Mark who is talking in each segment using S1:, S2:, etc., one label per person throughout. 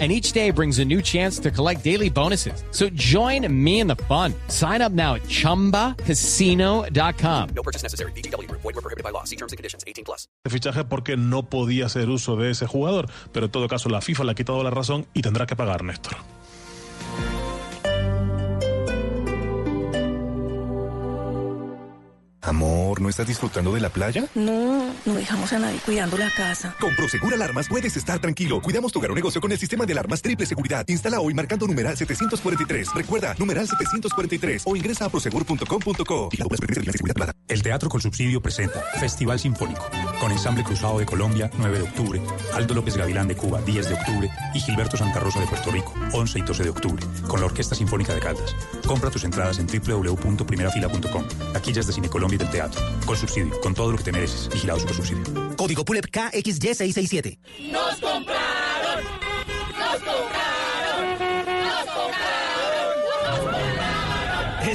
S1: and each day brings a new chance to collect daily bonuses. So join me in the fun. Sign up now at ChumbaCasino.com.
S2: No purchase necessary. BGW. Void were prohibited by law. See terms and conditions. 18 plus.
S3: fichaje porque no podía hacer uso de ese jugador, pero en todo caso la FIFA le ha quitado la razón y tendrá que pagar Néstor.
S4: Amor, ¿no estás disfrutando de la playa?
S5: No, no dejamos a nadie cuidando la casa.
S4: Con Prosegur Alarmas puedes estar tranquilo. Cuidamos tu hogar o negocio con el sistema de alarmas triple seguridad. Instala hoy marcando numeral 743. Recuerda, numeral 743 o ingresa a prosegur.com.co.
S6: El Teatro con Subsidio presenta Festival Sinfónico, con Ensamble Cruzado de Colombia, 9 de octubre, Aldo López Gavilán de Cuba, 10 de octubre, y Gilberto Santa Rosa de Puerto Rico, 11 y 12 de octubre, con la Orquesta Sinfónica de Caldas. Compra tus entradas en www.primerafila.com. Taquillas de Cine Colombia del Teatro. Con subsidio, con todo lo que te mereces. Vigilado por subsidio.
S7: Código PULEP KXY667.
S8: ¡Nos compraron! ¡Nos compraron!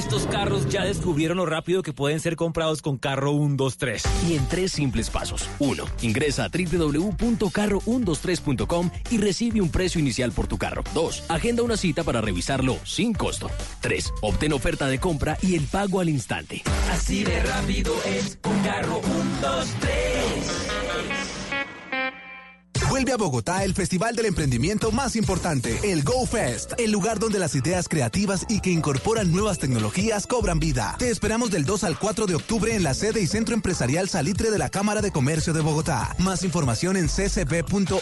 S9: Estos carros ya descubrieron lo rápido que pueden ser comprados con Carro 123.
S10: Y en tres simples pasos. 1. Ingresa a www.carro123.com y recibe un precio inicial por tu carro. 2. Agenda una cita para revisarlo sin costo. 3. Obtén oferta de compra y el pago al instante.
S8: Así de rápido es un Carro 123.
S11: Vuelve a Bogotá el festival del emprendimiento más importante, el Go Fest, el lugar donde las ideas creativas y que incorporan nuevas tecnologías cobran vida. Te esperamos del 2 al 4 de octubre en la sede y centro empresarial Salitre de la Cámara de Comercio de Bogotá. Más información en ccb.org.co.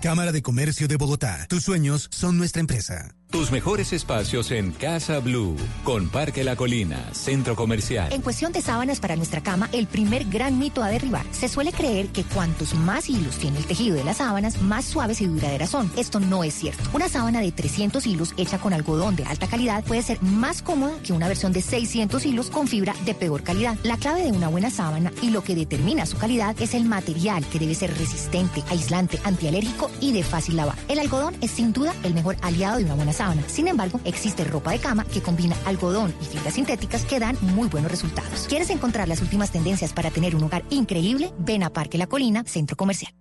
S11: Cámara de Comercio de Bogotá. Tus sueños son nuestra empresa.
S12: Tus mejores espacios en Casa Blue, con Parque La Colina, Centro Comercial.
S13: En cuestión de sábanas para nuestra cama, el primer gran mito a derribar. Se suele creer que cuantos más hilos tiene el tejido de las sábanas, más suaves y duraderas son. Esto no es cierto. Una sábana de 300 hilos hecha con algodón de alta calidad puede ser más cómoda que una versión de 600 hilos con fibra de peor calidad. La clave de una buena sábana y lo que determina su calidad es el material que debe ser resistente, aislante, antialérgico y de fácil lavar. El algodón es sin duda el mejor aliado de una buena sábana. Sin embargo, existe ropa de cama que combina algodón y fibras sintéticas que dan muy buenos resultados. ¿Quieres encontrar las últimas tendencias para tener un hogar increíble? Ven a Parque La Colina, Centro Comercial.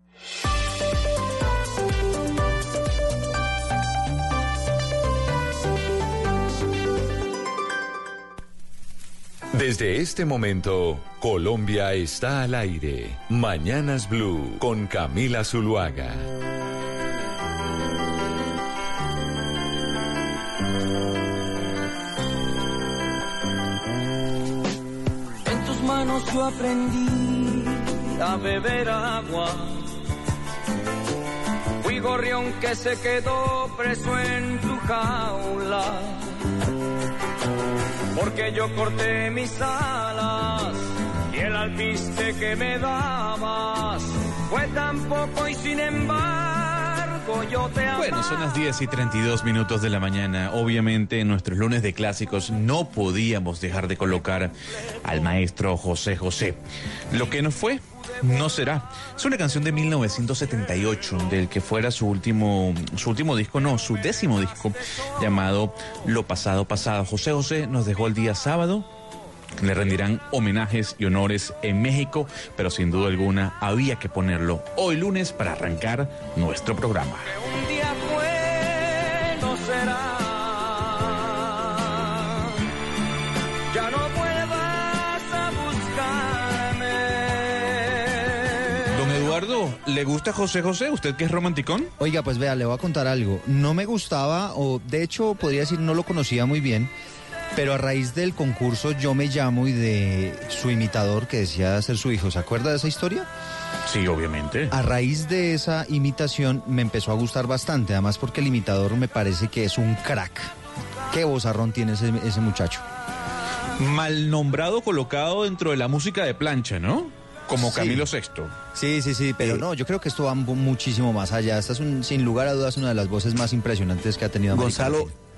S12: Desde este momento, Colombia está al aire. Mañanas Blue con Camila Zuluaga.
S8: Manos yo aprendí a beber agua. Fui gorrión que se quedó preso en tu jaula. Porque yo corté mis alas y el alpiste que me dabas fue tan poco y sin embargo.
S14: Bueno, son las 10 y 32 minutos de la mañana. Obviamente en nuestros lunes de clásicos no podíamos dejar de colocar al maestro José José. Lo que no fue, no será. Es una canción de 1978, del que fuera su último, su último disco, no, su décimo disco, llamado Lo Pasado Pasado. José José nos dejó el día sábado. Le rendirán homenajes y honores en México, pero sin duda alguna había que ponerlo hoy lunes para arrancar nuestro programa.
S8: Un día fue, no será. Ya no vuelvas a buscarme.
S14: Don Eduardo, ¿le gusta José José? ¿Usted que es romanticón?
S15: Oiga, pues vea, le voy a contar algo. No me gustaba, o de hecho podría decir no lo conocía muy bien, pero a raíz del concurso Yo Me Llamo y de su imitador que decía ser su hijo, ¿se acuerda de esa historia?
S14: Sí, obviamente.
S15: A raíz de esa imitación me empezó a gustar bastante, además porque el imitador me parece que es un crack. Qué vozarrón tiene ese, ese muchacho.
S14: Mal nombrado, colocado dentro de la música de plancha, ¿no? Como
S15: Sí.
S14: Camilo VI.
S15: Sí, sí, sí, pero no, yo creo que esto va mu- muchísimo más allá. Esta es un, sin lugar a dudas una de las voces más impresionantes que ha tenido América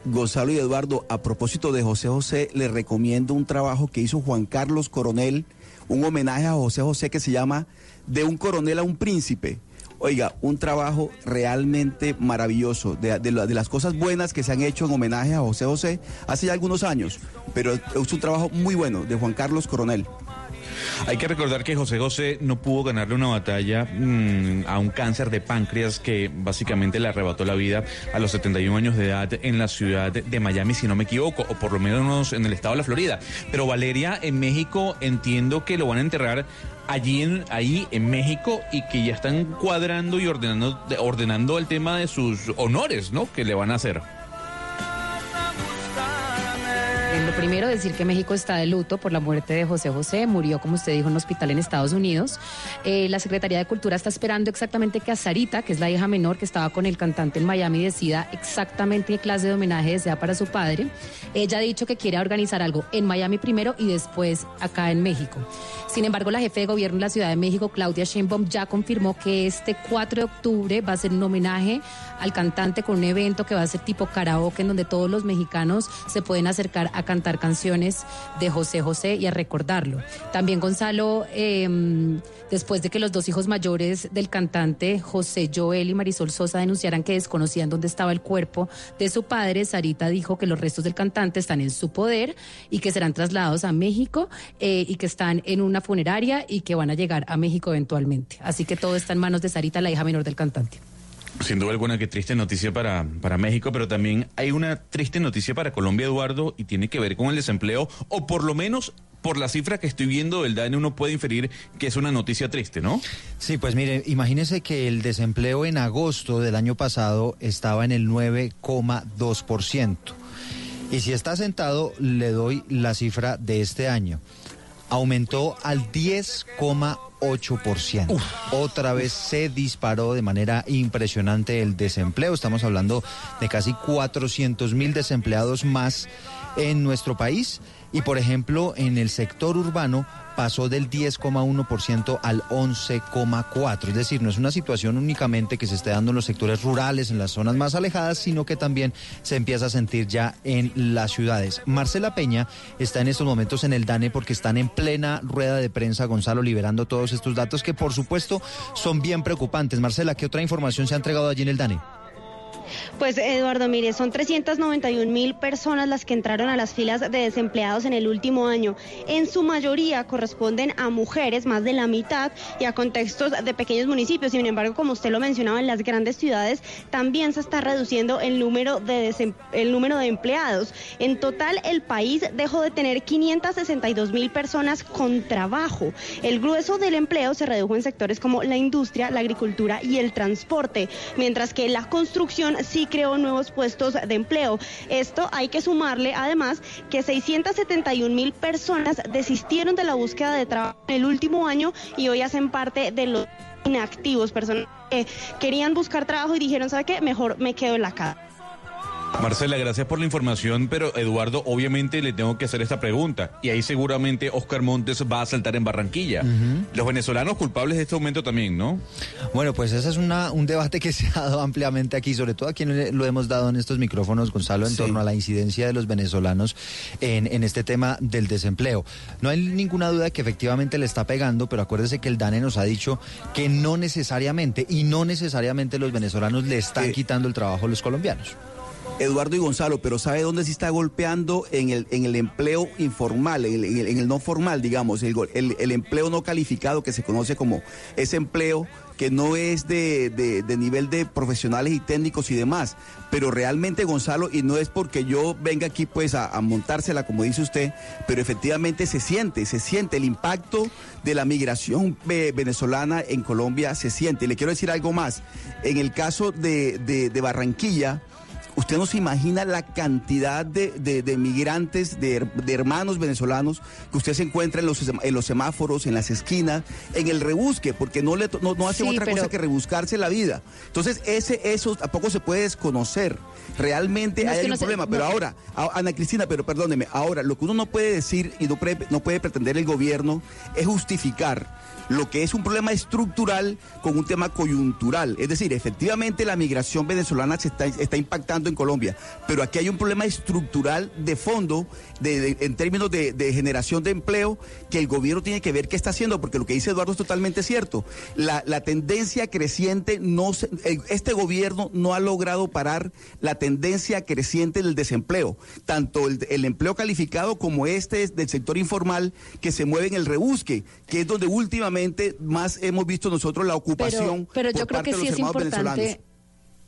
S16: Gonzalo, y Eduardo, a propósito de José José, les recomiendo un trabajo que hizo Juan Carlos Coronel, un homenaje a José José que se llama De un coronel a un príncipe. Oiga, un trabajo realmente maravilloso, de, de las cosas buenas que se han hecho en homenaje a José José hace ya algunos años, pero es un trabajo muy bueno de Juan Carlos Coronel.
S14: Hay que recordar que José José no pudo ganarle una batalla mm, a un cáncer de páncreas que básicamente le arrebató la vida a los 71 años de edad en la ciudad de Miami, si no me equivoco, o por lo menos en el estado de la Florida. Pero Valeria, en México entiendo que lo van a enterrar allí en, ahí en México y que ya están cuadrando y ordenando, ordenando el tema de sus honores, ¿no? Que le van a hacer.
S17: Primero, decir que México está de luto por la muerte de José José. Murió, como usted dijo, en un hospital en Estados Unidos. Eh, la Secretaría de Cultura está esperando exactamente que a Sarita, que es la hija menor que estaba con el cantante en Miami, decida exactamente qué clase de homenaje desea para su padre. Ella ha dicho que quiere organizar algo en Miami primero y después acá en México. Sin embargo, la jefe de gobierno de la Ciudad de México, Claudia Sheinbaum, ya confirmó que este 4 de octubre va a ser un homenaje al cantante con un evento que va a ser tipo karaoke, en donde todos los mexicanos se pueden acercar a cantar canciones de José José y a recordarlo. También Gonzalo, eh, después de que los dos hijos mayores del cantante, José Joel y Marisol Sosa, denunciaran que desconocían dónde estaba el cuerpo de su padre, Sarita dijo que los restos del cantante están en su poder y que serán trasladados a México eh, y que están en una funeraria y que van a llegar a México eventualmente. Así que todo está en manos de Sarita, la hija menor del cantante.
S14: Sin duda alguna, qué triste noticia para, para México, pero también hay una triste noticia para Colombia, Eduardo, y tiene que ver con el desempleo, o por lo menos por la cifra que estoy viendo del DANE uno puede inferir que es una noticia triste, ¿no?
S15: Sí, pues mire, imagínese que el desempleo en agosto del año pasado estaba en el 9,2%. Y si está sentado, le doy la cifra de este año. Aumentó al 10,8%. Otra vez se disparó de manera impresionante el desempleo. Estamos hablando de casi 400 mil desempleados más en nuestro país. Y por ejemplo, en el sector urbano pasó del 10,1% al 11,4%. Es decir, no es una situación únicamente que se esté dando en los sectores rurales, en las zonas más alejadas, sino que también se empieza a sentir ya en las ciudades. Marcela Peña está en estos momentos en el DANE porque están en plena rueda de prensa, Gonzalo, liberando todos estos datos que por supuesto son bien preocupantes. Marcela, ¿qué otra información se ha entregado allí en el DANE?
S18: Pues Eduardo, mire, son 391 mil personas las que entraron a las filas de desempleados en el último año. En su mayoría corresponden a mujeres, más de la mitad, y a contextos de pequeños municipios. Sin embargo, como usted lo mencionaba, en las grandes ciudades también se está reduciendo el número de, empleados. En total, el país dejó de tener 562 mil personas con trabajo. El grueso del empleo se redujo en sectores como la industria, la agricultura y el transporte, mientras que la construcción sí creó nuevos puestos de empleo. Esto hay que sumarle además que 671 mil personas desistieron de la búsqueda de trabajo en el último año y hoy hacen parte de los inactivos, personas que querían buscar trabajo y dijeron, ¿sabe qué? Mejor me quedo en la casa.
S14: Marcela, gracias por la información, pero Eduardo, obviamente le tengo que hacer esta pregunta, y ahí seguramente Oscar Montes va a saltar en Barranquilla. Los venezolanos culpables de este aumento también, ¿no?
S15: Bueno, pues ese es una, un debate que se ha dado ampliamente aquí, sobre todo a quienes lo hemos dado en estos micrófonos, Gonzalo, en
S16: Sí.
S15: torno a la incidencia de los venezolanos en, en este tema del desempleo. No hay ninguna duda que efectivamente le está pegando, pero acuérdese que el DANE nos ha dicho que no necesariamente, y no necesariamente los venezolanos le están quitando el trabajo a los colombianos.
S16: Eduardo y Gonzalo, pero ¿sabe dónde sí está golpeando? En el, en el empleo informal, en el, no formal, digamos, el, el- empleo no calificado que se conoce como ese empleo que no es de, de- nivel de profesionales y técnicos y demás. Pero realmente, Gonzalo, y no es porque yo venga aquí pues a, montársela, como dice usted, pero efectivamente se siente, se siente el impacto de la migración ve- venezolana en Colombia, se siente. Y le quiero decir algo más. En el caso de- de Barranquilla, Usted no se imagina la cantidad de, de- de migrantes, de, de hermanos venezolanos que usted se encuentra en los, en los semáforos, en las esquinas, en el rebusque, porque no, le, no, no hacen
S17: Sí,
S16: otra
S17: pero-
S16: cosa que rebuscarse la vida. Entonces, ese, eso tampoco se puede desconocer. Realmente
S17: No,
S16: hay un
S17: se-
S16: problema. Pero ahora, a- Ana Cristina, pero perdóneme, ahora lo que uno no puede decir y no, pre- no puede pretender el gobierno es justificar lo que es un problema estructural con un tema coyuntural. Es decir, efectivamente la migración venezolana se está, está impactando en Colombia, pero aquí hay un problema estructural de fondo de, de- en términos de, de generación de empleo que el gobierno tiene que ver qué está haciendo, porque lo que dice Eduardo es totalmente cierto. La, la tendencia creciente, no se- este gobierno no ha logrado parar la tendencia creciente del desempleo, tanto el, el empleo calificado como este es del sector informal que se mueve en el rebusque, que es donde últimamente más hemos visto nosotros la ocupación
S17: Pero, pero
S16: por
S17: yo creo
S16: parte
S17: que
S16: de los
S17: es
S16: hermanos
S17: importante.
S16: venezolanos.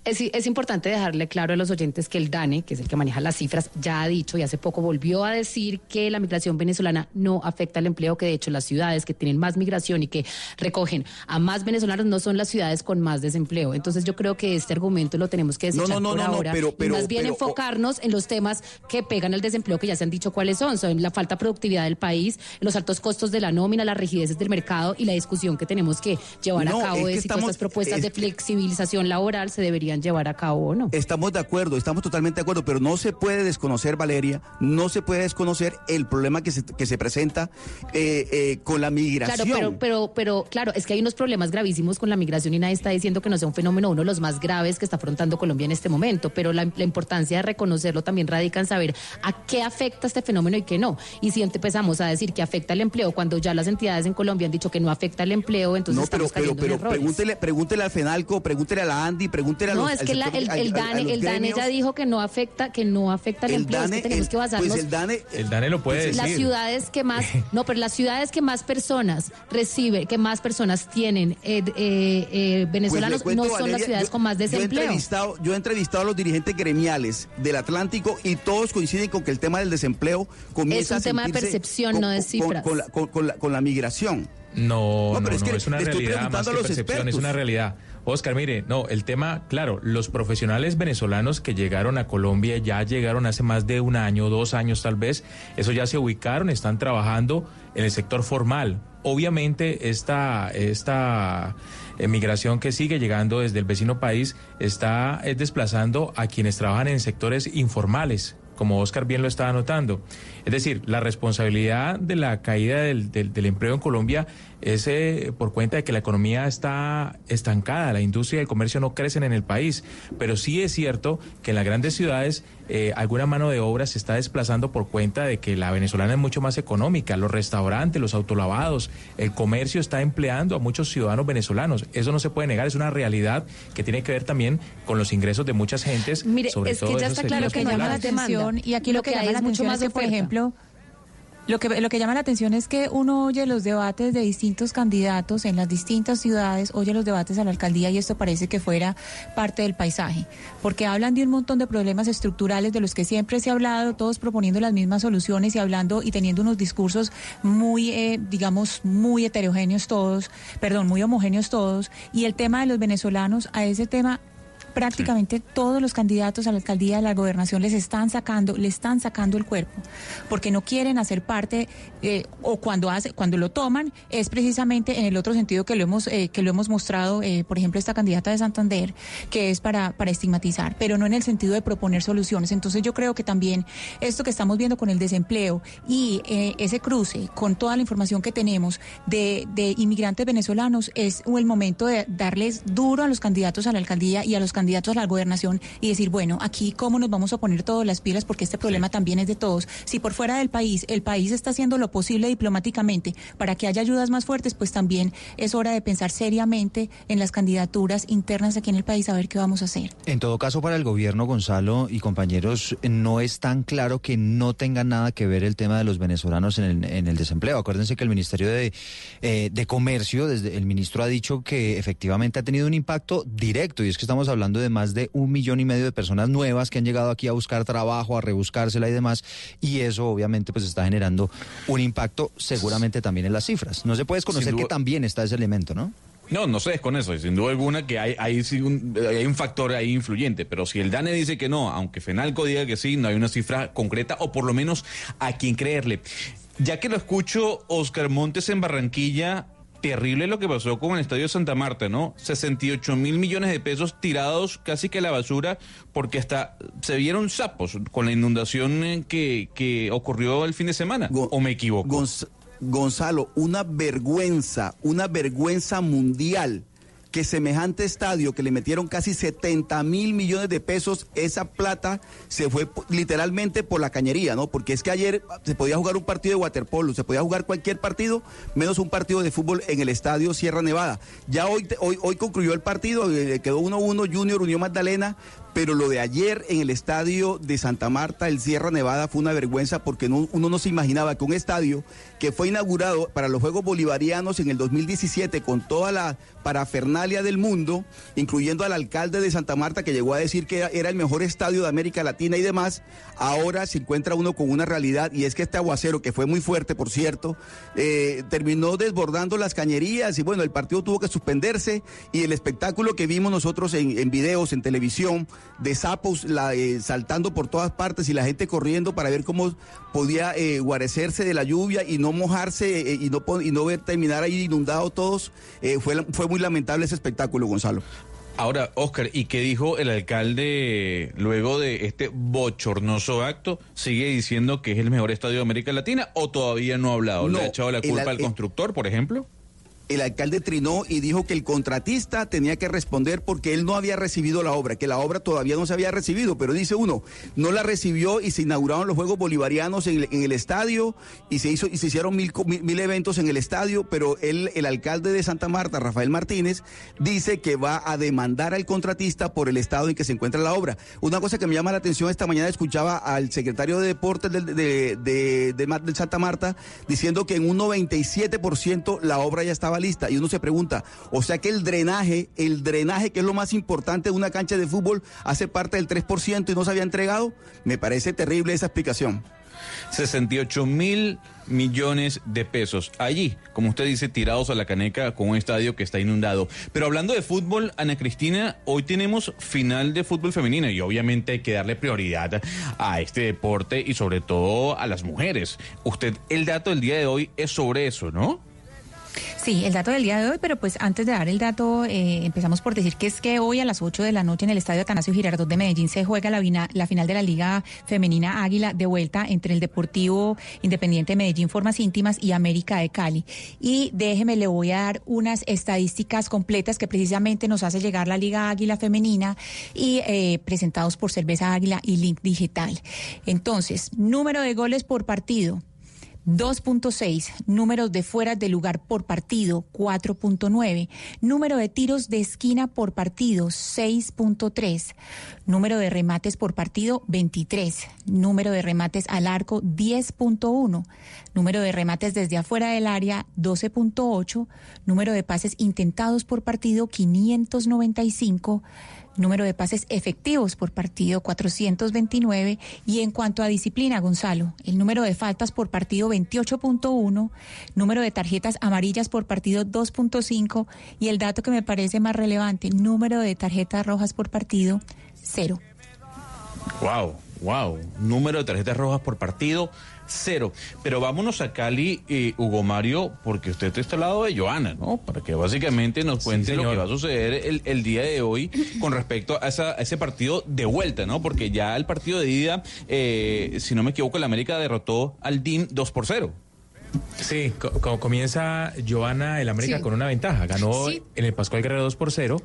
S17: Es, es importante dejarle claro a los oyentes que el DANE, que es el que maneja las cifras, ya ha dicho y hace poco volvió a decir que la migración venezolana no afecta al empleo, que de hecho las ciudades que tienen más migración y que recogen a más venezolanos no son las ciudades con más desempleo. Entonces yo creo que este argumento lo tenemos que desechar
S16: no, no,
S17: por
S16: no, no,
S17: ahora
S16: pero-
S17: y
S16: pero-
S17: más bien
S16: pero-
S17: enfocarnos en los temas que pegan al desempleo, que ya se han dicho cuáles son, son la falta de productividad del país, los altos costos de la nómina, las rigideces del mercado y la discusión que tenemos que llevar
S16: No,
S17: a cabo
S16: es
S17: de si todas estas propuestas
S16: es
S17: de flexibilización laboral se deberían llevar a cabo o no.
S16: Estamos de acuerdo, estamos totalmente de acuerdo, pero no se puede desconocer, Valeria, no se puede desconocer el problema que se, que se presenta eh, eh, con la migración.
S17: Claro, pero, pero, pero, claro, es que hay unos problemas gravísimos con la migración y nadie está diciendo que no sea un fenómeno uno de los más graves que está afrontando Colombia en este momento, pero la, la importancia de reconocerlo también radica en saber a qué afecta este fenómeno y qué no. Y si empezamos a decir que afecta el empleo cuando ya las entidades en Colombia han dicho que no afecta el empleo, entonces
S16: no, pero,
S17: estamos
S16: pero,
S17: cayendo
S16: pero
S17: en errores.
S16: pregúntele, pregúntele al FENALCO, pregúntele a la ANDI, pregúntele a
S17: No, es que la- el,
S16: a-
S17: el
S16: a- a
S17: DANE, el ya dijo que no afecta, que no afecta el,
S16: El
S17: empleo, es que tenemos
S16: el-
S17: que basarnos.
S16: pues el DANE-
S14: El DANE lo puede decir.
S17: las ciudades que más no pero las ciudades que más personas reciben que más personas tienen eh, eh, eh,
S16: Pues
S17: venezolanos
S16: cuento,
S17: no son las ciudades
S16: yo-
S17: con más
S16: Yo he,
S17: desempleo
S16: entrevistado, yo he entrevistado a los dirigentes gremiales del Atlántico y todos coinciden con que el tema del desempleo comienza
S17: Es un
S16: a
S17: tema de percepción,
S16: con-
S17: no de cifras.
S16: Con, la, con- con la- con la migración.
S14: No,
S16: No,
S14: no,
S16: pero
S14: no,
S16: es que
S14: es una realidad más
S16: preguntando
S14: que
S16: a los
S14: percepción, es
S16: expertos.
S14: una realidad. Oscar, mire, no, el tema, claro, los profesionales venezolanos que llegaron a Colombia ya llegaron hace más de un año, dos años tal vez, eso ya se ubicaron, están trabajando en el sector formal. Obviamente esta, esta migración que sigue llegando desde el vecino país está es desplazando a quienes trabajan en sectores informales como Oscar bien lo estaba notando. Es decir, la responsabilidad de la caída del, del- del empleo en Colombia es eh, por cuenta de que la economía está estancada, la industria y el comercio no crecen en el país. Pero sí es cierto que en las grandes ciudades eh, alguna mano de obra se está desplazando por cuenta de que la venezolana es mucho más económica. Los restaurantes, los autolavados, el comercio está empleando a muchos ciudadanos venezolanos. Eso no se puede negar, es una realidad que tiene que ver también con los ingresos de muchas gentes.
S17: Mire,
S14: sobre
S17: es que
S14: todo
S17: ya
S14: esos
S17: está claro que llama la demanda.
S19: y aquí lo,
S17: Lo
S19: que,
S17: que hay
S19: llama la
S17: es mucho
S19: atención
S17: más
S19: es que, por ejemplo, lo que, lo que llama la atención es que uno oye los debates de distintos candidatos en las distintas ciudades, oye los debates a la alcaldía y esto parece que fuera parte del paisaje, porque hablan de un montón de problemas estructurales de los que siempre se ha hablado, todos proponiendo las mismas soluciones y hablando y teniendo unos discursos muy, eh, digamos, muy heterogéneos todos, perdón, muy homogéneos todos, y el tema de los venezolanos, a ese tema prácticamente todos los candidatos a la alcaldía de la gobernación les están sacando, le están sacando el cuerpo, porque no quieren hacer parte eh, o cuando hace, cuando lo toman es precisamente en el otro sentido que lo hemos eh, que lo hemos mostrado, eh, por ejemplo esta candidata de Santander, que es para para estigmatizar, pero no en el sentido de proponer soluciones. Entonces yo creo que también esto que estamos viendo con el desempleo y eh, ese cruce con toda la información que tenemos de, de inmigrantes venezolanos es el momento de darles duro a los candidatos a la alcaldía y a los candidatos a la gobernación y decir, bueno, aquí cómo nos vamos a poner todas las pilas porque este problema también es de todos. Si por fuera del país el país está haciendo lo posible diplomáticamente para que haya ayudas más fuertes, pues también es hora de pensar seriamente en las candidaturas internas aquí en el país a ver qué vamos a hacer.
S15: En todo caso, para el gobierno, Gonzalo y compañeros, no es tan claro que no tenga nada que ver el tema de los venezolanos en el, en el desempleo. Acuérdense que el Ministerio de, eh, de Comercio, desde el ministro ha dicho que efectivamente ha tenido un impacto directo, y es que estamos hablando de más de un millón y medio de personas nuevas que han llegado aquí a buscar trabajo, a rebuscársela y demás, y eso obviamente pues está generando un impacto seguramente también en las cifras. No se puede desconocer
S14: duda.
S15: que también está ese elemento, ¿no?
S14: No, no sé con eso, sin duda alguna que hay, hay, sí un, hay un factor ahí influyente, pero si el DANE dice que no, aunque FENALCO diga que sí, no hay una cifra concreta o por lo menos a quien creerle. Ya que lo escucho, Oscar Montes en Barranquilla, terrible lo que pasó con el Estadio Santa Marta, ¿no? 68 mil millones de pesos tirados casi que a la basura porque hasta se vieron sapos con la inundación eh, que, que ocurrió el fin de semana. ¿O me equivoco?
S16: Gonz- Gonzalo, una vergüenza, una vergüenza mundial que semejante estadio que le metieron casi 70 mil millones de pesos, esa plata se fue literalmente por la cañería, ¿no? Porque es que ayer se podía jugar un partido de waterpolo, se podía jugar cualquier partido, menos un partido de fútbol en el estadio Sierra Nevada. Ya hoy, hoy, hoy concluyó el partido, eh, quedó 1-1 Junior Unión Magdalena, pero lo de ayer en el estadio de Santa Marta, el Sierra Nevada, fue una vergüenza porque no- uno no se imaginaba que un estadio que fue inaugurado para los Juegos Bolivarianos en el 2017 con toda la parafernalia del mundo, incluyendo al alcalde de Santa Marta que llegó a decir que era- el mejor estadio de América Latina y demás, ahora se encuentra uno con una realidad y es que este aguacero, que fue muy fuerte, por cierto, eh, terminó desbordando las cañerías y bueno, el partido tuvo que suspenderse y el espectáculo que vimos nosotros en, en videos, en televisión, de sapos la, eh, saltando por todas partes y la gente corriendo para ver cómo podía eh, guarecerse de la lluvia y no mojarse eh, y, no, y no ver terminar ahí inundado todos, eh, fue, fue muy lamentable ese espectáculo, Gonzalo.
S14: Ahora, Oscar, ¿y qué dijo el alcalde luego de este bochornoso acto? ¿Sigue diciendo que es el mejor estadio de América Latina o todavía no ha hablado? ¿Le
S16: No,
S14: ha echado la culpa
S16: al-
S14: constructor, por ejemplo?
S16: El alcalde trinó y dijo que el contratista tenía que responder porque él no había recibido la obra, que la obra todavía no se había recibido, pero dice uno, no la recibió y se inauguraron los Juegos Bolivarianos en el, estadio y se hizo y se hicieron mil, mil, eventos en el estadio, pero él, el alcalde de Santa Marta, Rafael Martínez, dice que va a demandar al contratista por el estado en que se encuentra la obra. Una cosa que me llama la atención, esta mañana escuchaba al secretario de Deportes de, de, de de Santa Marta diciendo que en un 97% la obra ya estaba lista y uno se pregunta, o sea que el drenaje, el drenaje que es lo más importante de una cancha de fútbol hace parte del 3% y no se había entregado, me parece terrible esa explicación.
S14: 68 mil millones de pesos. Allí, como usted dice, tirados a la caneca con un estadio que está inundado. Pero hablando de fútbol, Ana Cristina, hoy tenemos final de fútbol femenino y obviamente hay que darle prioridad a este deporte y sobre todo a las mujeres. Usted, el dato del día de hoy es sobre eso, ¿no?
S19: Sí, el dato del día de hoy, pero pues antes de dar el dato, eh, empezamos por decir que es que hoy a las 8 de la noche en el Estadio Atanasio Girardot de Medellín se juega la, la final de la Liga Femenina Águila de vuelta entre el Deportivo Independiente de Medellín Formas Íntimas y América de Cali. Y déjeme, le voy a dar unas estadísticas completas que precisamente nos hace llegar la Liga Águila Femenina y eh, presentados por Cerveza Águila y Link Digital. Entonces, número de goles por partido. 2.6, números de fuera de lugar por partido 4.9, número de tiros de esquina por partido 6.3, número de remates por partido 23, número de remates al arco 10.1, número de remates desde afuera del área 12.8, número de pases intentados por partido 595, número de pases efectivos por partido 429 y en cuanto a disciplina, Gonzalo, el número de faltas por partido 28.1, número de tarjetas amarillas por partido 2.5 y el dato que me parece más relevante, número de tarjetas rojas por partido cero.
S14: Wow, wow. Número de tarjetas rojas por partido, cero. Pero vámonos a Cali, eh, Hugo Mario, porque usted está al lado de Joana, ¿no? Para que básicamente nos cuente lo que va a suceder el, el día de hoy con respecto a, esa- a ese partido de vuelta, ¿no? Porque ya el partido de ida, eh, si no me equivoco, el América derrotó al DIM 2 por 0.
S20: Sí, co- co- comienza Giovanna el América
S21: Sí.
S20: con una ventaja. Ganó
S21: Sí.
S20: en el Pascual Guerrero 2 por 0.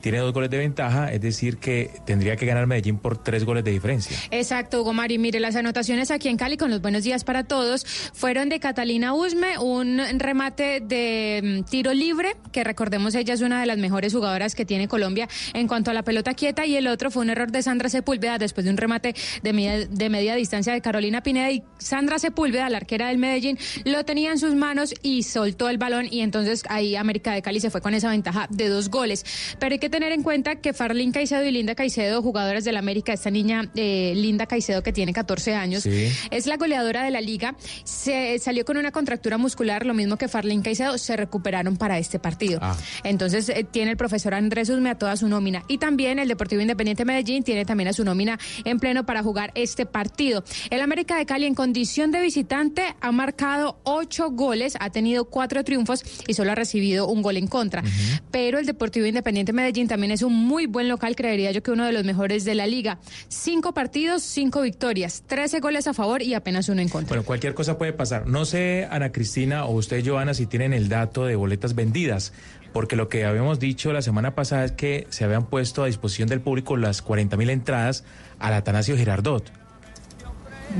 S20: Tiene dos goles de ventaja, es decir, que tendría que ganar Medellín por tres goles de diferencia.
S21: Exacto, Hugo Mari. Mire, las anotaciones aquí en Cali con los buenos días para todos fueron de Catalina Usme, un remate de mm, tiro libre, que recordemos ella es una de las mejores jugadoras que tiene Colombia en cuanto a la pelota quieta, y el otro fue un error de Sandra Sepúlveda después de un remate de media, de media distancia de Carolina Pineda y Sandra Sepúlveda, la arquera del Medellín, lo tenía en sus manos y soltó el balón y entonces ahí América de Cali se fue con esa ventaja de dos goles. Pero hay que tener en cuenta que Farlín Caicedo y Linda Caicedo, jugadoras del América, esta niña eh, Linda Caicedo que tiene 14 años,
S22: Sí.
S21: es la goleadora de la liga, se salió con una contractura muscular, lo mismo que Farlín Caicedo, se recuperaron para este partido.
S22: Ah.
S21: Entonces eh, tiene el profesor Andrés Usme a toda su nómina. Y también el Deportivo Independiente Medellín tiene también a su nómina en pleno para jugar este partido. El América de Cali en condición de visitante ha marcado ocho goles, ha tenido cuatro triunfos y solo ha recibido un gol en contra. Pero el Deportivo Independiente Medellín También es un muy buen local, creería yo que uno de los mejores de la liga. Cinco partidos, cinco victorias, 13 goles a favor y apenas uno en contra.
S20: Bueno, cualquier cosa puede pasar. No sé, Ana Cristina o usted, Joana, si tienen el dato de boletas vendidas, porque lo que habíamos dicho la semana pasada es que se habían puesto a disposición del público las 40 mil entradas al Atanasio Girardot.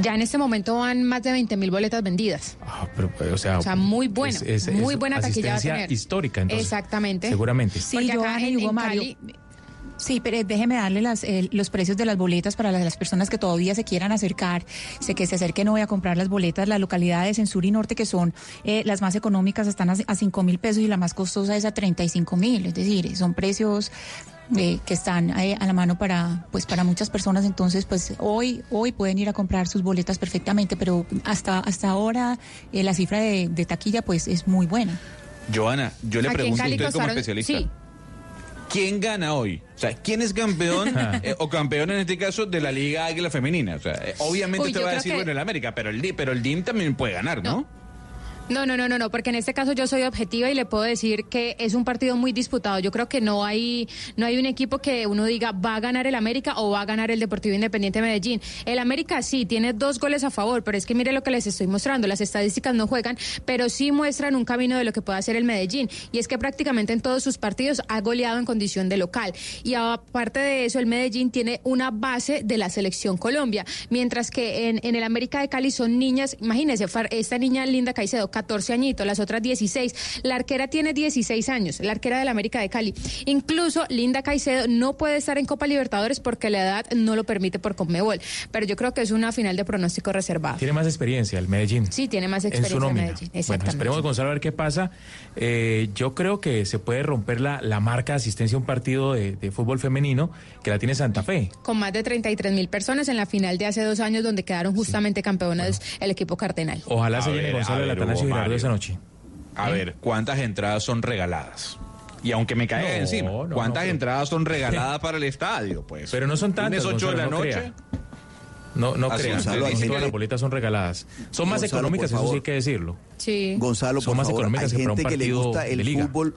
S21: Ya en este momento van más de 20 mil boletas vendidas.
S20: Ah, pero, o, sea,
S21: O sea, muy buena,
S20: es- es-
S21: muy buena taquilla va a
S20: asistencia
S21: tener.
S20: histórica, entonces.
S21: Exactamente.
S20: Seguramente.
S19: Sí,
S21: Porque acá
S19: Joana y
S21: en-
S19: Hugo
S21: en
S19: Mario.
S21: Cali-
S19: Sí, pero déjeme darle las, eh, los precios de las boletas para las, las personas que todavía se quieran acercar, sé que se acerquen hoy a comprar las boletas. Las localidades en sur y norte que son eh, las más económicas están a, a 5 mil pesos y la más costosa es a 35 mil. Es decir, son precios eh, que están eh, a la mano para pues para muchas personas. Entonces, pues hoy hoy pueden ir a comprar sus boletas perfectamente, pero hasta hasta ahora eh, la cifra de, de taquilla pues es muy buena.
S14: Joana, yo le
S21: Aquí
S14: pregunto a usted como especialista.
S21: sí.
S14: ¿Quién gana hoy? O sea, ¿quién es campeón eh, o campeón en este caso de la Liga Águila Femenina? O sea, eh, obviamente
S21: Uy, yo
S14: va a decir,
S21: que-
S14: bueno, el América, pero el, Di- pero el DIM también puede ganar, ¿no?
S21: No, no, no, no, no, porque en este caso yo soy objetiva y le puedo decir que es un partido muy disputado. Yo creo que no hay, no hay un equipo que uno diga va a ganar el América o va a ganar el Deportivo Independiente de Medellín. El América sí tiene dos goles a favor, pero es que mire lo que les estoy mostrando. Las estadísticas no juegan, pero sí muestran un camino de lo que puede hacer el Medellín. Y es que prácticamente en todos sus partidos ha goleado en condición de local. Y aparte de eso, el Medellín tiene una base de la selección Colombia, mientras que en, el América de Cali son niñas, imagínense, esta niña Linda Caicedo, 14 añitos, las otras 16. La arquera tiene 16 años, la arquera del América de Cali. Incluso Linda Caicedo no puede estar en Copa Libertadores porque la edad no lo permite por Conmebol. Pero yo creo que es una final de pronóstico reservado.
S20: Tiene más experiencia el Medellín.
S21: Sí, tiene más
S20: en su
S21: experiencia en
S20: nómina.
S21: Medellín.
S20: Bueno, esperemos, Gonzalo, a ver qué pasa. Eh, yo creo que se puede romper la, la marca de asistencia a un partido de, de fútbol femenino que la tiene Santa Fe.
S21: con más de 33 mil personas en la final de hace dos años donde quedaron justamente campeonas el equipo cardenal.
S20: Ojalá se llene Gonzalo
S14: a
S20: el esa noche.
S14: A ver, ¿cuántas entradas son regaladas? Y aunque me caiga
S20: No,
S14: encima,
S20: no,
S14: ¿cuántas
S20: no,
S14: entradas son regaladas para el estadio? Pues
S20: Pero no son tantas,
S14: Lunes 8 de la noche.
S20: crea. No, no
S14: Así,
S20: crean,
S14: Gonzalo,
S20: no todas las boletas son regaladas. Son más
S16: Gonzalo,
S20: económicas, eso sí hay que decirlo.
S21: Sí.
S16: Gonzalo,
S20: Son
S16: por
S20: más
S16: favor, hay
S20: económicas que para un
S16: gente que le gusta el
S20: liga.
S16: fútbol.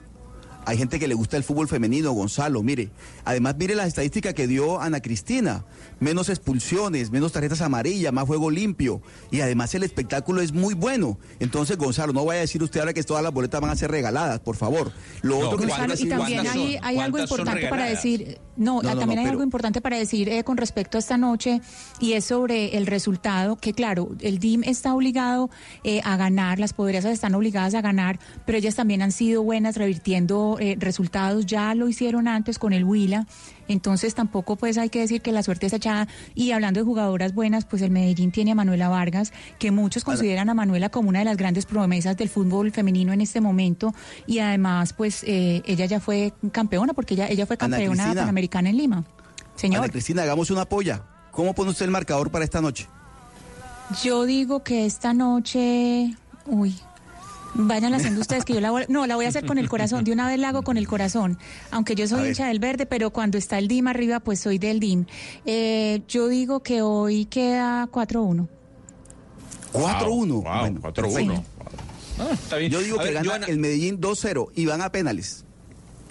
S16: Hay gente que le gusta el fútbol femenino, Gonzalo, mire. Además, mire las estadísticas que dio Ana Cristina. Menos expulsiones, menos tarjetas amarillas, más juego limpio. Y además el espectáculo es muy bueno. Entonces, Gonzalo, no vaya a decir usted ahora que todas las boletas van a ser regaladas, por favor. Lo
S14: No,
S16: otro que
S19: Gonzalo, y también hay, hay algo
S14: ¿Cuántas son
S19: importante para decir, no,
S16: No, no,
S19: también
S16: no,
S19: hay
S16: pero-
S19: algo importante para decir eh, con respecto a esta noche y es sobre el resultado, que claro, el DIM está obligado eh, a ganar, las poderosas están obligadas a ganar, pero ellas también han sido buenas revirtiendo eh, resultados, ya lo hicieron antes con el Huila, entonces tampoco pues hay que decir que la suerte está echada y hablando de jugadoras buenas, pues el Medellín tiene a Manuela Vargas, que muchos consideran a Manuela como una de las grandes promesas del fútbol femenino en este momento y además pues eh, ella ya fue campeona porque ella, ella fue campeona panamericana en Lima. Señor,
S16: Ana Cristina, hagamos una polla. ¿Cómo pone usted el marcador para esta noche?
S19: yo digo que esta noche, uy, vayan haciendo ustedes que yo la voy, no, la voy a hacer con el corazón, de una vez la hago con el corazón, aunque yo soy hincha del verde, pero cuando está el DIM arriba, pues soy del DIM. Eh, yo digo que hoy queda 4-1.
S16: 4-1.
S14: Wow,
S16: Bueno,
S14: 4-1. Ah, está bien.
S16: Yo digo
S14: A
S16: que
S14: ver,
S16: gana
S14: Joana,
S16: el Medellín 2-0 y van a penales.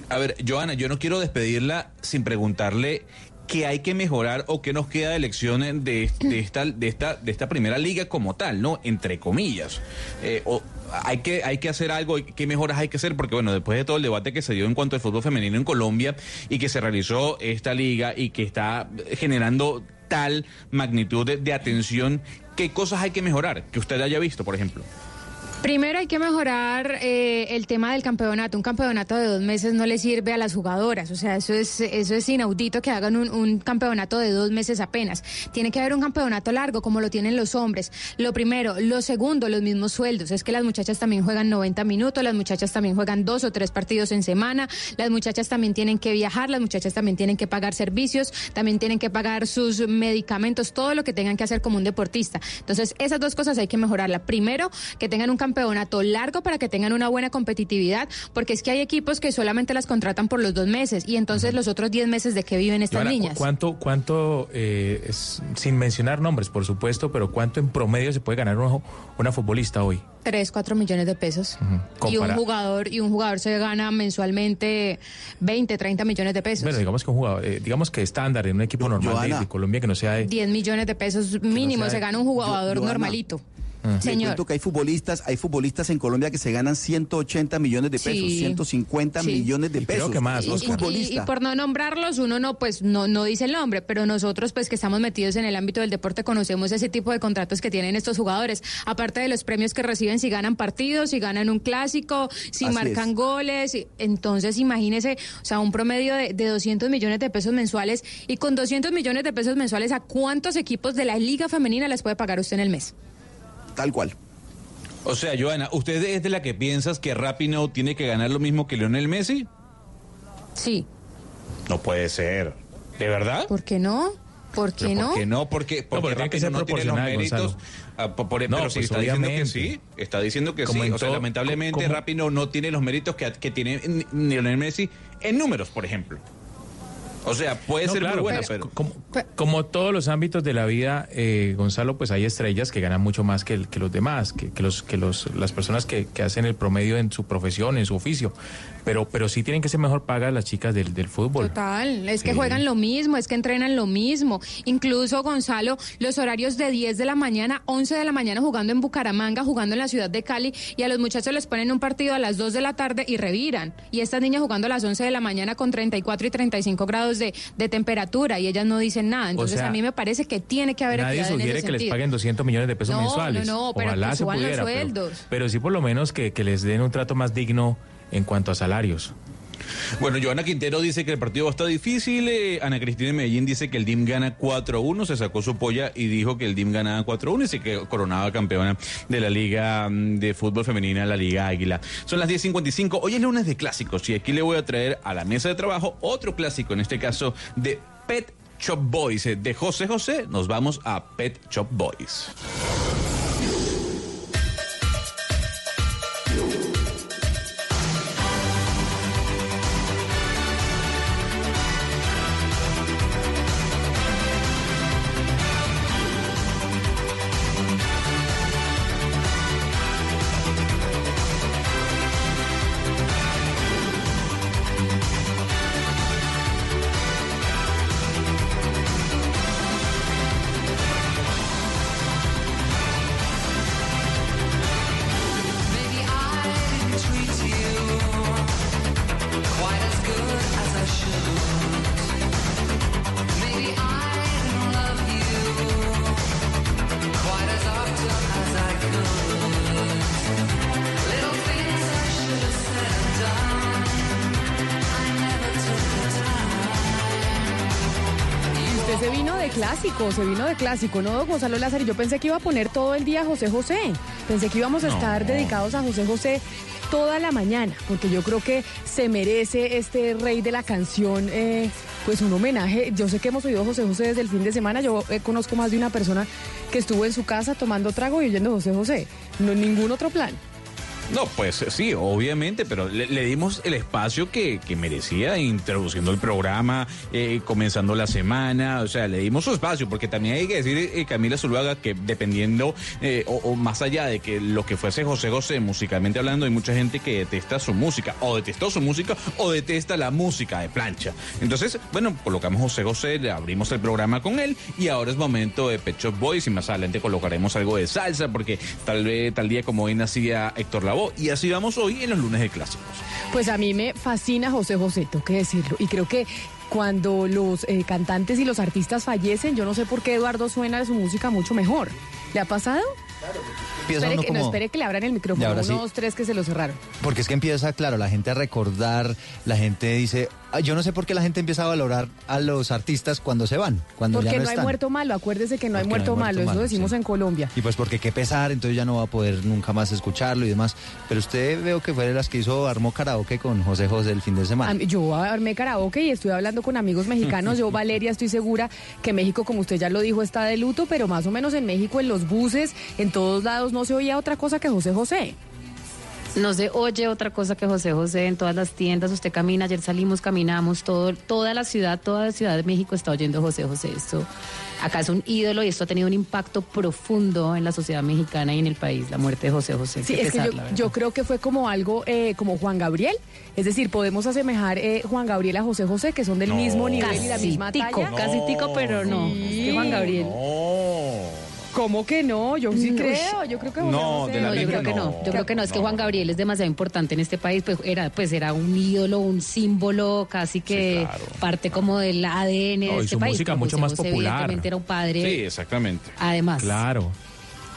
S14: A ver, Joana, yo no quiero despedirla sin preguntarle qué hay que mejorar o qué nos queda de elecciones de, de esta, de, esta, de esta primera liga como tal, ¿no? Entre comillas. Eh, o hay, que, hay que hacer algo, qué mejoras hay que hacer, porque bueno, después de todo el debate que se dio en cuanto al fútbol femenino en Colombia y que se realizó esta liga y que está generando tal magnitud de, de atención, ¿qué cosas hay que mejorar que usted haya visto, por ejemplo?
S21: Primero hay que mejorar eh, el tema del campeonato. Un campeonato de dos meses no le sirve a las jugadoras. O sea, eso es, eso es inaudito que hagan un, un campeonato de dos meses apenas. Tiene que haber un campeonato largo como lo tienen los hombres. Lo primero. Lo segundo, los mismos sueldos. Es que las muchachas también juegan 90 minutos, las muchachas también juegan dos o tres partidos en semana, las muchachas también tienen que viajar, las muchachas también tienen que pagar servicios, también tienen que pagar sus medicamentos, todo lo que tengan que hacer como un deportista. Entonces, esas dos cosas hay que mejorarla. Primero, que tengan un campeonato campeonato largo para que tengan una buena competitividad, porque es que hay equipos que solamente las contratan por los dos meses y entonces los otros 10 meses de qué viven estas
S20: Joana, ¿cu-
S21: niñas.
S20: ¿Cuánto, cuánto eh, es- sin mencionar nombres, por supuesto, pero cuánto en promedio se puede ganar una, una futbolista hoy?
S21: 3, 4 millones de pesos. Y un jugador y un jugador se gana mensualmente 20, 30 millones de pesos.
S20: Bueno, digamos que un jugador, eh, digamos que estándar en un equipo normal de,
S16: Joana.
S20: de Colombia que no sea de...
S21: 10 millones de pesos mínimo se gana un jugador
S16: Yo- Joana.
S21: normalito.
S16: Le
S21: Señor.
S16: que hay futbolistas, hay futbolistas en Colombia que se ganan 180 millones de pesos,
S21: Sí.
S16: 150
S21: Sí.
S16: millones de
S20: Y creo
S16: pesos.
S20: que más,
S16: Los.
S21: Y, y
S16: futbolistas.
S21: por no nombrarlos, uno no, pues no, no dice el nombre, pero nosotros, pues que estamos metidos en el ámbito del deporte, conocemos ese tipo de contratos que tienen estos jugadores. Aparte de los premios que reciben si ganan partidos, si ganan un clásico, si
S16: Así
S21: marcan
S16: es.
S21: goles. y- Entonces, imagínese, o sea, un promedio de, de 200 millones de pesos mensuales. Y con 200 millones de pesos mensuales, ¿a cuántos equipos de la Liga Femenina les puede pagar usted en el mes?
S16: Tal cual.
S14: O sea, Joana, ¿usted es de la que piensas que Rapinoe tiene que ganar lo mismo que Lionel Messi?
S21: Sí.
S14: No puede ser. ¿De verdad?
S21: ¿Por qué no? ¿Por qué
S14: ¿Pero
S21: no?
S14: ¿Por qué no? Porque, porque
S20: pero tiene que ser
S14: no tiene los méritos. Ah, po- por-
S20: No,
S14: pero
S20: pues,
S14: está diciendo que sí. Está diciendo que
S20: Como
S14: sí. O sea, lamentablemente
S20: como-
S14: Rapinoe no tiene los méritos que, que tiene Lionel Messi en números, por ejemplo. O sea, puede
S20: No,
S14: ser
S20: claro,
S14: muy buena,
S20: pero
S14: pero...
S20: como, como todos los ámbitos de la vida, eh, Gonzalo, pues hay estrellas que ganan mucho más que, los demás, que, que los que los las personas que, que hacen el promedio en su profesión, en su oficio. Pero pero sí tienen que ser mejor pagas las chicas del, del fútbol.
S21: Total, es que juegan lo mismo, es que entrenan lo mismo. Incluso, Gonzalo, los horarios de 10 de la mañana, 11 de la mañana jugando en Bucaramanga, jugando en la ciudad de Cali, y a los muchachos les ponen un partido a las 2 de la tarde y reviran. Y estas niñas jugando a las 11 de la mañana con 34 y 35 grados de, de temperatura y ellas no dicen nada. Entonces,
S20: sea,
S21: a mí me parece que tiene que haber
S20: Nadie
S21: en
S20: sugiere
S21: ese
S20: que les paguen 200 millones de pesos
S21: No,
S20: mensuales.
S21: no, no, pero
S20: Ojalá
S21: que
S20: se
S21: suban los
S20: pudiera, pero-
S21: sueldos.
S20: Pero, sí por lo menos que, que les den un trato más digno en cuanto a salarios.
S14: Bueno, Joana Quintero dice que el partido estar difícil. eh, Ana Cristina de Medellín dice que el DIM gana 4-1. Se sacó su polla y dijo que el DIM ganaba 4-1 y se quedó coronada campeona de la Liga mm, de Fútbol Femenina, la Liga Águila. Son las 10.55. Hoy es lunes de clásicos y aquí le voy a traer a la mesa de trabajo otro clásico, en este caso de Pet Shop Boys. Eh, De José José nos vamos a Pet Shop Boys.
S23: Clásico, se vino de clásico, ¿no, Gonzalo Lázaro? Yo pensé que iba a poner todo el día a José José. Pensé que íbamos a
S20: No.
S23: estar dedicados a José José toda la mañana, porque yo creo que se merece este rey de la canción, eh, pues un homenaje. Yo sé que hemos oído José José desde el fin de semana. Yo eh, conozco más de una persona que estuvo en su casa tomando trago y oyendo José José. No ningún otro plan.
S14: No, pues sí, obviamente, pero le, dimos el espacio que, que merecía introduciendo el programa, eh, comenzando la semana, o sea, le dimos su espacio, porque también hay que decir, eh, Camila Zuluaga, que dependiendo, eh, o, más allá de que lo que fuese José José, musicalmente hablando, hay mucha gente que detesta su música, o detestó su música, o detesta la música de plancha. Entonces, bueno, colocamos José José, le abrimos el programa con él, y ahora es momento de Pet Boys, y más adelante colocaremos algo de salsa, porque tal vez, tal día como hoy nacía Héctor Lavoe, y así vamos hoy en los lunes de clásicos.
S23: Pues a mí me fascina José José, tengo que decirlo. Y creo que cuando los eh, cantantes y los artistas fallecen, yo no sé por qué Eduardo suena de su música mucho mejor. ¿Le ha pasado?
S15: Empieza
S23: Espere
S15: uno
S23: que, no, espere que le abran el micrófono.
S15: ahora sí.
S23: Dos, tres que se lo cerraron.
S15: Porque es que empieza, claro, la gente a recordar, la gente dice, "Ah, yo no sé por qué la gente empieza a valorar a los artistas cuando se van, cuando
S23: Porque
S15: ya
S23: no,
S15: no,
S23: hay
S15: están.
S23: muerto malo, acuérdese que no hay muerto malo, eso decimos en Colombia.
S15: Y pues porque qué pesar, entonces ya no va a poder nunca más escucharlo y demás. Pero usted veo que fue de las que hizo, armó karaoke con José José el fin de semana.
S23: Mí- Yo armé karaoke y estoy hablando con amigos mexicanos. Yo, Valeria, estoy segura que México, como usted ya lo dijo, está de luto, pero más o menos en México, en los buses, en todos lados, no no se oía otra cosa que José José.
S17: No se oye otra cosa que José José en todas las tiendas. Usted camina, ayer salimos, caminamos, todo, toda la ciudad, toda la ciudad de México está oyendo José José. Esto acá es un ídolo y esto ha tenido un impacto profundo en la sociedad mexicana y en el país, la muerte de José José.
S23: Sí, es que yo, yo creo que fue como algo eh, como Juan Gabriel. Es decir, podemos asemejar eh, Juan Gabriel a José José, que son del
S17: No.
S23: mismo nivel y la
S17: Casi
S23: misma
S17: tico,
S23: talla.
S17: casi tico, pero no. Es que Juan Gabriel.
S23: ¿Cómo que no? Yo sí
S17: Uy.
S23: creo. Yo creo que
S14: No,
S23: José-
S14: de la
S17: No, yo creo que no.
S14: no.
S17: Yo creo que no. Es que Juan Gabriel es demasiado importante en este país. Pues era, pues era un ídolo, un símbolo, casi que parte como del ADN
S20: No,
S17: de
S20: y
S17: este
S20: su
S17: país.
S20: música mucho
S17: José
S20: más popular.
S17: Evidentemente era un padre.
S14: Sí, exactamente.
S17: Además.
S20: Claro.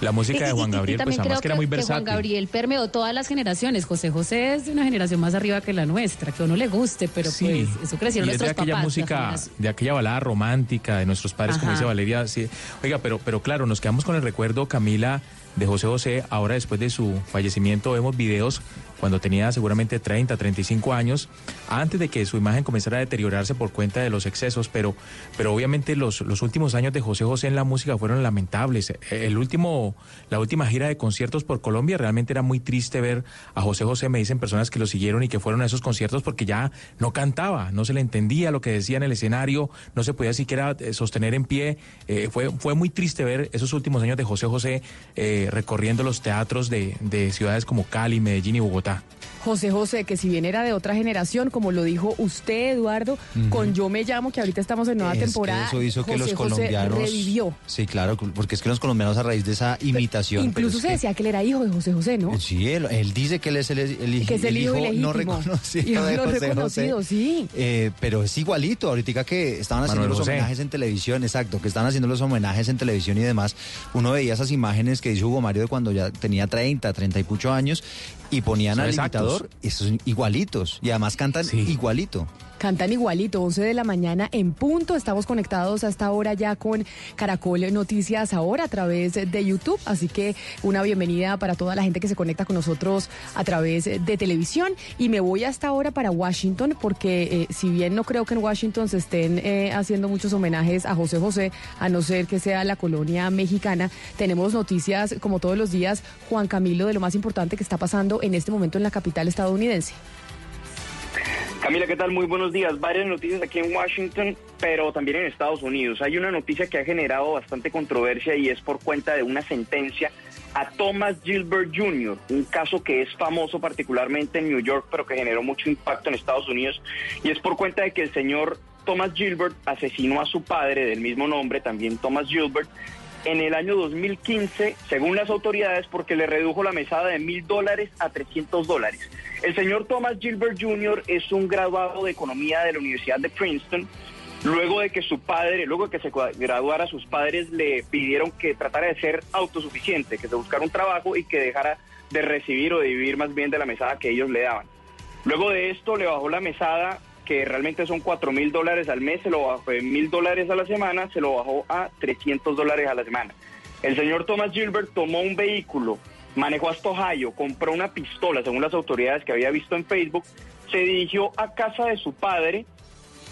S20: La música de
S17: Y- y-
S20: Juan
S17: y
S20: Gabriel, pues además
S17: creo
S20: que era muy
S17: que Juan
S20: versátil.
S17: Gabriel permeó todas las generaciones. José José es de una generación más arriba que la nuestra, que a uno le guste, pero
S20: Sí.
S17: pues eso crecieron
S20: y es de aquella
S17: papás.
S20: música, de aquella balada romántica de nuestros padres, como dice Valeria. Sí. Oiga, pero, pero claro, nos quedamos con el recuerdo, Camila, de José José. Ahora, después de su fallecimiento, vemos videos cuando tenía seguramente 30, 35 años, antes de que su imagen comenzara a deteriorarse por cuenta de los excesos, pero, pero obviamente los, los últimos años de José José en la música fueron lamentables. El último, la última gira de conciertos por Colombia realmente era muy triste ver a José José, me dicen personas que lo siguieron y que fueron a esos conciertos porque ya no cantaba, no se le entendía lo que decía en el escenario, no se podía siquiera eh, sostener en pie. Eh, fue, fue muy triste ver esos últimos años de José José eh, recorriendo los teatros de, de ciudades como Cali, Medellín y Bogotá.
S23: José José, que si bien era de otra generación, como lo dijo usted, Eduardo, con Yo Me Llamo, que ahorita estamos en nueva
S15: Es que
S23: temporada,
S15: eso hizo que
S23: José
S15: los
S23: José
S15: colombianos
S23: revivió.
S15: Sí, claro, porque es que los colombianos a raíz de esa imitación. pero
S23: Incluso se
S15: que-
S23: decía que él era hijo de José José, ¿no?
S15: Sí, él, él dice que él es el,
S23: que es el, hijo,
S15: no reconocido
S23: Hijo
S15: de
S23: no
S15: José
S23: reconocido,
S15: José.
S23: sí.
S15: Eh, pero es igualito, ahorita que estaban haciendo
S20: Manuel
S15: los
S20: José.
S15: homenajes en televisión, exacto, que estaban haciendo los homenajes en televisión y demás, uno veía esas imágenes que hizo Hugo Mario de cuando ya tenía 30, 30 y pucho años, y ponían al imitador, y esos son igualitos, y además cantan igualito.
S23: Cantan igualito, 11 de la mañana en punto. Estamos conectados hasta ahora ya con Caracol Noticias ahora a través de YouTube. Así que una bienvenida para toda la gente que se conecta con nosotros a través de televisión. Y me voy hasta ahora para Washington porque eh, si bien no creo que en Washington se estén eh, haciendo muchos homenajes a José José, a no ser que sea la colonia mexicana, tenemos noticias como todos los días, Juan Camilo, de lo más importante que está pasando en este momento en la capital estadounidense.
S24: Camila, ¿qué tal? Muy buenos días. Varias noticias aquí en Washington, pero también en Estados Unidos. Hay una noticia que ha generado bastante controversia y es por cuenta de una sentencia a Thomas Gilbert Jr., un caso que es famoso particularmente en New York, pero que generó mucho impacto en Estados Unidos. Y es por cuenta de que el señor Thomas Gilbert asesinó a su padre del mismo nombre, también Thomas Gilbert, en el año 2015, según las autoridades, porque le redujo la mesada de mil dólares a 300 dólares. El señor Thomas Gilbert Jr. es un graduado de economía de la Universidad de Princeton. Luego de que su padre, luego de que se graduara, sus padres le pidieron que tratara de ser autosuficiente, que se buscara un trabajo y que dejara de recibir o de vivir más bien de la mesada que ellos le daban. Luego de esto le bajó la mesada, que realmente son 4 mil dólares al mes, se lo bajó de mil dólares a la semana, se lo bajó a 300 dólares a la semana. El señor Thomas Gilbert tomó un vehículo, manejó hasta Ohio, compró una pistola, según las autoridades que había visto en Facebook, se dirigió a casa de su padre,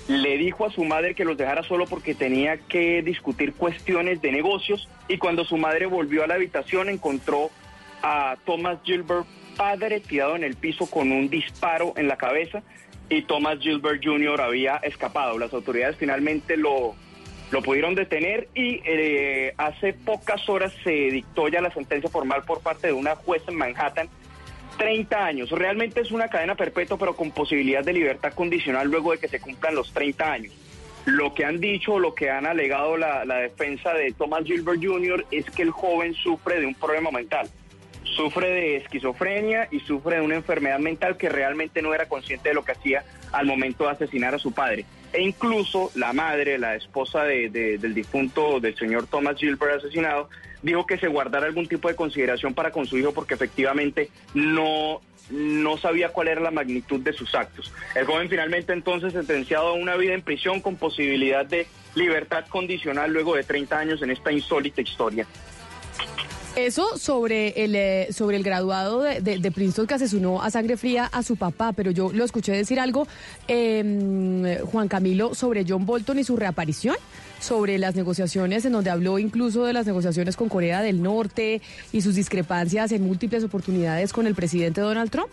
S24: le dijo a su madre que los dejara solo porque tenía que discutir cuestiones de negocios y cuando su madre volvió a la habitación encontró a Thomas Gilbert padre tirado en el piso con un disparo en la cabeza y Thomas Gilbert Jr. había escapado. Las autoridades finalmente lo, lo pudieron detener y eh, hace pocas horas se dictó ya la sentencia formal por parte de una juez en Manhattan 30 años. Realmente es una cadena perpetua, pero con posibilidad de libertad condicional luego de que se cumplan los 30 años. Lo que han dicho, lo que han alegado la defensa de Thomas Gilbert Jr. es que el joven sufre de un problema mental. Sufre de esquizofrenia y sufre de una enfermedad mental que realmente no era consciente de lo que hacía al momento de asesinar a su padre. E incluso la madre, la esposa de- de- del difunto, del señor Thomas Gilbert asesinado, dijo que se guardara algún tipo de consideración para con su hijo porque efectivamente no, no sabía cuál era la magnitud de sus actos. El joven finalmente entonces sentenciado a una vida en prisión con posibilidad de libertad condicional luego de 30 años en esta insólita historia.
S23: Eso sobre el, eh, sobre el graduado de, de- Princeton que asesinó a sangre fría a su papá, pero yo lo escuché decir algo, eh, Juan Camilo, sobre John Bolton y su reaparición, sobre las negociaciones en donde habló incluso de las negociaciones con Corea del Norte y sus discrepancias en múltiples oportunidades con el presidente Donald Trump.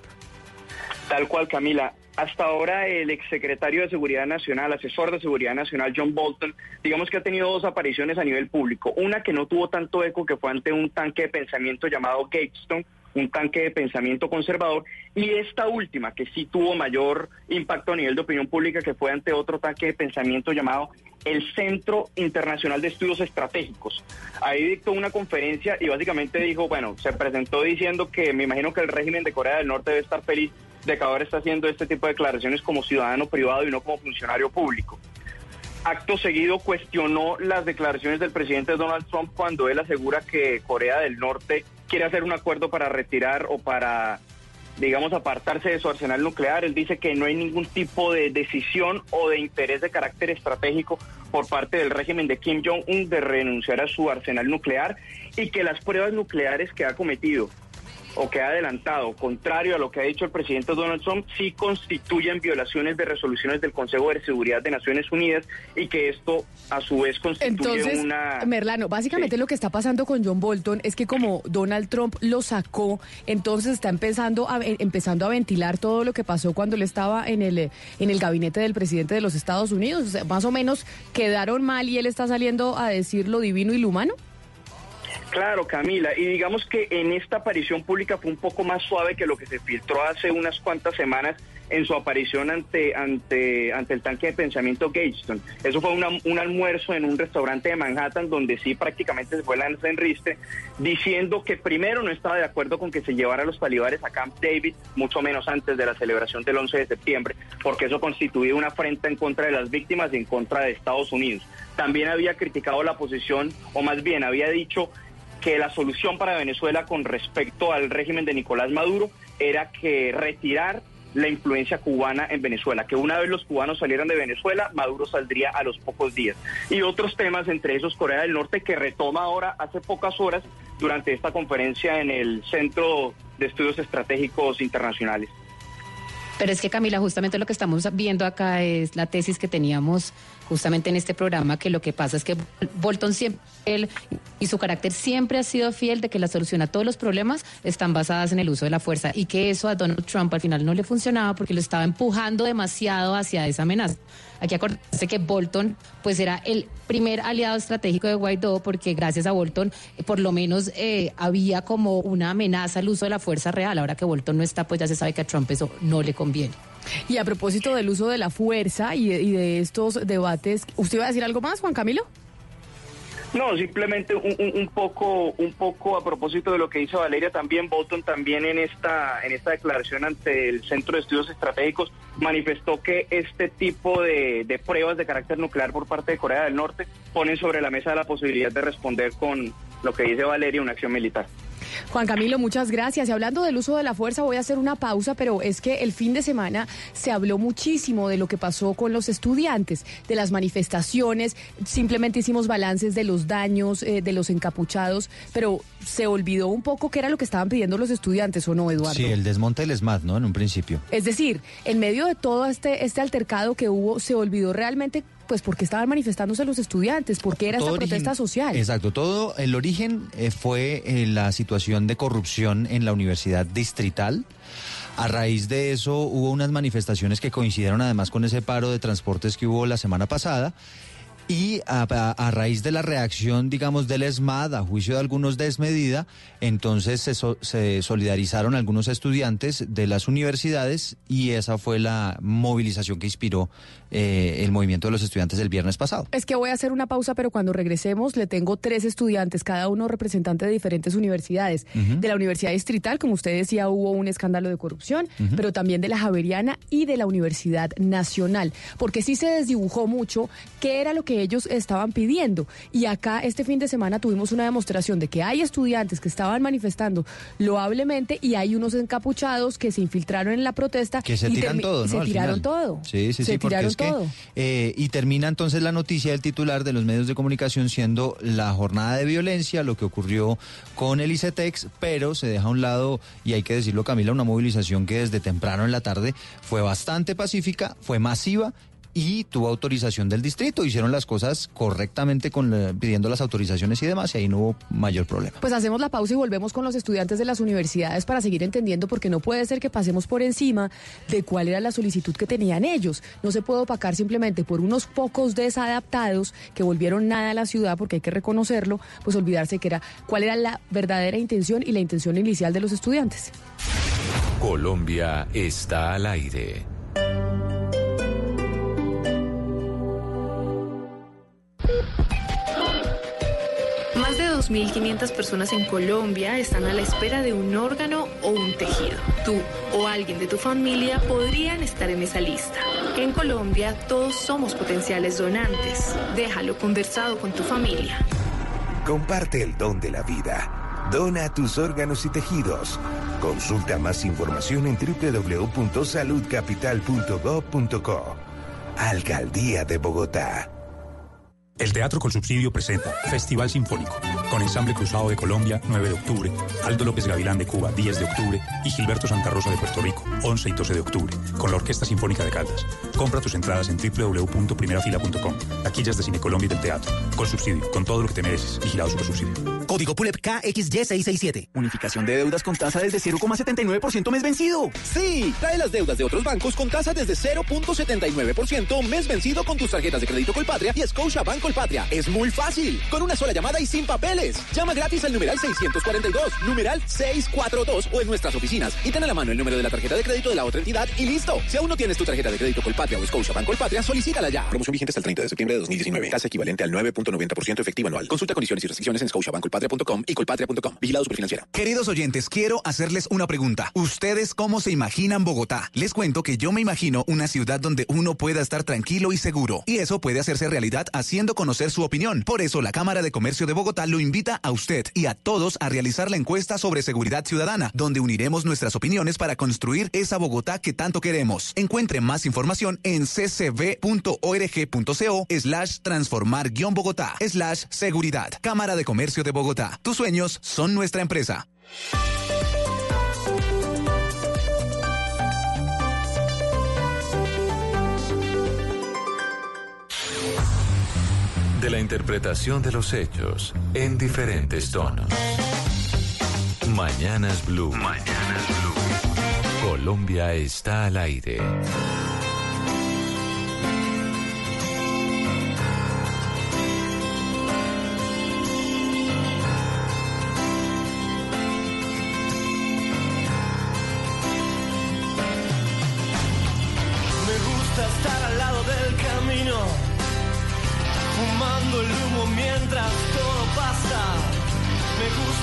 S24: Tal cual, Camila. Hasta ahora el exsecretario de Seguridad Nacional, asesor de Seguridad Nacional, John Bolton, digamos que ha tenido dos apariciones a nivel público. Una que no tuvo tanto eco, que fue ante un tanque de pensamiento llamado Gatestone, un tanque de pensamiento conservador, y esta última, que sí tuvo mayor impacto a nivel de opinión pública, que fue ante otro tanque de pensamiento llamado el Centro Internacional de Estudios Estratégicos. Ahí dictó una conferencia y básicamente dijo, bueno, se presentó diciendo que me imagino que el régimen de Corea del Norte debe estar feliz de que ahora está haciendo este tipo de declaraciones como ciudadano privado y no como funcionario público. Acto seguido cuestionó las declaraciones del presidente Donald Trump cuando él asegura que Corea del Norte quiere hacer un acuerdo para retirar o para, digamos, apartarse de su arsenal nuclear. Él dice que no hay ningún tipo de decisión o de interés de carácter estratégico por parte del régimen de Kim Jong-un de renunciar a su arsenal nuclear y que las pruebas nucleares que ha cometido o que ha adelantado, contrario a lo que ha dicho el presidente Donald Trump, sí constituyen violaciones de resoluciones del Consejo de Seguridad de Naciones Unidas y que esto a su vez constituye
S23: Entonces,
S24: una...
S23: Merlano, básicamente lo que está pasando con John Bolton es que como Donald Trump lo sacó, entonces está empezando a, eh, empezando a ventilar todo lo que pasó cuando él estaba en el, eh, en el gabinete del presidente de los Estados Unidos. O sea, más o menos quedaron mal y él está saliendo a decir lo divino y lo humano.
S24: Claro, Camila, y digamos que en esta aparición pública fue un poco más suave que lo que se filtró hace unas cuantas semanas en su aparición ante ante ante el tanque de pensamiento Gatestone. Eso fue una- un almuerzo en un restaurante de Manhattan donde sí prácticamente se fue la enriste diciendo que primero no estaba de acuerdo con que se llevara a los talibanes a Camp David, mucho menos antes de la celebración del 11 de septiembre, porque eso constituía una afrenta en contra de las víctimas y en contra de Estados Unidos. También había criticado la posición, o más bien había dicho que la solución para Venezuela con respecto al régimen de Nicolás Maduro era que retirar la influencia cubana en Venezuela, que una vez los cubanos salieran de Venezuela, Maduro saldría a los pocos días. Y otros temas, entre esos Corea del Norte, que retoma ahora hace pocas horas durante esta conferencia en el Centro de Estudios Estratégicos Internacionales.
S17: Pero es que Camila, justamente lo que estamos viendo acá es la tesis que teníamos justamente en este programa, que lo que pasa es que Bolton siempre, él y su carácter siempre ha sido fiel de que la solución a todos los problemas están basadas en el uso de la fuerza y que eso a Donald Trump al final no le funcionaba porque lo estaba empujando demasiado hacia esa amenaza. Aquí acordarse que Bolton pues era el primer aliado estratégico de Guaidó porque gracias a Bolton eh, por lo menos eh, había como una amenaza al uso de la fuerza real. Ahora que Bolton no está pues ya se sabe que a Trump eso no le conviene.
S23: Y a propósito del uso de la fuerza y de, estos debates, ¿usted iba a decir algo más, Juan Camilo?
S24: No, simplemente un, un- poco, un poco a propósito de lo que dice Valeria también, Bolton también en esta, en esta declaración ante el Centro de Estudios Estratégicos manifestó que este tipo de pruebas de carácter nuclear por parte de Corea del Norte ponen sobre la mesa la posibilidad de responder con lo que dice Valeria, una acción militar.
S23: Juan Camilo, muchas gracias. Y hablando del uso de la fuerza, voy a hacer una pausa, pero es que el fin de semana se habló muchísimo de lo que pasó con los estudiantes, de las manifestaciones, simplemente hicimos balances de los daños, eh, de los encapuchados, pero se olvidó un poco qué era lo que estaban pidiendo los estudiantes, ¿o no, Eduardo?
S15: Sí, el desmonte del ESMAD, ¿no? En un principio.
S23: Es decir, en medio de todo este, este altercado que hubo, se olvidó realmente, pues, por qué estaban manifestándose los estudiantes, por qué era esta
S15: Todo origen-
S23: protesta social.
S15: Exacto, todo el origen eh, fue eh, la situación de corrupción en la Universidad Distrital. A raíz de eso hubo unas manifestaciones que coincidieron además con ese paro de transportes que hubo la semana pasada. Y a, a- a raíz de la reacción, digamos, del ESMAD, a juicio de algunos desmedida, entonces se, so- se solidarizaron algunos estudiantes de las universidades y esa fue la movilización que inspiró eh, el movimiento de los estudiantes el viernes pasado.
S23: Es que voy a hacer una pausa, pero cuando regresemos le tengo tres estudiantes, cada uno representante de diferentes universidades. De la Universidad Distrital, como usted decía, hubo un escándalo de corrupción, pero también de la Javeriana y de la Universidad Nacional, porque sí se desdibujó mucho qué era lo que ellos estaban pidiendo. Y acá este fin de semana tuvimos una demostración de que hay estudiantes que estaban manifestando loablemente y hay unos encapuchados que se infiltraron en la protesta
S15: Que se
S23: y
S15: tiran todo, ¿no?
S23: se tiraron
S15: final.
S23: todo.
S15: Sí, sí,
S23: se
S15: sí, porque
S23: tiraron
S15: es que, eh, y termina entonces la noticia del titular de los medios de comunicación siendo la jornada de violencia, lo que ocurrió con el ICETEX, pero se deja a un lado, y hay que decirlo Camila, una movilización que desde temprano en la tarde fue bastante pacífica, fue masiva y tuvo autorización del distrito. Hicieron las cosas correctamente con la- pidiendo las autorizaciones y demás, y ahí no hubo mayor problema.
S23: Pues hacemos la pausa y volvemos con los estudiantes de las universidades para seguir entendiendo, porque no puede ser que pasemos por encima de cuál era la solicitud que tenían ellos. No se puede opacar simplemente por unos pocos desadaptados que volvieron nada a la ciudad, porque hay que reconocerlo, pues olvidarse que era cuál era la verdadera intención y la intención inicial de los estudiantes.
S25: Colombia está al aire.
S26: 2.500 personas en Colombia están a la espera de un órgano o un tejido. Tú o alguien de tu familia podrían estar en esa lista. En Colombia todos somos potenciales donantes. Déjalo conversado con tu familia.
S27: Comparte el don de la vida. Dona tus órganos y tejidos. Consulta más información en www.saludcapital.gov.co. Alcaldía de Bogotá.
S6: El Teatro con Subsidio presenta Festival Sinfónico, con Ensamble Cruzado de Colombia, 9 de octubre, Aldo López Gavilán de Cuba, 10 de octubre, y Gilberto Santa Rosa de Puerto Rico, 11 y 12 de octubre, con la Orquesta Sinfónica de Caldas. Compra tus entradas en www.primerafila.com. Taquillas de Cine Colombia y del Teatro. Con subsidio, con todo lo que te mereces. Vigilado Super Subsidio.
S7: Código PULEP KXY667.
S28: Unificación de deudas con tasa desde 0,79% mes vencido. Sí, trae las deudas de otros bancos con tasa desde 0.79% mes vencido con tus tarjetas de crédito Colpatria y Scotiabank Colpatria. Es muy fácil, con una sola llamada y sin papeles. Llama gratis al numeral 642, numeral 642 o en nuestras oficinas y ten a la mano el número de la tarjeta de crédito de la otra entidad y listo. Si aún no tienes tu tarjeta de crédito Colpatria o Scotiabank Colpatria, solicítala ya.
S29: Promoción vigente hasta el 30 de septiembre de 2019. Tasa equivalente al 9.90% efectivo anual. Consulta condiciones y restricciones en scotiabankcolpatria.com y colpatria.com. Vigilado Superfinanciera.
S4: Queridos oyentes, quiero hacerles una pregunta. ¿Ustedes cómo se imaginan Bogotá? Les cuento que yo me imagino una ciudad donde uno pueda estar tranquilo y seguro. Y eso puede hacerse realidad haciendo conocer su opinión. Por eso la Cámara de Comercio de Bogotá lo invita a usted y a todos a realizar la encuesta sobre seguridad ciudadana, donde uniremos nuestras opiniones para construir esa Bogotá que tanto queremos. Encuentre más información en ccb.org.co slash transformar guion Bogotá slash seguridad. Cámara de Comercio de Bogotá. Tus sueños son nuestra empresa.
S25: De la interpretación de los hechos en diferentes tonos. Mañanas Blue. Mañanas Blue. Colombia está al aire.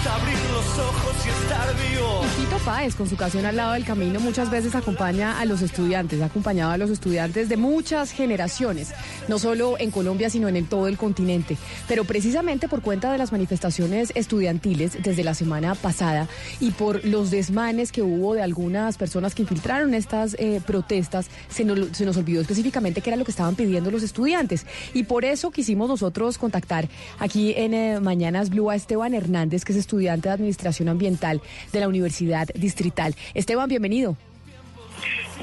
S8: Abrir los ojos y estar vivo.
S23: Páez, con su canción al lado del camino, muchas veces acompaña a los estudiantes, ha acompañado a los estudiantes de muchas generaciones, no solo en Colombia, sino en todo el continente. Pero precisamente por cuenta de las manifestaciones estudiantiles desde la semana pasada y por los desmanes que hubo de algunas personas que infiltraron estas eh, protestas, se nos, se nos olvidó específicamente qué era lo que estaban pidiendo los estudiantes. Y por eso quisimos nosotros contactar aquí en eh, Mañanas Blue a Esteban Hernández, que es estudiante de Administración Ambiental de la Universidad Distrital. Esteban, bienvenido.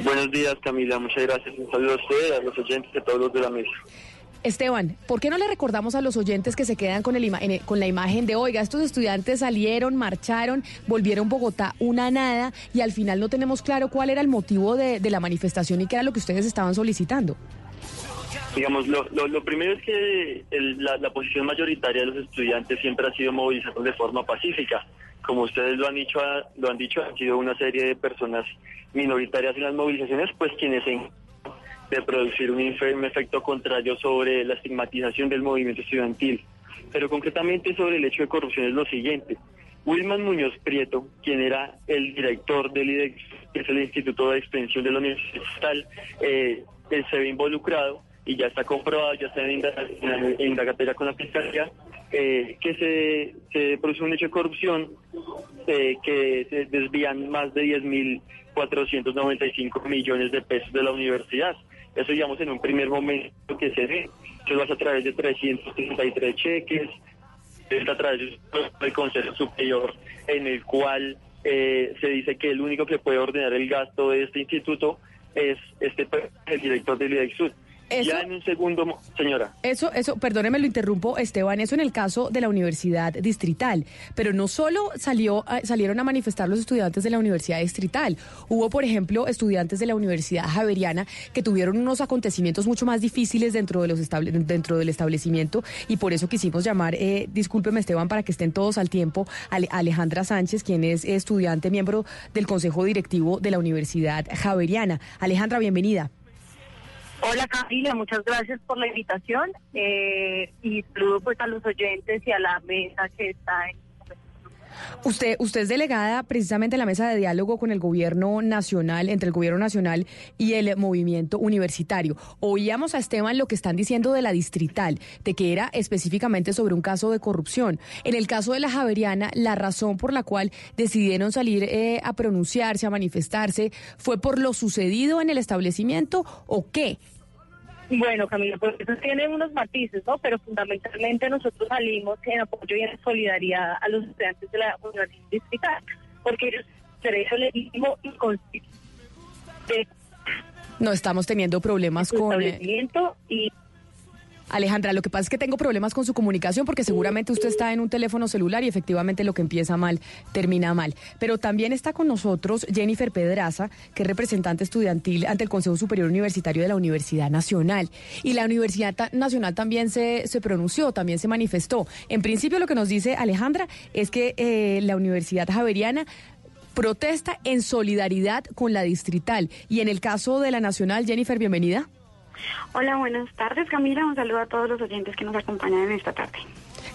S30: Buenos días, Camila. Muchas gracias. Un saludo a usted, a los oyentes a todos los de la mesa.
S23: Esteban, ¿por qué no le recordamos a los oyentes que se quedan con, el ima- con la imagen de, oiga, estos estudiantes salieron, marcharon, volvieron Bogotá una nada y al final no tenemos claro cuál era el motivo de la manifestación y qué era lo que ustedes estaban solicitando?
S30: Digamos, lo, lo, lo primero es que el- la, la posición mayoritaria de los estudiantes siempre ha sido movilizarnos de forma pacífica. Como ustedes lo han dicho, ha- lo han dicho, han sido una serie de personas minoritarias en las movilizaciones, pues quienes encargan de producir un, un efecto contrario sobre la estigmatización del movimiento estudiantil. Pero concretamente sobre el hecho de corrupción es lo siguiente. Wilman Muñoz Prieto, quien era el director del IDEX, que es el Instituto de Extensión de la Universidad eh, se ve involucrado y ya está comprobado, ya está en indaga- en indagatoria con la fiscalía, eh, que se, se produce un hecho de corrupción eh, que se desvían más de 10.495 millones de pesos de la universidad. Eso, digamos, en un primer momento que se ve, que lo hace a través de 333 cheques, es a través del Consejo Superior, en el cual eh, se dice que el único que puede ordenar el gasto de este instituto es este el director del IDEXUD.
S23: Eso-
S30: Ya en un segundo, señora.
S23: Eso, eso, perdóneme, lo interrumpo, Esteban, eso en el caso de la Universidad Distrital. Pero no solo salió, eh, salieron a manifestar los estudiantes de la Universidad Distrital. Hubo, por ejemplo, estudiantes de la Universidad Javeriana que tuvieron unos acontecimientos mucho más difíciles dentro, de los estable- dentro del establecimiento y por eso quisimos llamar, eh, discúlpeme, Esteban, para que estén todos al tiempo, a Ale- Alejandra Sánchez, quien es estudiante, miembro del Consejo Directivo de la Universidad Javeriana. Alejandra, bienvenida.
S31: Hola Camila, muchas gracias por la invitación eh, y saludo pues a los oyentes y a la mesa que está en
S23: Usted, usted es delegada precisamente en la mesa de diálogo con el gobierno nacional, entre el gobierno nacional y el movimiento universitario. Oíamos a Esteban lo que están diciendo de la distrital, de que era específicamente sobre un caso de corrupción. En el caso de la Javeriana, la razón por la cual decidieron salir eh, a pronunciarse, a manifestarse, fue por lo sucedido en el establecimiento o qué?
S31: Bueno, Camila, pues eso tiene unos matices, ¿no? Pero fundamentalmente nosotros salimos en apoyo y en solidaridad a los estudiantes de la Universidad Distrital, porque ellos derecho legítimo y constitucional
S23: No estamos teniendo problemas con... eh,
S31: y
S23: Alejandra, lo que pasa es que tengo problemas con su comunicación porque seguramente usted está en un teléfono celular y efectivamente lo que empieza mal termina mal. Pero también está con nosotros Jennifer Pedraza, que es representante estudiantil ante el Consejo Superior Universitario de la Universidad Nacional. Y la Universidad Nacional también se, se pronunció, también se manifestó. En principio lo que nos dice Alejandra es que eh, la Universidad Javeriana protesta en solidaridad con la distrital. Y en el caso de la Nacional, Jennifer, bienvenida.
S32: Hola, buenas tardes Camila. Un saludo a todos los oyentes que nos acompañan en esta tarde.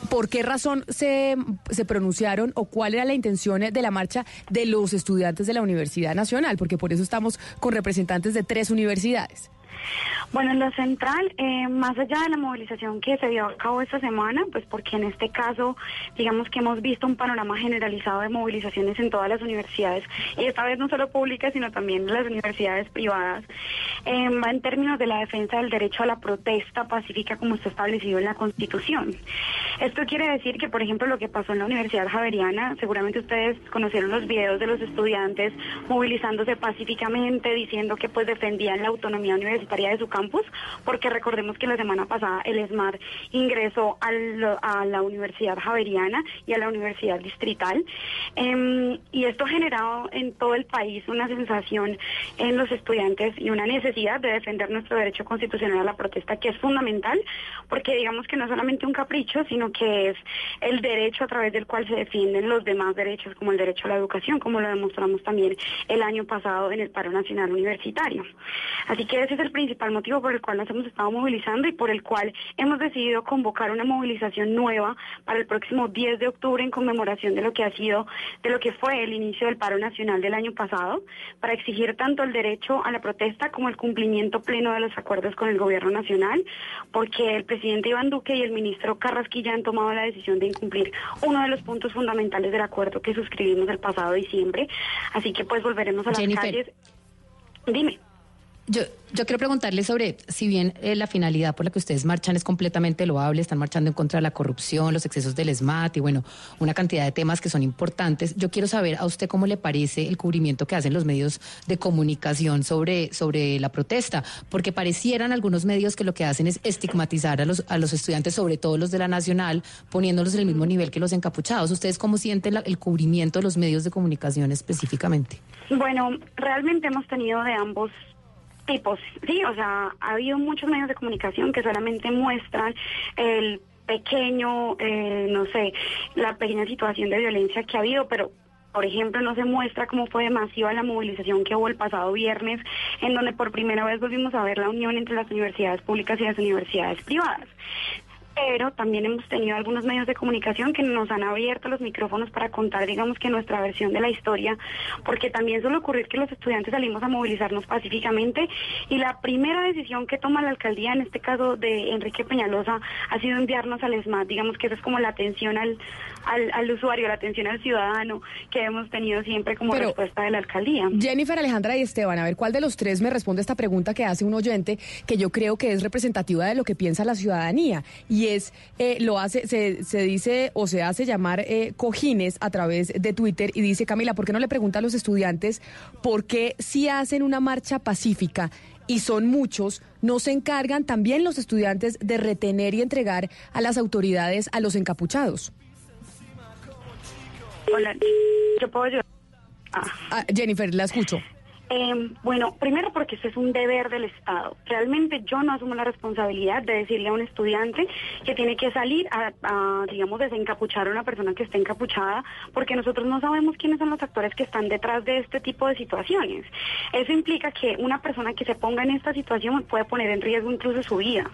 S23: ¿Por qué razón se, se pronunciaron o cuál era la intención de la marcha de los estudiantes de la Universidad Nacional? Porque por eso estamos con representantes de tres universidades.
S32: Bueno, en lo central, eh, más allá de la movilización que se dio a cabo esta semana, pues porque en este caso, digamos que hemos visto un panorama generalizado de movilizaciones en todas las universidades, y esta vez no solo públicas, sino también las universidades privadas, eh, va en términos de la defensa del derecho a la protesta pacífica como está establecido en la Constitución. Esto quiere decir que, por ejemplo, lo que pasó en la Universidad Javeriana, seguramente ustedes conocieron los videos de los estudiantes movilizándose pacíficamente, diciendo que pues defendían la autonomía universitaria de su campus, porque recordemos que la semana pasada el ESMAR ingresó a la Universidad Javeriana y a la Universidad Distrital, Em, y esto ha generado en todo el país una sensación en los estudiantes y una necesidad de defender nuestro derecho constitucional a la protesta, que es fundamental, porque digamos que no es solamente un capricho, sino que es el derecho a través del cual se defienden los demás derechos, como el derecho a la educación, como lo demostramos también el año pasado en el paro nacional universitario. Así que ese es el principal motivo por el cual nos hemos estado movilizando y por el cual hemos decidido convocar una movilización nueva para el próximo 10 de octubre en conmemoración de lo que ha sido, de lo que fue el inicio del paro nacional del año pasado, para exigir tanto el derecho a la protesta como el cumplimiento pleno de los acuerdos con el gobierno nacional, porque el presidente Iván Duque y el ministro Carrasquilla han tomado la decisión de incumplir uno de los puntos fundamentales del acuerdo que suscribimos el pasado diciembre. Así que pues volveremos a las
S17: Jennifer.
S32: calles. Dime.
S17: Yo, yo quiero preguntarle sobre, si bien eh, la finalidad por la que ustedes marchan es completamente loable, están marchando en contra de la corrupción, los excesos del SMAT y bueno, una cantidad de temas que son importantes. Yo quiero saber a usted cómo le parece el cubrimiento que hacen los medios de comunicación sobre, sobre la protesta, porque parecieran algunos medios que lo que hacen es estigmatizar a los, a los estudiantes, sobre todo los de la Nacional, poniéndolos en el mismo nivel que los encapuchados. ¿Ustedes cómo sienten la- el cubrimiento de los medios de comunicación específicamente?
S32: Bueno, realmente hemos tenido de ambos tipos, sí, o sea, ha habido muchos medios de comunicación que solamente muestran el pequeño, eh, no sé, la pequeña situación de violencia que ha habido, pero por ejemplo, no se muestra cómo fue masiva la movilización que hubo el pasado viernes, en donde por primera vez volvimos a ver la unión entre las universidades públicas y las universidades privadas. Pero también hemos tenido algunos medios de comunicación que nos han abierto los micrófonos para contar, digamos que nuestra versión de la historia, porque también suele ocurrir que los estudiantes salimos a movilizarnos pacíficamente y la primera decisión que toma la alcaldía, en este caso de Enrique Peñalosa, ha sido enviarnos al ESMAD, digamos que eso es como la atención al, al, al usuario, la atención al ciudadano que hemos tenido siempre como
S23: Pero-
S32: respuesta de la alcaldía.
S23: Jennifer, Alejandra y Esteban, a ver cuál de los tres me responde esta pregunta que hace un oyente que yo creo que es representativa de lo que piensa la ciudadanía y es eh, lo hace se, se dice o se hace llamar eh, cojines a través de Twitter y dice Camila, ¿por qué no le pregunta a los estudiantes por qué si hacen una marcha pacífica y son muchos, no se encargan también los estudiantes de retener y entregar a las autoridades a los encapuchados?
S32: Hola, yo puedo ayudar.
S23: Ah, Jennifer, la escucho.
S32: Eh, bueno, primero porque eso es un deber del Estado. Realmente yo no asumo la responsabilidad de decirle a un estudiante que tiene que salir a, a, digamos, desencapuchar a una persona que está encapuchada, porque nosotros no sabemos quiénes son los actores que están detrás de este tipo de situaciones. Eso implica que una persona que se ponga en esta situación puede poner en riesgo incluso su vida.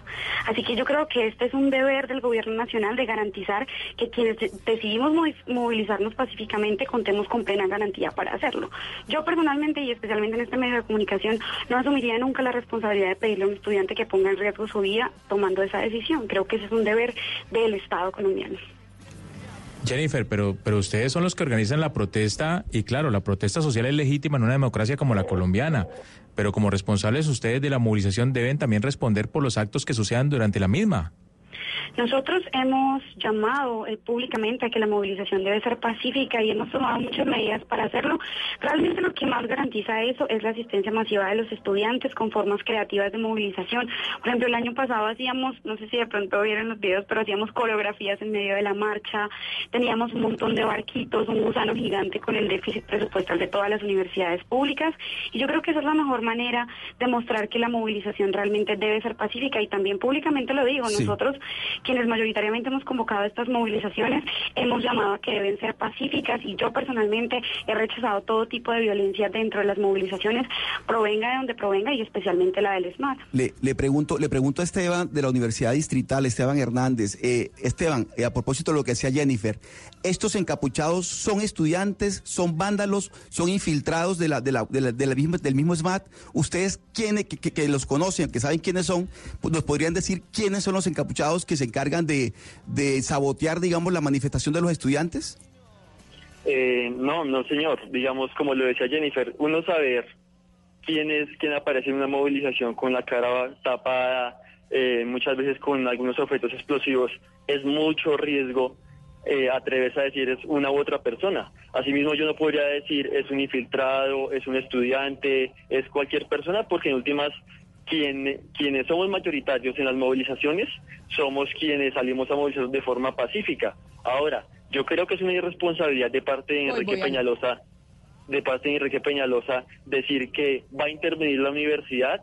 S32: Así que yo creo que este es un deber del gobierno nacional de garantizar que quienes de- decidimos movi- movilizarnos pacíficamente contemos con plena garantía para hacerlo. Yo personalmente y especialmente en este medio de comunicación no asumiría nunca la responsabilidad de pedirle a un estudiante que ponga en riesgo su vida tomando esa decisión. Creo que ese es un deber del Estado colombiano.
S20: Jennifer, pero, pero ustedes son los que organizan la protesta y claro, la protesta social es legítima en una democracia como la colombiana, pero como responsables ustedes de la movilización deben también responder por los actos que sucedan durante la misma.
S32: Nosotros hemos llamado eh, públicamente a que la movilización debe ser pacífica y hemos tomado muchas medidas para hacerlo. Realmente lo que más garantiza eso es la asistencia masiva de los estudiantes con formas creativas de movilización. Por ejemplo, el año pasado hacíamos, no sé si de pronto vieron los videos, pero hacíamos coreografías en medio de la marcha, teníamos un montón de barquitos, un gusano gigante con el déficit presupuestal de todas las universidades públicas y yo creo que esa es la mejor manera de mostrar que la movilización realmente debe ser pacífica y también públicamente lo digo,
S33: Sí.
S32: nosotros quienes mayoritariamente hemos convocado estas movilizaciones, hemos llamado a que deben ser pacíficas y yo personalmente he rechazado todo tipo de violencia dentro de las movilizaciones, provenga de donde provenga y especialmente la del SMAT.
S16: Le, pregunto, le pregunto a Esteban de la Universidad Distrital, Esteban Hernández. Eh, Esteban, eh, a propósito de lo que decía Jennifer, ¿estos encapuchados son estudiantes, son vándalos, son infiltrados de la, de la, de la- del mismo SMAT? Ustedes, quienes que, que- los conocen, que saben quiénes son, pues nos podrían decir quiénes son los encapuchados que se encargan de, de sabotear, digamos, la manifestación de los estudiantes?
S30: Eh, no, no, señor. Digamos, como lo decía Jennifer, uno saber quién es quién aparece en una movilización con la cara tapada, eh, muchas veces con algunos objetos explosivos, es mucho riesgo eh, atreverse a decir es una u otra persona. Asimismo, yo no podría decir es un infiltrado, es un estudiante, es cualquier persona, porque en últimas quien, quienes somos mayoritarios en las movilizaciones somos quienes salimos a movilizar de forma pacífica. Ahora, yo creo que es una irresponsabilidad de parte de Enrique Peñalosa, de parte de Enrique Peñalosa, decir que va a intervenir la universidad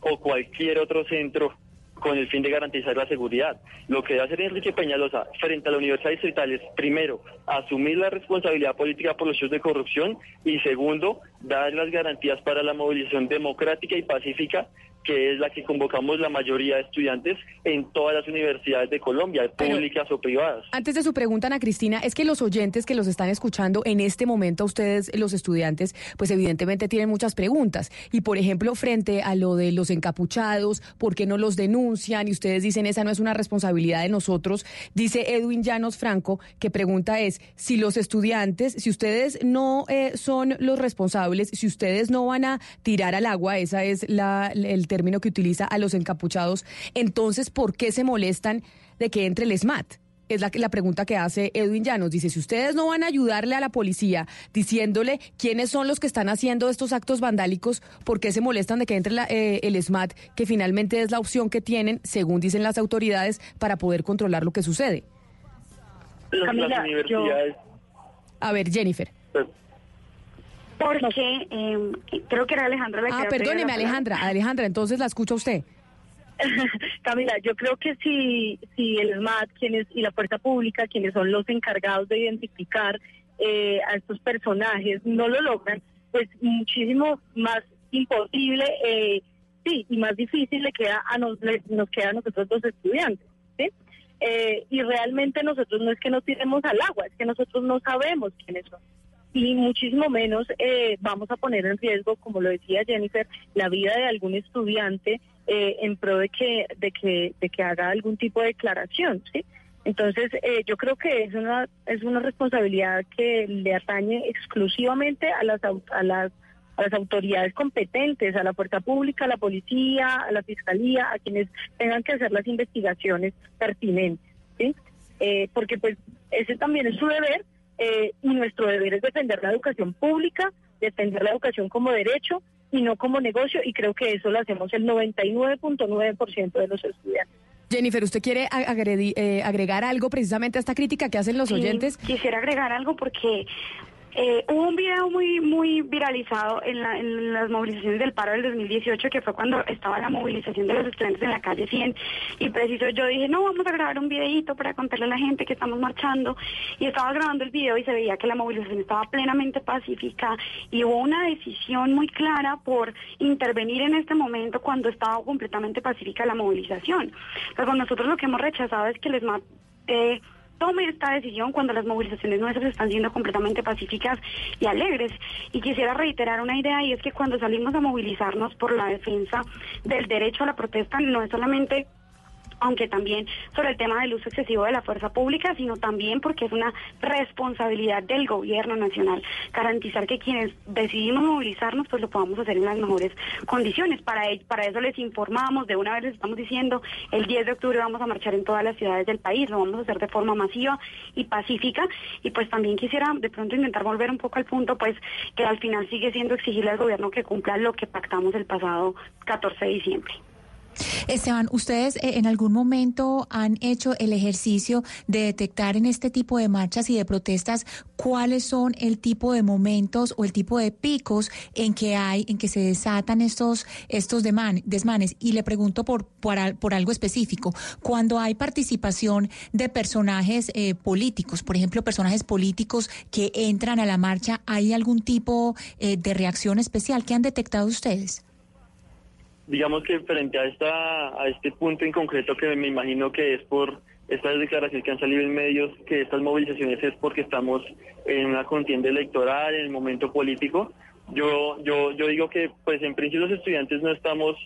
S30: o cualquier otro centro con el fin de garantizar la seguridad. Lo que debe hacer Enrique Peñalosa frente a la Universidad Distrital es, primero, asumir la responsabilidad política por los hechos de corrupción y, segundo, dar las garantías para la movilización democrática y pacífica que es la que convocamos la mayoría de estudiantes en todas las universidades de Colombia, públicas o privadas.
S23: Antes de su pregunta, Ana Cristina, es que los oyentes que los están escuchando en este momento, ustedes, los estudiantes, pues evidentemente tienen muchas preguntas. Y por ejemplo, frente a lo de los encapuchados, ¿por qué no los denuncian? Y ustedes dicen, esa no es una responsabilidad de nosotros. Dice Edwin Llanos Franco, que pregunta es, si los estudiantes, si ustedes no eh, son los responsables, si ustedes no van a tirar al agua, esa es la, el término que utiliza a los encapuchados, entonces, ¿por qué se molestan de que entre el SMAT? Es la, la pregunta que hace Edwin Llanos. Dice, si ustedes no van a ayudarle a la policía diciéndole quiénes son los que están haciendo estos actos vandálicos, ¿por qué se molestan de que entre la- eh, el SMAT, que finalmente es la opción que tienen, según dicen las autoridades, para poder controlar lo que sucede?
S30: Las,
S32: Camila,
S30: las
S32: yo-
S30: universidades...
S23: A ver, Jennifer.
S32: Porque eh, creo que era Alejandra la que
S23: Ah, perdóneme. Alejandra. Alejandra, entonces la escucha usted.
S33: Camila, yo creo que si, si el SMAT quienes, y la fuerza pública, quienes son los encargados de identificar eh, a estos personajes, no lo logran, pues muchísimo más imposible, eh, sí, y más difícil le queda a nos, le- nos queda a nosotros los estudiantes. ¿sí?
S31: Eh, y realmente nosotros no es que nos tiremos al agua, es que nosotros no sabemos quiénes son. Y muchísimo menos eh, vamos a poner en riesgo, como lo decía Jennifer, la vida de algún estudiante eh, en pro de que, de, que, de que haga algún tipo de declaración. ¿sí? Entonces, eh, yo creo que es una, es una responsabilidad que le atañe exclusivamente a las, a las a las autoridades competentes, a la fuerza pública, a la policía, a la fiscalía, a quienes tengan que hacer las investigaciones pertinentes, ¿sí? Eh, porque pues ese también es su deber eh, y nuestro deber es defender la educación pública, defender la educación como derecho y no como negocio y creo que eso lo hacemos el 99.9% de los estudiantes.
S23: Jennifer, ¿usted quiere a- agredi- eh, agregar algo precisamente a esta crítica que hacen los
S32: Sí,
S23: oyentes?
S32: Quisiera agregar algo porque eh, hubo un video muy muy viralizado en, la- en las movilizaciones del paro del 2018, que fue cuando estaba la movilización de los estudiantes en la calle 100. Y preciso yo dije, no, vamos a grabar un videito para contarle a la gente que estamos marchando. Y estaba grabando el video y se veía que la movilización estaba plenamente pacífica. Y hubo una decisión muy clara por intervenir en este momento cuando estaba completamente pacífica la movilización. Luego nosotros lo que hemos rechazado es que les eh, tome esta decisión cuando las movilizaciones nuestras están siendo completamente pacíficas y alegres. Y quisiera reiterar una idea y es que cuando salimos a movilizarnos por la defensa del derecho a la protesta no es solamente aunque también sobre el tema del uso excesivo de la fuerza pública, sino también porque es una responsabilidad del gobierno nacional garantizar que quienes decidimos movilizarnos pues lo podamos hacer en las mejores condiciones. Para, eso les informamos, de una vez les estamos diciendo, el 10 de octubre vamos a marchar en todas las ciudades del país, lo vamos a hacer de forma masiva y pacífica y pues también quisiera de pronto intentar volver un poco al punto pues que al final sigue siendo exigirle al gobierno que cumpla lo que pactamos el pasado 14 de diciembre.
S34: Esteban, ¿ustedes eh, en algún momento han hecho el ejercicio de detectar en este tipo de marchas y de protestas cuáles son el tipo de momentos o el tipo de picos en que hay, en que se desatan estos, estos desmanes? Y le pregunto por, por algo específico. Cuando hay participación de personajes eh, políticos, por ejemplo, personajes políticos que entran a la marcha, ¿hay algún tipo eh, de reacción especial que han detectado ustedes?
S30: Digamos que frente a esta a este punto en concreto que me imagino que es por estas declaraciones que han salido en medios que estas movilizaciones es porque estamos en una contienda electoral en el momento político yo yo yo digo que pues en principio los estudiantes no estamos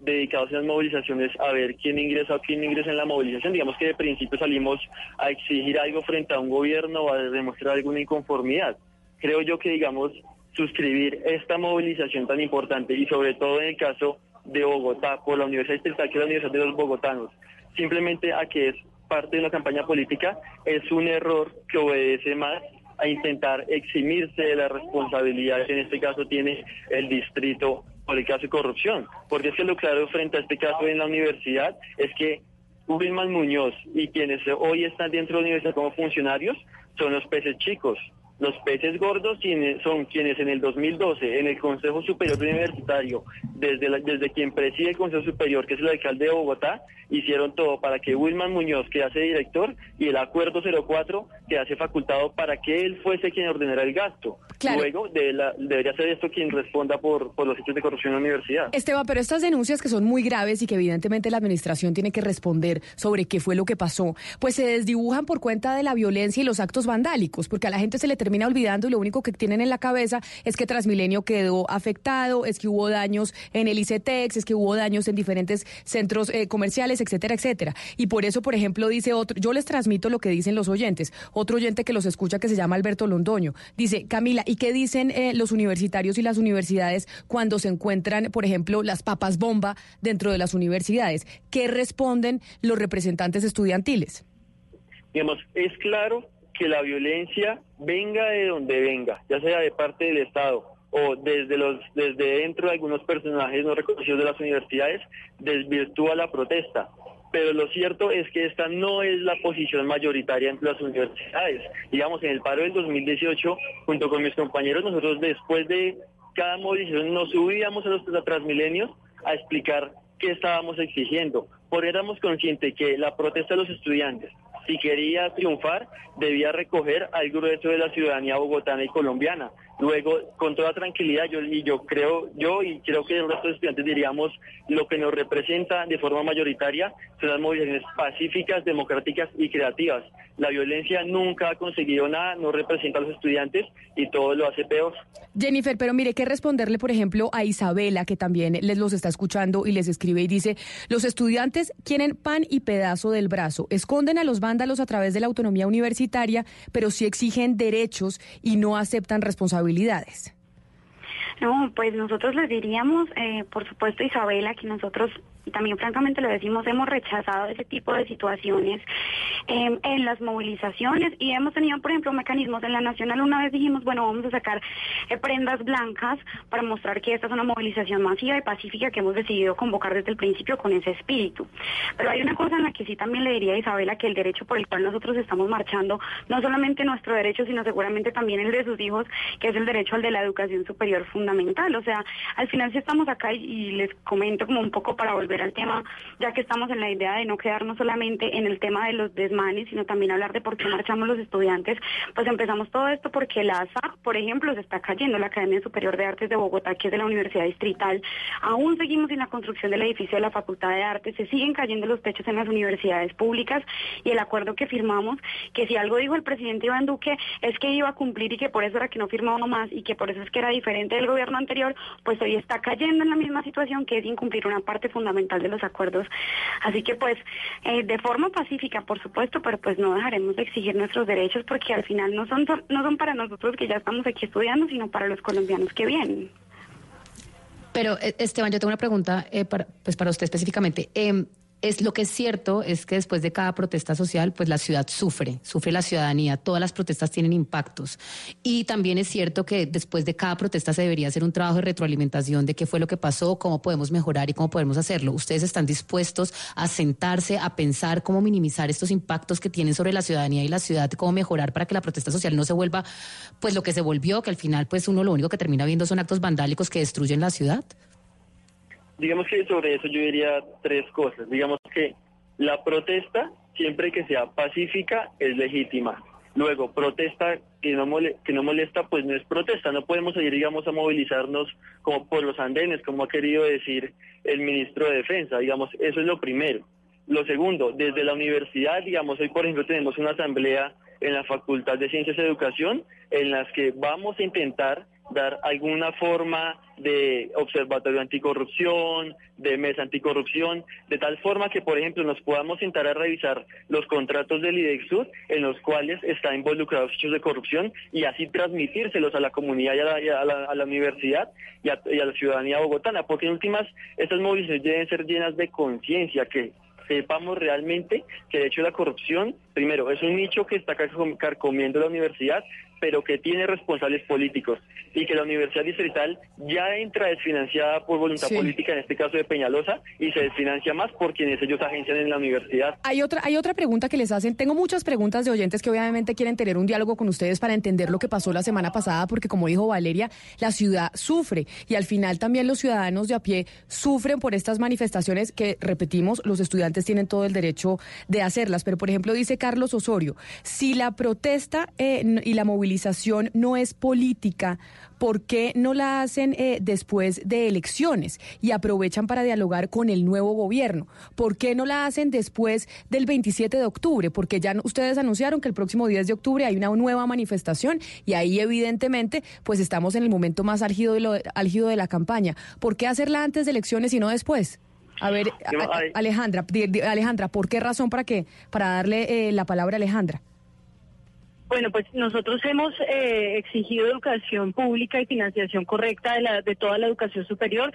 S30: dedicados a las movilizaciones a ver quién ingresa o quién ingresa en la movilización. Digamos que de principio salimos a exigir algo frente a un gobierno o a demostrar alguna inconformidad. Creo yo que digamos suscribir esta movilización tan importante y sobre todo en el caso de Bogotá por la Universidad Distrital, que es la Universidad de los Bogotanos, simplemente a que es parte de una campaña política, es un error que obedece más a intentar eximirse de la responsabilidad que en este caso tiene el distrito por el caso de corrupción. Porque es que lo claro frente a este caso en la universidad es que Wilman Muñoz y quienes hoy están dentro de la universidad como funcionarios son los peces chicos. Los peces gordos son quienes en el 2012 en el Consejo Superior Universitario, desde, la- desde quien preside el Consejo Superior, que es el alcalde de Bogotá, hicieron todo para que Wilman Muñoz quedase director y el Acuerdo 04 quedase facultado para que él fuese quien ordenara el gasto.
S23: Claro.
S30: Luego de la- debería ser esto quien responda por, por los hechos de corrupción en la universidad.
S23: Esteban, pero estas denuncias que son muy graves y que evidentemente la administración tiene que responder sobre qué fue lo que pasó, pues se desdibujan por cuenta de la violencia y los actos vandálicos, porque a la gente se le termina olvidando y lo único que tienen en la cabeza es que Transmilenio quedó afectado, es que hubo daños en el ICETEX, es que hubo daños en diferentes centros eh, comerciales, etcétera, etcétera. Y por eso, por ejemplo, dice otro, yo les transmito lo que dicen los oyentes, otro oyente que los escucha que se llama Alberto Londoño, dice, Camila, ¿y qué dicen eh, los universitarios y las universidades cuando se encuentran, por ejemplo, las papas bomba dentro de las universidades? ¿Qué responden los representantes estudiantiles?
S30: Digamos, es claro que la violencia venga de donde venga, ya sea de parte del Estado o desde los desde dentro de algunos personajes no reconocidos de las universidades, desvirtúa la protesta. Pero lo cierto es que esta no es la posición mayoritaria entre las universidades. Digamos, en el paro del 2018, junto con mis compañeros, nosotros después de cada movilización nos subíamos a los Transmilenios a explicar qué estábamos exigiendo. Por éramos conscientes que la protesta de los estudiantes, si quería triunfar, debía recoger al grueso de la ciudadanía bogotana y colombiana. Luego, con toda tranquilidad, yo y yo creo, yo y creo que el resto estudiantes diríamos, lo que nos representa de forma mayoritaria son las movilizaciones pacíficas, democráticas y creativas. La violencia nunca ha conseguido nada, no representa a los estudiantes y todo lo hace peor.
S23: Jennifer, pero mire, ¿qué responderle, por ejemplo, a Isabela, que también les los está escuchando y les escribe y dice, los estudiantes quieren pan y pedazo del brazo, esconden a los vándalos a través de la autonomía universitaria, pero sí exigen derechos y no aceptan responsabilidades?
S32: No, pues nosotros les diríamos, eh, por supuesto, Isabela, que nosotros y también francamente lo decimos, hemos rechazado ese tipo de situaciones em, en las movilizaciones y hemos tenido, por ejemplo, mecanismos. En la Nacional una vez dijimos, bueno, vamos a sacar eh, prendas blancas para mostrar que esta es una movilización masiva y pacífica que hemos decidido convocar desde el principio con ese espíritu. Pero hay una cosa en la que sí también le diría a Isabela que el derecho por el cual nosotros estamos marchando, no solamente nuestro derecho, sino seguramente también el de sus hijos, que es el derecho al de la educación superior fundamental. O sea, al final si estamos acá y, y les comento como un poco para volver al tema, ya que estamos en la idea de no quedarnos solamente en el tema de los desmanes, sino también hablar de por qué marchamos los estudiantes, pues empezamos todo esto porque la ASA, por ejemplo, se está cayendo, la Academia Superior de Artes de Bogotá, que es de la Universidad Distrital, aún seguimos sin la construcción del edificio de la Facultad de Artes, se siguen cayendo los techos en las universidades públicas y el acuerdo que firmamos, que si algo dijo el presidente Iván Duque es que iba a cumplir y que por eso era que no firmó más y que por eso es que era diferente del gobierno anterior, pues hoy está cayendo en la misma situación que es incumplir una parte fundamental de los acuerdos. Así que pues eh, de forma pacífica, por supuesto, pero pues no dejaremos de exigir nuestros derechos porque al final no son, no son para nosotros que ya estamos aquí estudiando, sino para los colombianos que vienen.
S17: Pero eh, Esteban, yo tengo una pregunta eh, para, pues para usted específicamente. Eh, es lo que es cierto es que después de cada protesta social, pues la ciudad sufre, sufre la ciudadanía, todas las protestas tienen impactos. Y también es cierto que después de cada protesta se debería hacer un trabajo de retroalimentación de qué fue lo que pasó, cómo podemos mejorar y cómo podemos hacerlo. ¿Ustedes están dispuestos a sentarse, a pensar cómo minimizar estos impactos que tienen sobre la ciudadanía y la ciudad, cómo mejorar para que la protesta social no se vuelva pues lo que se volvió, que al final pues uno lo único que termina viendo son actos vandálicos que destruyen la ciudad?
S30: Digamos que sobre eso yo diría tres cosas. Digamos que la protesta, siempre que sea pacífica, es legítima. Luego, protesta que no, que no molesta, pues no es protesta. No podemos ir, digamos, a movilizarnos como por los andenes, como ha querido decir el ministro de Defensa. Digamos, eso es lo primero. Lo segundo, desde la universidad, digamos, hoy por ejemplo tenemos una asamblea en la Facultad de Ciencias y Educación en las que vamos a intentar dar alguna forma de observatorio anticorrupción, de mesa anticorrupción, de tal forma que, por ejemplo, nos podamos sentar a revisar los contratos del IDEXUD en los cuales están involucrados hechos de corrupción y así transmitírselos a la comunidad y a la, a la, universidad y a, y la ciudadanía bogotana, porque en últimas estas movilizaciones deben ser llenas de conciencia, que sepamos realmente que de hecho la corrupción, primero, es un nicho que está carcomiendo la universidad, pero que tiene responsables políticos y que la Universidad Distrital ya entra desfinanciada por voluntad política, en este caso de Peñalosa, y se desfinancia más por quienes ellos agencian en la universidad.
S23: Hay otra, hay otra pregunta que les hacen. Tengo muchas preguntas de oyentes que obviamente quieren tener un diálogo con ustedes para entender lo que pasó la semana pasada, porque como dijo Valeria, la ciudad sufre y al final también los ciudadanos de a pie sufren por estas manifestaciones que, repetimos, los estudiantes tienen todo el derecho de hacerlas. Pero, por ejemplo, dice Carlos Osorio, si la protesta eh, y la movilización no es política, ¿por qué no la hacen eh, después de elecciones y aprovechan para dialogar con el nuevo gobierno? ¿Por qué no la hacen después del 27 de octubre? Porque ya ustedes anunciaron que el próximo 10 de octubre hay una nueva manifestación y ahí evidentemente pues estamos en el momento más álgido de, lo, álgido de la campaña. ¿Por qué hacerla antes de elecciones y no después? A ver, Alejandra, Alejandra, ¿por qué razón para qué? Para darle eh, la palabra a Alejandra.
S33: Bueno, pues nosotros hemos eh, exigido educación pública y financiación correcta de, la, de toda la educación superior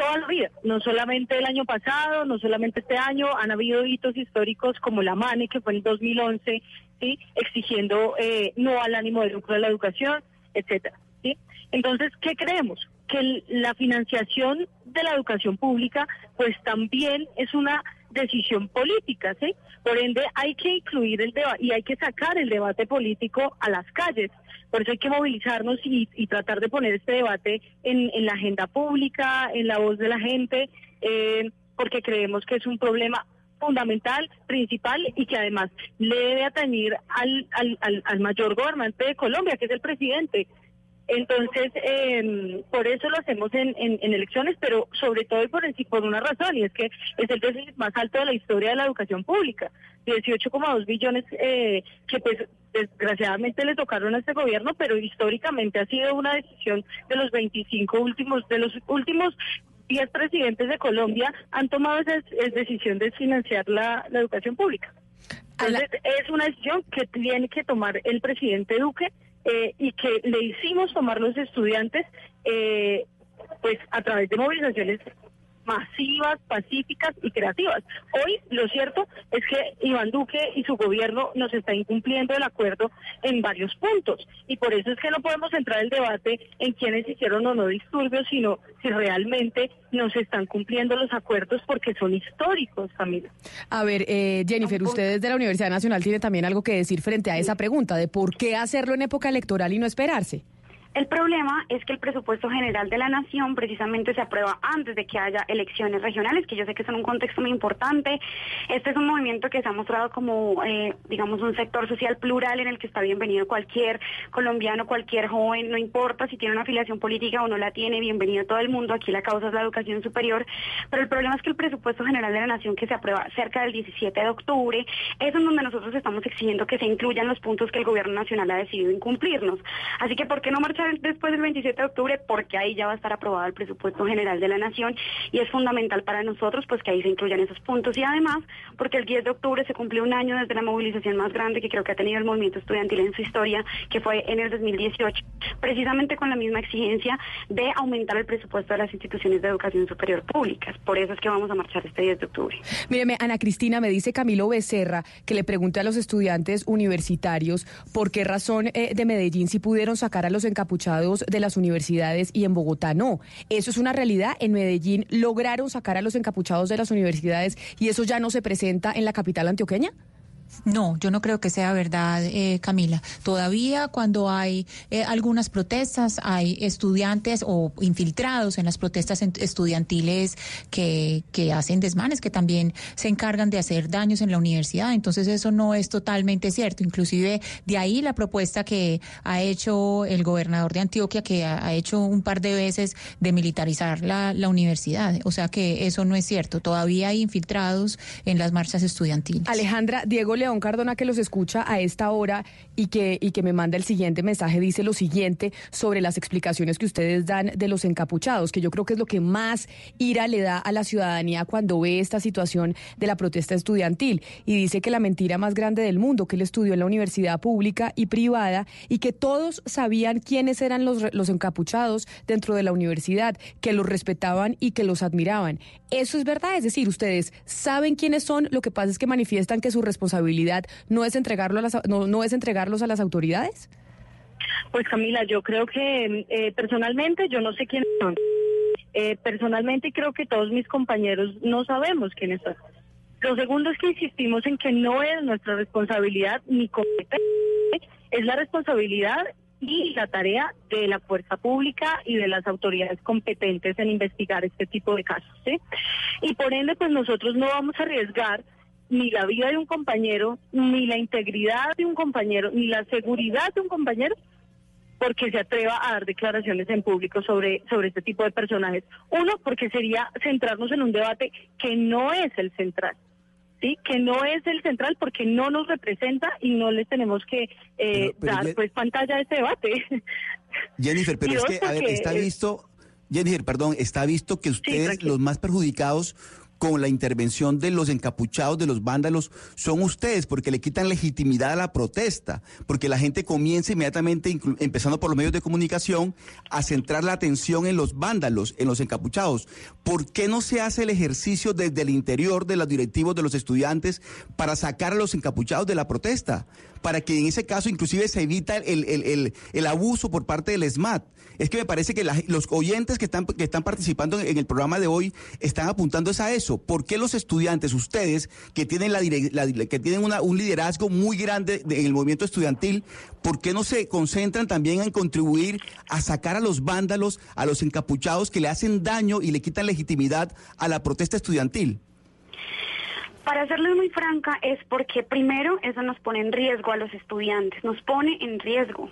S33: toda la vida, no solamente el año pasado, no solamente este año, han habido hitos históricos como la MANE, que fue en 2011, ¿sí? exigiendo eh, no al ánimo de lucro de la educación, etcétera. ¿sí? Entonces, ¿qué creemos? Que la financiación de la educación pública, pues también es una decisión política, ¿sí? Por ende, hay que incluir el debate y hay que sacar el debate político a las calles. Por eso hay que movilizarnos y, tratar de poner este debate en, la agenda pública, en la voz de la gente, eh, porque creemos que es un problema fundamental, principal y que además le debe atañir al, al, al, al mayor gobernante de Colombia, que es el presidente.
S31: Entonces, eh, por eso lo hacemos en, en, en, elecciones, pero sobre todo y por, por una razón, y es que es el déficit más alto de la historia de la educación pública. 18,2 billones eh, que pues desgraciadamente le tocaron a este gobierno, pero históricamente ha sido una decisión de los 25 últimos, de los últimos 10 presidentes de Colombia han tomado esa, decisión de financiar la, la educación pública. Entonces, es una decisión que tiene que tomar el presidente Duque eh, y que le hicimos tomar los estudiantes eh, pues a través de movilizaciones masivas, pacíficas y creativas. Hoy lo cierto es que Iván Duque y su gobierno nos está incumpliendo el acuerdo en varios puntos y por eso es que no podemos entrar el debate en quiénes hicieron o no disturbios, sino si realmente nos están cumpliendo los acuerdos porque son históricos, Camila.
S23: A ver, eh, Jennifer, usted desde la Universidad Nacional tiene también algo que decir frente a esa pregunta de por qué hacerlo en época electoral y no esperarse.
S32: El problema es que el presupuesto general de la nación precisamente se aprueba antes de que haya elecciones regionales, que yo sé que son un contexto muy importante. Este es un movimiento que se ha mostrado como, eh, digamos, un sector social plural en el que está bienvenido cualquier colombiano, cualquier joven, no importa si tiene una afiliación política o no la tiene, bienvenido todo el mundo. Aquí la causa es la educación superior. Pero el problema es que el presupuesto general de la nación que se aprueba cerca del 17 de octubre es en donde nosotros estamos exigiendo que se incluyan los puntos que el gobierno nacional ha decidido incumplirnos. Así que, ¿por qué no marchar? Después del 27 de octubre porque ahí ya va a estar aprobado el presupuesto general de la Nación y es fundamental para nosotros pues que ahí se incluyan esos puntos y además porque el 10 de octubre se cumplió un año desde la movilización más grande que creo que ha tenido el movimiento estudiantil en su historia, que fue en el 2018, precisamente con la misma exigencia de aumentar el presupuesto de las instituciones de educación superior públicas. Por eso es que vamos a marchar este 10 de octubre.
S23: Míreme, Ana Cristina, me dice Camilo Becerra que le pregunte a los estudiantes universitarios por qué razón eh, de Medellín si pudieron sacar a los encapuchados de las universidades y en Bogotá no. Eso es una realidad. En Medellín lograron sacar a los encapuchados de las universidades y eso ya no se presenta en la capital antioqueña.
S34: No, yo no creo que sea verdad, eh, Camila. Todavía cuando hay eh, algunas protestas, hay estudiantes o infiltrados en las protestas estudiantiles que, que hacen desmanes, que también se encargan de hacer daños en la universidad. Entonces eso no es totalmente cierto. Inclusive de ahí la propuesta que ha hecho el gobernador de Antioquia, que ha, hecho un par de veces de militarizar la, la universidad. O sea que eso no es cierto. Todavía hay infiltrados en las marchas estudiantiles.
S23: Alejandra, Diego León Cardona que los escucha a esta hora y que, y que me manda el siguiente mensaje, dice lo siguiente sobre las explicaciones que ustedes dan de los encapuchados, que yo creo que es lo que más ira le da a la ciudadanía cuando ve esta situación de la protesta estudiantil. Y dice que la mentira más grande del mundo, que él estudió en la universidad pública y privada y que todos sabían quiénes eran los, los encapuchados dentro de la universidad, que los respetaban y que los admiraban. Eso es verdad, es decir, ustedes saben quiénes son, lo que pasa es que manifiestan que su responsabilidad no es entregarlo a las, no, es entregarlos a las autoridades?
S31: Pues Camila, yo creo que eh, personalmente yo no sé quiénes son. Eh, personalmente creo que todos mis compañeros no sabemos quiénes son. Lo segundo es que insistimos en que no es nuestra responsabilidad ni competencia, es la responsabilidad y la tarea de la fuerza pública y de las autoridades competentes en investigar este tipo de casos. ¿sí? Y por ende, pues nosotros no vamos a arriesgar ni la vida de un compañero, ni la integridad de un compañero, ni la seguridad de un compañero, porque se atreva a dar declaraciones en público sobre, sobre este tipo de personajes. Uno, porque sería centrarnos en un debate que no es el central. ¿sí? que no es el central porque no nos representa y no les tenemos que eh, dar pues pantalla a este debate.
S16: Jennifer, pero es que, a ver, está visto, Jennifer, perdón, está visto que ustedes, los más perjudicados, con la intervención de los encapuchados, de los vándalos, son ustedes, porque le quitan legitimidad a la protesta, porque la gente comienza inmediatamente, empezando por los medios de comunicación, a centrar la atención en los vándalos, en los encapuchados. ¿Por qué no se hace el ejercicio desde el interior de los directivos de los estudiantes para sacar a los encapuchados de la protesta? Para que en ese caso inclusive se evita el, el, abuso por parte del SMAT. Es que me parece que los oyentes que están, que están participando en el programa de hoy están apuntando a eso ¿Por qué los estudiantes, ustedes, que tienen, la, que tienen un liderazgo muy grande en el movimiento estudiantil, ¿por qué no se concentran también en contribuir a sacar a los vándalos, a los encapuchados que le hacen daño y le quitan legitimidad a la protesta estudiantil?
S32: Para serles muy franca, es porque primero eso nos pone en riesgo a los estudiantes, nos pone en riesgo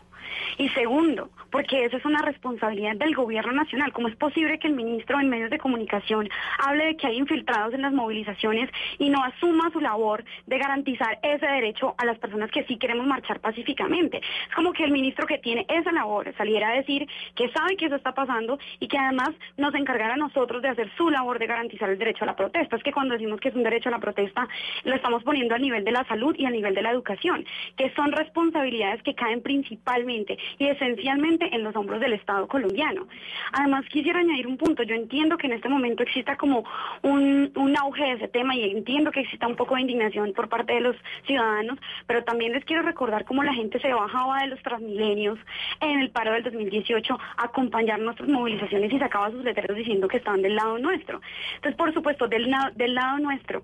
S32: Y segundo, porque esa es una responsabilidad del gobierno nacional. ¿Cómo es posible que el ministro en medios de comunicación hable de que hay infiltrados en las movilizaciones y no asuma su labor de garantizar ese derecho a las personas que sí queremos marchar pacíficamente? Es como que el ministro que tiene esa labor saliera a decir que sabe que eso está pasando y que además nos encargara a nosotros de hacer su labor de garantizar el derecho a la protesta. Es que cuando decimos que es un derecho a la protesta, lo estamos poniendo a nivel de la salud y a nivel de la educación, que son responsabilidades que caen principalmente y esencialmente en los hombros del Estado colombiano. Además, quisiera añadir un punto. Yo entiendo que en este momento exista como un, auge de ese tema y entiendo que exista un poco de indignación por parte de los ciudadanos, pero también les quiero recordar cómo la gente se bajaba de los transmilenios en el paro del 2018 a acompañar nuestras movilizaciones y sacaba sus letreros diciendo que estaban del lado nuestro. Entonces, por supuesto, del, del lado nuestro,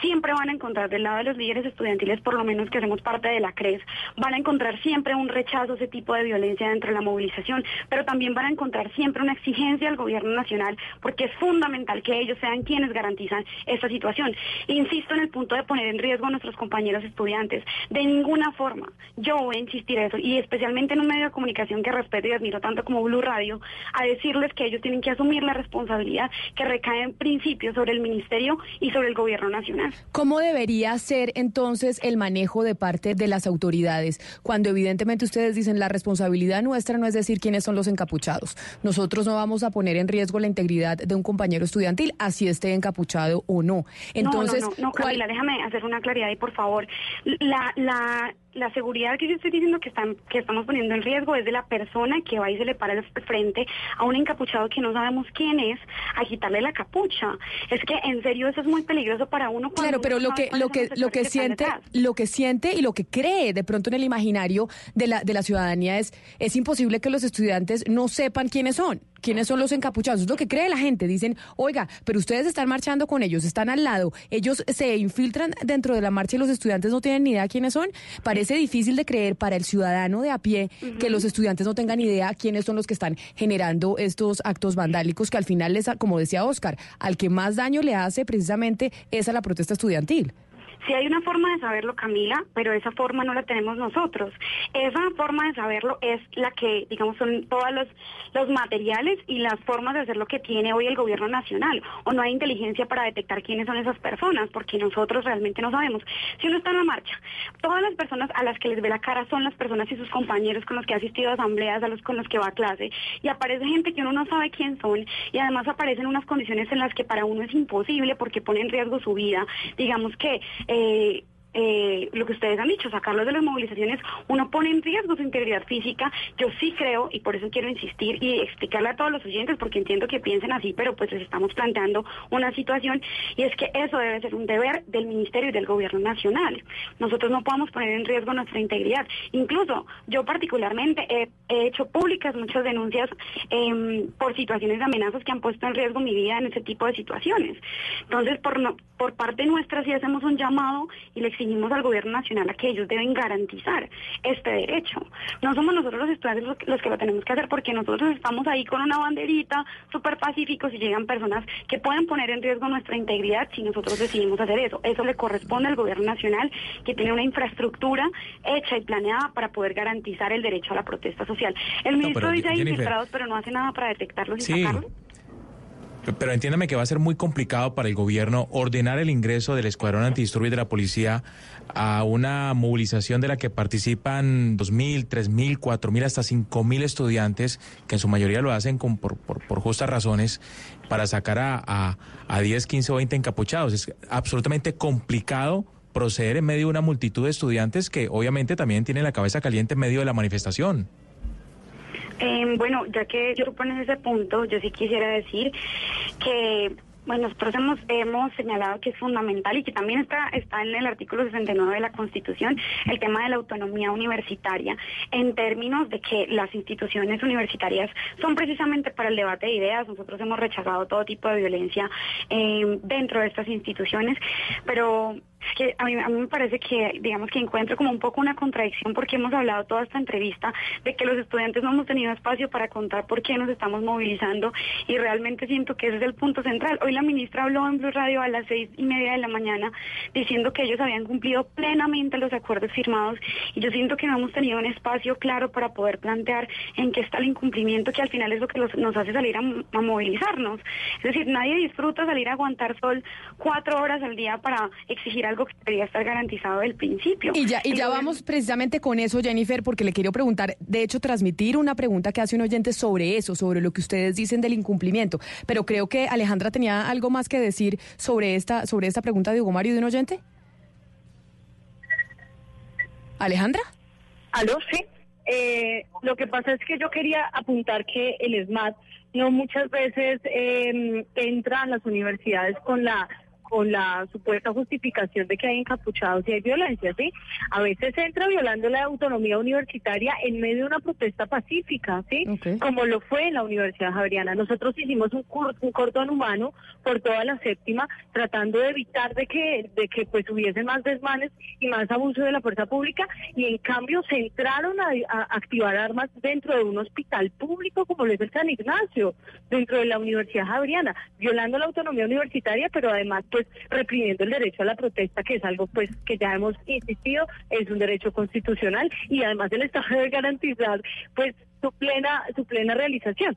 S32: siempre van a encontrar del lado de los líderes estudiantiles, por lo menos que hacemos parte de la CRES, van a encontrar siempre un rechazo ese tipo de violencia dentro de la movilización, pero también van a encontrar siempre una exigencia al gobierno nacional, porque es fundamental que ellos sean quienes garantizan esta situación. Insisto en el punto de poner en riesgo a nuestros compañeros estudiantes. De ninguna forma. Yo voy a insistir eso, y especialmente en un medio de comunicación que respeto y admiro tanto como Blue Radio, a decirles que ellos tienen que asumir la responsabilidad que recae en principio sobre el Ministerio y sobre el Gobierno Nacional.
S23: ¿Cómo debería ser entonces el manejo de parte de las autoridades cuando evidentemente ustedes dicen la responsabilidad nuestra no es decir quiénes son los encapuchados? Nosotros no vamos a poner en riesgo la integridad de un compañero estudiantil, así esté encapuchado o no. Entonces,
S32: no, no, no, Camila, déjame hacer una claridad y por favor, la, la la seguridad que yo estoy diciendo que, están, que estamos poniendo en riesgo es de la persona que va y se le para frente a un encapuchado que no sabemos quién es, a quitarle la capucha. Es que en serio eso es muy peligroso para uno.
S23: Claro, pero lo que lo que lo que, siente, lo que siente y lo que cree de pronto en el imaginario de la de la ciudadanía es es imposible que los estudiantes no sepan quiénes son quiénes son los encapuchados. Es lo que cree la gente. Dicen, oiga, pero ustedes están marchando con ellos, están al lado, ellos se infiltran dentro de la marcha y los estudiantes no tienen ni idea quiénes son. Parece difícil de creer para el ciudadano de a pie que los estudiantes no tengan idea quiénes son los que están generando estos actos vandálicos que al final, les, como decía Oscar, al que más daño le hace precisamente es a la protesta estudiantil.
S32: Sí hay una forma de saberlo, Camila, pero esa forma no la tenemos nosotros. Esa forma de saberlo es la que, digamos, son todos los, los materiales y las formas de hacer lo que tiene hoy el gobierno nacional. O no hay inteligencia para detectar quiénes son esas personas, porque nosotros realmente no sabemos. Si uno está en la marcha, todas las personas a las que les ve la cara son las personas y sus compañeros con los que ha asistido a asambleas, a los con los que va a clase, y aparece gente que uno no sabe quién son, y además aparecen unas condiciones en las que para uno es imposible porque pone en riesgo su vida. Digamos que a eh, lo que ustedes han dicho, sacarlos de las movilizaciones, uno pone en riesgo su integridad física. Yo sí creo, y por eso quiero insistir y explicarle a todos los oyentes, porque entiendo que piensen así, pero pues les estamos planteando una situación, y es que eso debe ser un deber del Ministerio y del Gobierno Nacional. Nosotros no podemos poner en riesgo nuestra integridad. Incluso yo particularmente he, hecho públicas muchas denuncias em, por situaciones de amenazas que han puesto en riesgo mi vida en ese tipo de situaciones. Entonces, por, no, por parte nuestra sí hacemos un llamado y le exigimos al gobierno nacional a que ellos deben garantizar este derecho. No somos nosotros los estudiantes los que lo tenemos que hacer porque nosotros estamos ahí con una banderita súper pacíficos y llegan personas que pueden poner en riesgo nuestra integridad si nosotros decidimos hacer eso. Eso le corresponde al gobierno nacional que tiene una infraestructura hecha y planeada para poder garantizar el derecho a la protesta social. El ministro dice hay infiltrados pero no hace nada para detectarlos y sacarlos.
S20: Pero entiéndame que va a ser muy complicado para el gobierno ordenar el ingreso del Escuadrón Antidisturbios de la Policía a una movilización de la que participan 2.000, 3.000, 4.000, hasta 5.000 estudiantes, que en su mayoría lo hacen con, por, por, justas razones, para sacar a, a, a 10, 15 o 20 encapuchados. Es absolutamente complicado proceder en medio de una multitud de estudiantes que obviamente también tienen la cabeza caliente en medio de la manifestación.
S32: Eh, bueno, ya que yo pones ese punto, yo sí quisiera decir que bueno, nosotros hemos, señalado que es fundamental y que también está, está en el artículo 69 de la Constitución el tema de la autonomía universitaria, en términos de que las instituciones universitarias son precisamente para el debate de ideas. Nosotros hemos rechazado todo tipo de violencia eh, dentro de estas instituciones, pero Es que a mí, a mí me parece que, digamos que encuentro como un poco una contradicción porque hemos hablado toda esta entrevista de que los estudiantes no hemos tenido espacio para contar por qué nos estamos movilizando y realmente siento que ese es el punto central. Hoy la ministra habló en Blue Radio a las seis y media de la mañana diciendo que ellos habían cumplido plenamente los acuerdos firmados y yo siento que no hemos tenido un espacio claro para poder plantear en qué está el incumplimiento que al final es lo que nos hace salir a, a movilizarnos. Es decir, nadie disfruta salir a aguantar sol cuatro horas al día para exigir algo que debería estar garantizado del principio.
S23: Y ya, y ya vamos precisamente con eso, Jennifer, porque le quiero preguntar, de hecho, transmitir una pregunta que hace un oyente sobre eso, sobre lo que ustedes dicen del incumplimiento. Pero creo que Alejandra tenía algo más que decir sobre esta, sobre esta pregunta de Hugo Mario de un oyente. Alejandra.
S31: Aló, sí. Eh, lo que pasa es que yo quería apuntar que el SMAT no muchas veces eh, entra a las universidades con la con la supuesta justificación de que hay encapuchados y hay violencia, ¿sí? A veces entra violando la autonomía universitaria en medio de una protesta pacífica, ¿sí? Como lo fue en la Universidad Javeriana. Nosotros hicimos un, un cordón humano por toda la séptima, tratando de evitar de que, de que pues hubiese más desmanes y más abuso de la fuerza pública, y en cambio se entraron a, activar armas dentro de un hospital público como lo es el San Ignacio, dentro de la Universidad Javeriana, violando la autonomía universitaria, pero además pues reprimiendo el derecho a la protesta, que es algo pues que ya hemos insistido, es un derecho constitucional y además el Estado debe garantizar pues su plena su plena realización.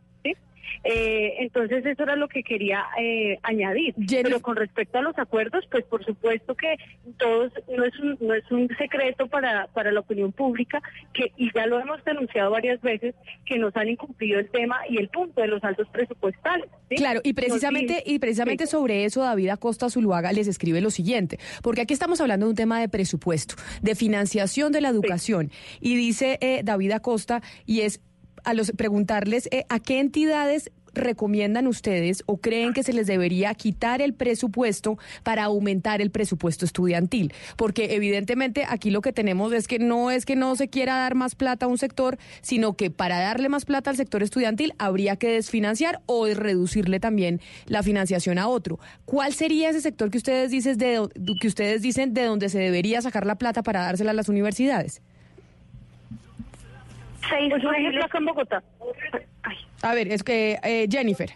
S31: Eh, entonces eso era lo que quería eh, añadir. Pero con respecto a los acuerdos, pues por supuesto que todos no es un, no es un secreto para, para la opinión pública que y ya lo hemos denunciado varias veces que nos han incumplido el tema y el punto de los altos presupuestales.
S23: Claro, y precisamente y precisamente sobre eso David Acosta Zuluaga les escribe lo siguiente, porque aquí estamos hablando de un tema de presupuesto, de financiación de la educación y dice eh, David Acosta y es a los preguntarles eh, a qué entidades recomiendan ustedes o creen que se les debería quitar el presupuesto para aumentar el presupuesto estudiantil? Porque evidentemente aquí lo que tenemos es que no es que no se quiera dar más plata a un sector, sino que para darle más plata al sector estudiantil habría que desfinanciar o reducirle también la financiación a otro. ¿Cuál sería ese sector que ustedes dicen de, que ustedes dicen de donde se debería sacar la plata para dársela a las universidades?
S32: Seis pues, ejemplo en Bogotá.
S23: A ver, es que eh, Jennifer.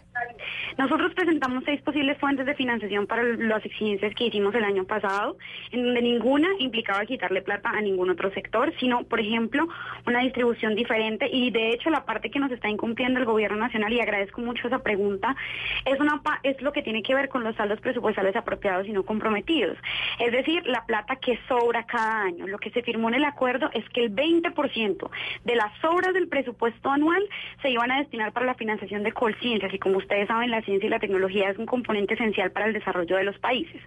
S32: Nosotros presentamos seis posibles fuentes de financiación para las exigencias que hicimos el año pasado, en donde ninguna implicaba quitarle plata a ningún otro sector, sino, por ejemplo, una distribución diferente. Y de hecho, la parte que nos está incumpliendo el Gobierno Nacional, y agradezco mucho esa pregunta, es, una, es lo que tiene que ver con los saldos presupuestales apropiados y no comprometidos. Es decir, la plata que sobra cada año. Lo que se firmó en el acuerdo es que el 20% de las sobras del presupuesto anual se iban a destinar para la financiación de Colciencias y como ustedes saben, la ciencia y la tecnología es un componente esencial para el desarrollo de los países.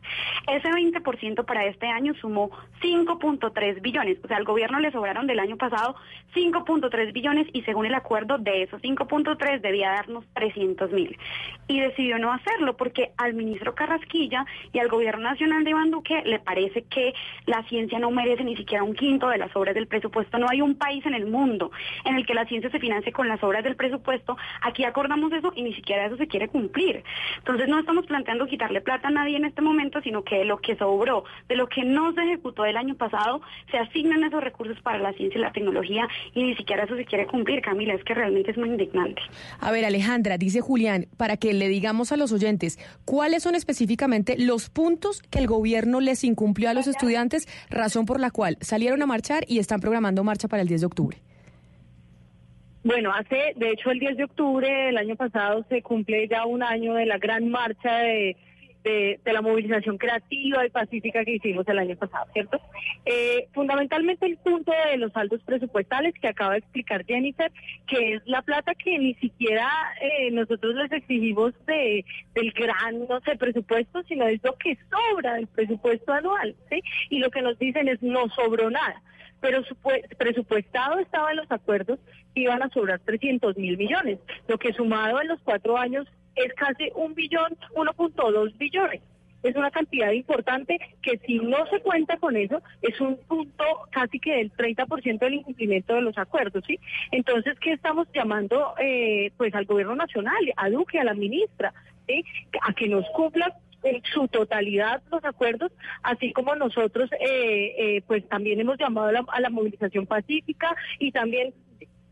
S32: Ese 20% para este año sumó 5.3 billones, o sea, al gobierno le sobraron del año pasado 5.3 billones y según el acuerdo de esos 5.3 debía darnos 300 mil. Y decidió no hacerlo porque al ministro Carrasquilla y al gobierno nacional de Iván le parece que la ciencia no merece ni siquiera un quinto de las obras del presupuesto. No hay un país en el mundo en el que la ciencia se financie con las obras del presupuesto. Aquí acordamos eso y ni siquiera eso se quiere cumplir. Entonces no estamos planteando quitarle plata a nadie en este momento, sino que lo que sobró, de lo que no se ejecutó el año pasado, se asignan esos recursos para la ciencia y la tecnología y ni siquiera eso se quiere cumplir, Camila, es que realmente es muy indignante.
S23: A ver, Alejandra, dice Julián, para que le digamos a los oyentes, ¿cuáles son específicamente los puntos que el gobierno les incumplió a los estudiantes, razón por la cual salieron a marchar y están programando marcha para el 10 de octubre?
S31: Bueno, hace, de hecho, el 10 de octubre del año pasado se cumple ya un año de la gran marcha de, la movilización creativa y pacífica que hicimos el año pasado, ¿cierto? Eh, fundamentalmente el punto de los saldos presupuestales que acaba de explicar Jennifer, que es la plata que ni siquiera eh, nosotros les exigimos de, del gran, no sé, presupuesto, sino es lo que sobra del presupuesto anual, ¿sí? Y lo que nos dicen es no sobró nada pero su presupuestado estaba en los acuerdos que iban a sobrar 300 mil millones, lo que sumado en los cuatro años es casi un billón, 1.2 billones. Es una cantidad importante que si no se cuenta con eso, es un punto casi que del 30% del incumplimiento de los acuerdos, ¿sí? Entonces, ¿qué estamos llamando eh, pues al gobierno nacional, a Duque, a la ministra, ¿sí? a que nos cumpla en su totalidad los acuerdos, así como nosotros eh, eh, pues también hemos llamado a la, a la movilización pacífica y también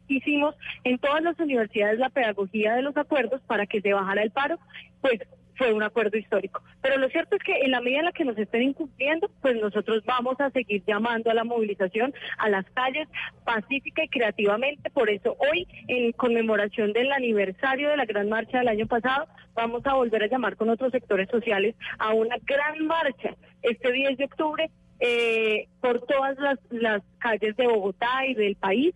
S31: hicimos en todas las universidades la pedagogía de los acuerdos para que se bajara el paro, pues fue un acuerdo histórico. Pero lo cierto es que en la medida en la que nos estén incumpliendo, pues nosotros vamos a seguir llamando a la movilización a las calles pacífica y creativamente. Por eso hoy, en conmemoración del aniversario de la gran marcha del año pasado, vamos a volver a llamar con otros sectores sociales a una gran marcha este 10 de octubre eh, por todas las, las calles de Bogotá y del país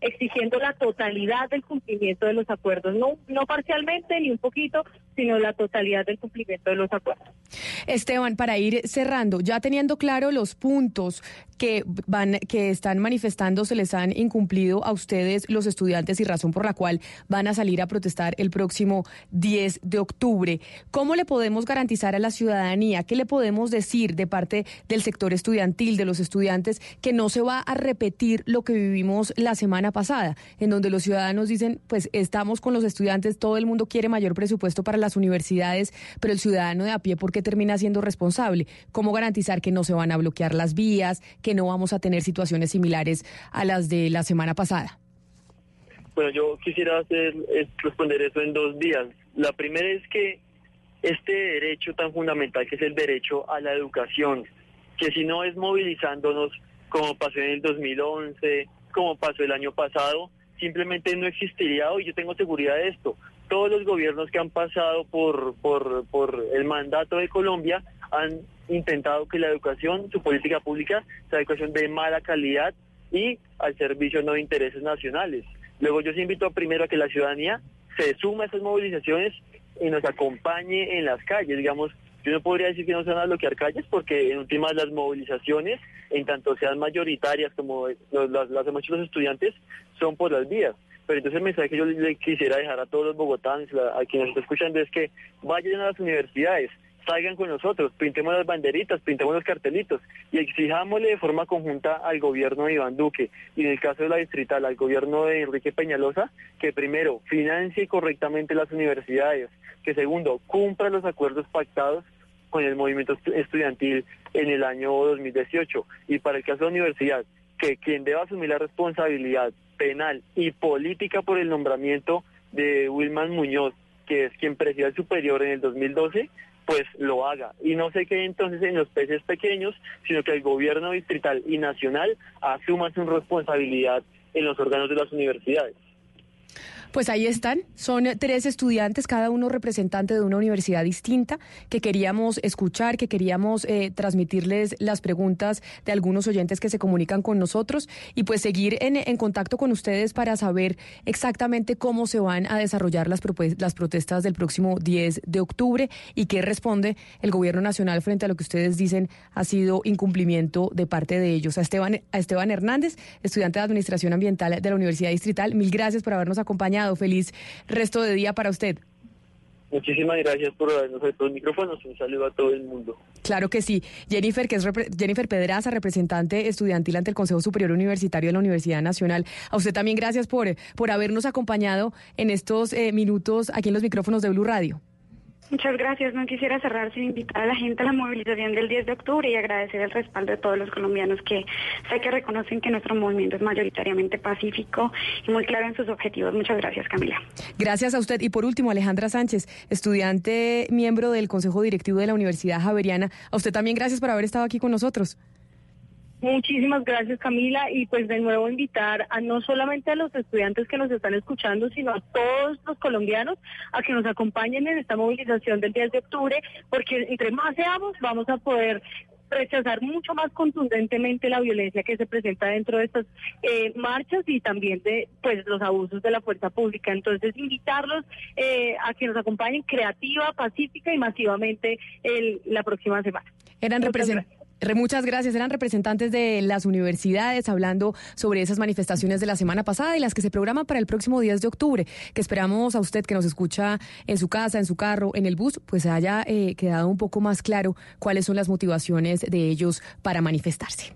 S31: exigiendo la totalidad del cumplimiento de los acuerdos, no, no parcialmente ni un poquito, sino la totalidad del cumplimiento de los acuerdos.
S23: Esteban, para ir cerrando, ya teniendo claro los puntos que van que están manifestando se les han incumplido a ustedes los estudiantes y razón por la cual van a salir a protestar el próximo 10 de octubre. ¿Cómo le podemos garantizar a la ciudadanía, qué le podemos decir de parte del sector estudiantil, de los estudiantes, que no se va a repetir lo que vivimos la semana pasada, en donde los ciudadanos dicen, pues estamos con los estudiantes, todo el mundo quiere mayor presupuesto para las universidades, pero el ciudadano de a pie, ¿por qué termina siendo responsable? ¿Cómo garantizar que no se van a bloquear las vías, que no vamos a tener situaciones similares a las de la semana pasada?
S30: Bueno, yo quisiera hacer, responder eso en dos días. La primera es que este derecho tan fundamental que es el derecho a la educación, que si no es movilizándonos como pasó en el 2011, como pasó el año pasado, simplemente no existiría hoy. Yo tengo seguridad de esto. Todos los gobiernos que han pasado por, por, por el mandato de Colombia han intentado que la educación, su política pública, sea educación de mala calidad y al servicio no de intereses nacionales. Luego yo sí invito primero a que la ciudadanía se suma a esas movilizaciones y nos acompañe en las calles. Digamos, yo no podría decir que no se van a bloquear calles porque en últimas las movilizaciones, en tanto sean mayoritarias como las, las hemos hecho los estudiantes, son por las vías. Pero entonces el mensaje que yo le quisiera dejar a todos los bogotanos, a quienes nos están escuchando, es que vayan a las universidades, salgan con nosotros, pintemos las banderitas, pintemos los cartelitos y exijámosle de forma conjunta al gobierno de Iván Duque y en el caso de la distrital al gobierno de Enrique Peñalosa que primero financie correctamente las universidades, que segundo cumpla los acuerdos pactados con el movimiento estudiantil en el año 2018 y para el caso de la universidad que quien deba asumir la responsabilidad penal y política por el nombramiento de Wilman Muñoz, que es quien presida el superior en el 2012, pues lo haga. Y no se quede entonces en los peces pequeños, sino que el gobierno distrital y nacional asuma su responsabilidad en los órganos de las universidades.
S23: Pues ahí están, son tres estudiantes, cada uno representante de una universidad distinta, que queríamos escuchar, que queríamos eh, transmitirles las preguntas de algunos oyentes que se comunican con nosotros y pues seguir en, en contacto con ustedes para saber exactamente cómo se van a desarrollar las, las protestas del próximo 10 de octubre y qué responde el gobierno nacional frente a lo que ustedes dicen ha sido incumplimiento de parte de ellos. A Esteban, a Esteban Hernández, estudiante de Administración Ambiental de la Universidad Distrital, mil gracias por habernos acompañado Feliz resto de día para usted.
S30: Muchísimas gracias por darnos estos micrófonos. Un saludo a todo el mundo.
S23: Claro que sí. Jennifer, que es Jennifer Pedraza, representante estudiantil ante el Consejo Superior Universitario de la Universidad Nacional. A usted también gracias por, por habernos acompañado en estos eh, minutos aquí en los micrófonos de Blue Radio.
S32: Muchas gracias. No quisiera cerrar sin invitar a la gente a la movilización del 10 de octubre y agradecer el respaldo de todos los colombianos que sé que reconocen que nuestro movimiento es mayoritariamente pacífico y muy claro en sus objetivos. Muchas gracias, Camila.
S23: Gracias a usted. Y por último, Alejandra Sánchez, estudiante miembro del Consejo Directivo de la Universidad Javeriana. A usted también gracias por haber estado aquí con nosotros.
S31: Muchísimas gracias Camila y pues de nuevo invitar a no solamente a los estudiantes que nos están escuchando, sino a todos los colombianos a que nos acompañen en esta movilización del 10 de octubre, porque entre más seamos vamos a poder rechazar mucho más contundentemente la violencia que se presenta dentro de estas eh, marchas y también de pues los abusos de la fuerza pública. Entonces, invitarlos eh, a que nos acompañen creativa, pacífica y masivamente el, la próxima semana.
S23: Eran representantes Muchas gracias. Eran representantes de las universidades hablando sobre esas manifestaciones de la semana pasada y las que se programan para el próximo 10 de octubre, que esperamos a usted que nos escucha en su casa, en su carro, en el bus, pues haya eh, quedado un poco más claro cuáles son las motivaciones de ellos para manifestarse.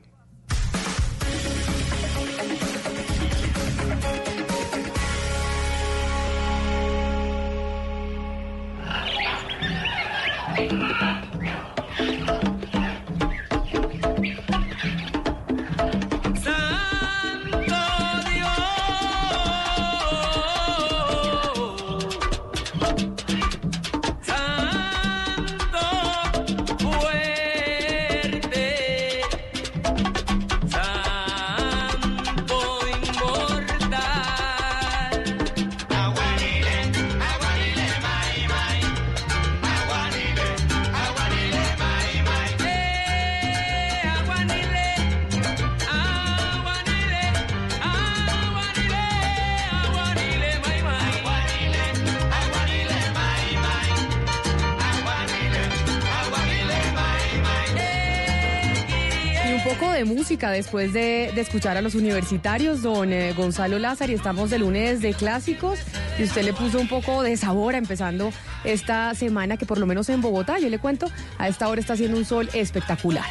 S23: Después de, escuchar a los universitarios, don eh, Gonzalo Lázaro, y estamos de lunes de clásicos, y usted le puso un poco de sabor empezando esta semana, que por lo menos en Bogotá, yo le cuento, a esta hora está haciendo un sol espectacular.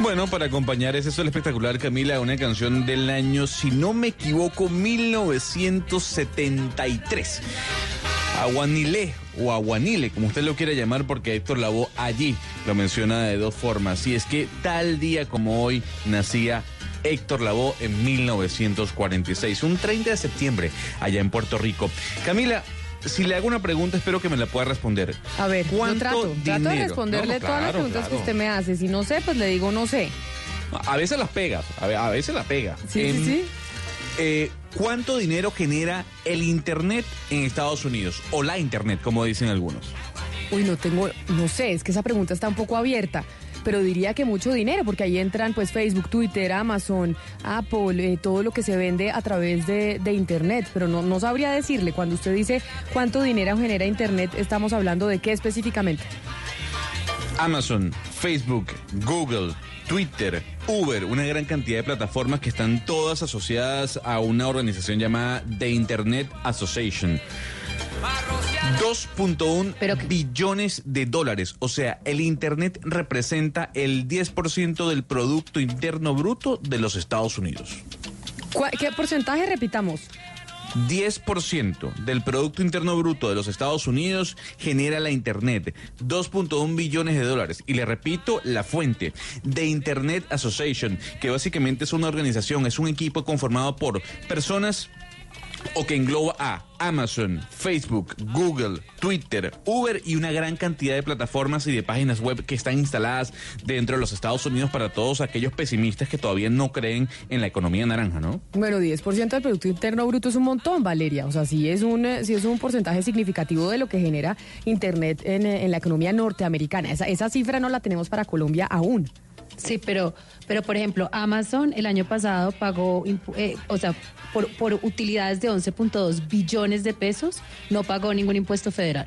S14: Bueno, para acompañar ese sol espectacular, Camila, una canción del año, si no me equivoco, 1973. Aguanile o Aguanile, como usted lo quiera llamar, porque Héctor Lavoe allí lo menciona de dos formas. Y es que tal día como hoy nacía Héctor Lavoe en 1946, un 30 de septiembre, allá en Puerto Rico. Camila, si le hago una pregunta, espero que me la pueda responder.
S23: A ver, yo
S14: ¿Cuánto
S23: trato, trato de
S14: dinero?
S23: responderle
S14: No, no,
S23: todas las
S14: claro,
S23: preguntas que usted me hace. Si no sé, pues le digo no sé.
S14: A veces las pega, a ve- a veces la pega.
S23: Sí, sí, sí.
S14: Eh, ¿Cuánto dinero genera el Internet en Estados Unidos? O la Internet, como dicen algunos.
S23: Uy, no tengo, no sé, es que esa pregunta está un poco abierta. Pero diría que mucho dinero, porque ahí entran pues Facebook, Twitter, Amazon, Apple, eh, todo lo que se vende a través de, de Internet. Pero no, no sabría decirle, cuando usted dice cuánto dinero genera Internet, estamos hablando de qué específicamente.
S14: Amazon, Facebook, Google, Twitter, Uber, una gran cantidad de plataformas que están todas asociadas a una organización llamada The Internet Association. 2.1 billones de dólares. O sea, el Internet representa el 10% del Producto Interno Bruto de los Estados Unidos.
S23: ¿Cuál- ¿Qué porcentaje repitamos?
S14: 10% del Producto Interno Bruto de los Estados Unidos genera la Internet, 2.1 billones de dólares. Y le repito la fuente, The Internet Association, que básicamente es una organización, es un equipo conformado por personas o que engloba a Amazon, Facebook, Google, Twitter, Uber y una gran cantidad de plataformas y de páginas web que están instaladas dentro de los Estados Unidos para todos aquellos pesimistas que todavía no creen en la economía naranja, ¿no?
S23: Bueno, 10% del Producto Interno Bruto es un montón, Valeria. O sea, sí es un, eh, sí es un porcentaje significativo de lo que genera Internet en, eh, en la economía norteamericana. Esa, esa cifra no la tenemos para Colombia aún.
S17: Sí, pero, pero por ejemplo, Amazon el año pasado pagó, eh, o sea, por, por utilidades de 11.2 billones de pesos, no pagó ningún impuesto federal.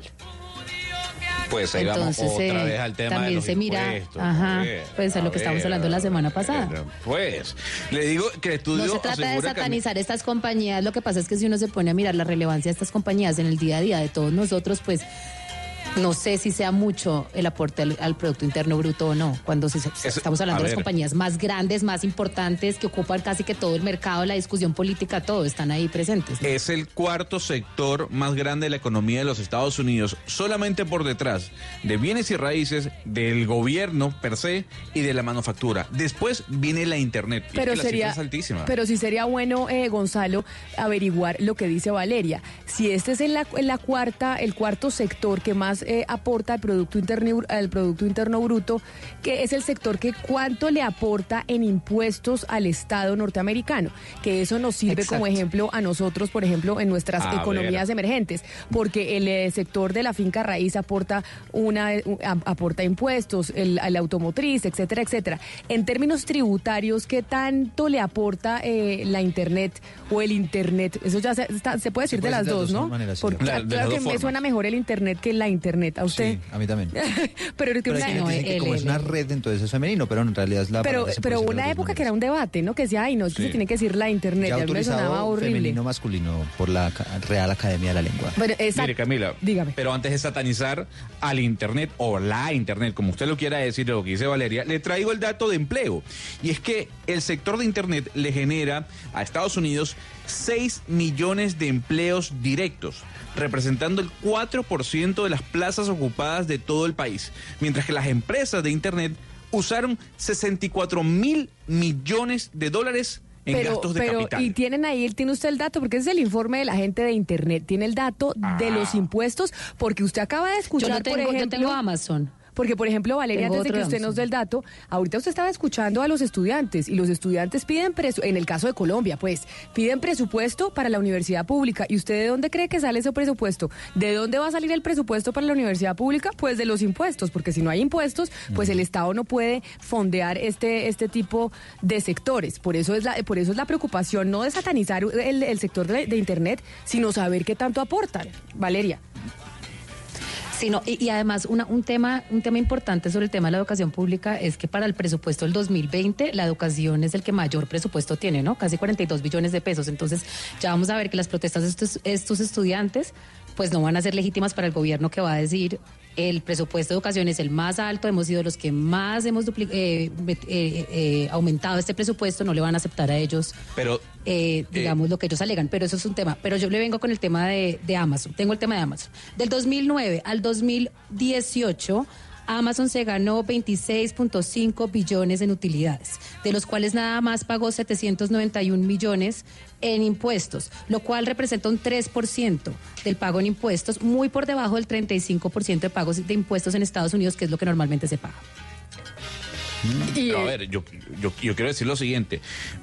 S14: Pues ahí
S17: Entonces,
S14: vamos otra
S17: eh,
S14: vez al tema de
S17: también
S14: los
S17: se mira, ajá, pues
S14: a
S17: es lo que estamos
S14: ver,
S17: hablando la semana pasada.
S14: ver, Pues, le digo que el estudio
S17: No se trata de
S14: que-
S17: satanizar estas compañías, lo que pasa es que si uno se pone a mirar la relevancia de estas compañías en el día a día de todos nosotros, pues no sé si sea mucho el aporte al, al Producto Interno Bruto o no, cuando se- se-
S14: Es-
S17: estamos hablando de las
S14: ver.
S17: compañías más grandes, más importantes, que ocupan casi que todo el mercado, la discusión política, todo, están ahí presentes. ¿no?
S14: Es el cuarto sector más grande de la economía de los Estados Unidos, solamente por detrás de bienes y raíces, del gobierno per se y de la manufactura. Después viene la Internet. Y es
S23: Pero
S14: que la
S23: sería,
S14: cifra es altísima.
S23: pero sí sería bueno, eh, Gonzalo, averiguar lo que dice Valeria. Si este es en la, en la cuarta, el cuarto sector que más eh, aporta al producto interno, al producto interno bruto, que es el sector que cuánto le aporta en impuestos al Estado norteamericano, que eso nos sirve como ejemplo a nosotros, por ejemplo, en nuestras
S35: A
S23: economías
S35: ver.
S23: emergentes, porque el eh, sector de la finca raíz aporta una aporta impuestos, el, a la automotriz, etcétera, etcétera. En términos tributarios, ¿qué tanto le aporta eh, la internet o el internet? Eso ya se, está- se puede decir de
S15: puede
S23: las dos,
S15: las
S23: ¿no?
S15: dos maneras.
S23: Porque
S15: La-
S23: claro,
S15: las
S23: que
S15: dos
S23: me suena mejor el internet que la internet. ¿A usted?
S15: Sí, a mí también.
S23: pero es que
S15: Pero
S23: una- no,
S15: dicen que
S23: él,
S15: como es una red, entonces es femenino, pero en realidad es la
S23: Pero, pero
S15: de
S23: una época que era un debate, ¿no? Que decía, ay, no, es que
S15: Sí.
S23: se tiene que decir la internet.
S15: Ya
S23: y a mí me sonaba horrible.
S15: femenino masculino por la Real Academia de la Lengua.
S23: Bueno, esa-
S14: Mire, Camila,
S23: Dígame.
S14: pero antes de satanizar al Internet o la Internet, como usted lo quiera decir, lo que dice Valeria, le traigo el dato de empleo. Y es que el sector de Internet le genera a Estados Unidos 6 millones de empleos directos, representando el 4% de las plazas ocupadas de todo el país, mientras que las empresas de Internet usaron 64 mil millones de dólares en
S23: pero,
S14: gastos de
S23: pero,
S14: capital.
S23: y tienen ahí, tiene usted el dato, porque ese es el informe de la gente de Internet. Tiene el dato de los impuestos, porque usted acaba de escuchar,
S17: Yo no tengo-
S23: por
S17: yo
S23: ejemplo...
S17: tengo Amazon.
S23: Porque, por ejemplo, Valeria, antes de que usted nos dé el dato, ahorita usted estaba escuchando a los estudiantes y los estudiantes piden, presu- en el caso de Colombia, pues, piden presupuesto para la universidad pública. ¿Y usted de dónde cree que sale ese presupuesto? ¿De dónde va a salir el presupuesto para la universidad pública? Pues de los impuestos, porque si no hay impuestos, pues el Estado no puede fondear este, este tipo de sectores. Por eso es la, por eso es la preocupación, no de satanizar el, el sector de, de Internet, sino saber qué tanto aportan. Valeria.
S17: Sí, no, y, y además una, un, tema, un tema importante sobre el tema de la educación pública es que para el presupuesto del 2020 la educación es el que mayor presupuesto tiene, ¿no? Casi 42 billones de pesos. Entonces ya vamos a ver que las protestas de estos, estos estudiantes pues no van a ser legítimas para el gobierno que va a decir el presupuesto de educación es el más alto, hemos sido los que más hemos dupli- eh, eh, eh, aumentado este presupuesto, no le van a aceptar a ellos
S36: Pero
S17: eh, digamos, lo que ellos alegan, pero eso es un tema. Pero yo le vengo con el tema de, de Amazon. Tengo el tema de Amazon. Del 2009 al 2018, Amazon se ganó 26.5 billones en utilidades, de los cuales nada más pagó 791 millones en impuestos, lo cual representa un 3% del pago en impuestos, muy por debajo del 35% de pagos de impuestos en Estados Unidos, que es lo que normalmente se paga.
S36: Pero a ver, yo, yo, yo quiero decir lo siguiente.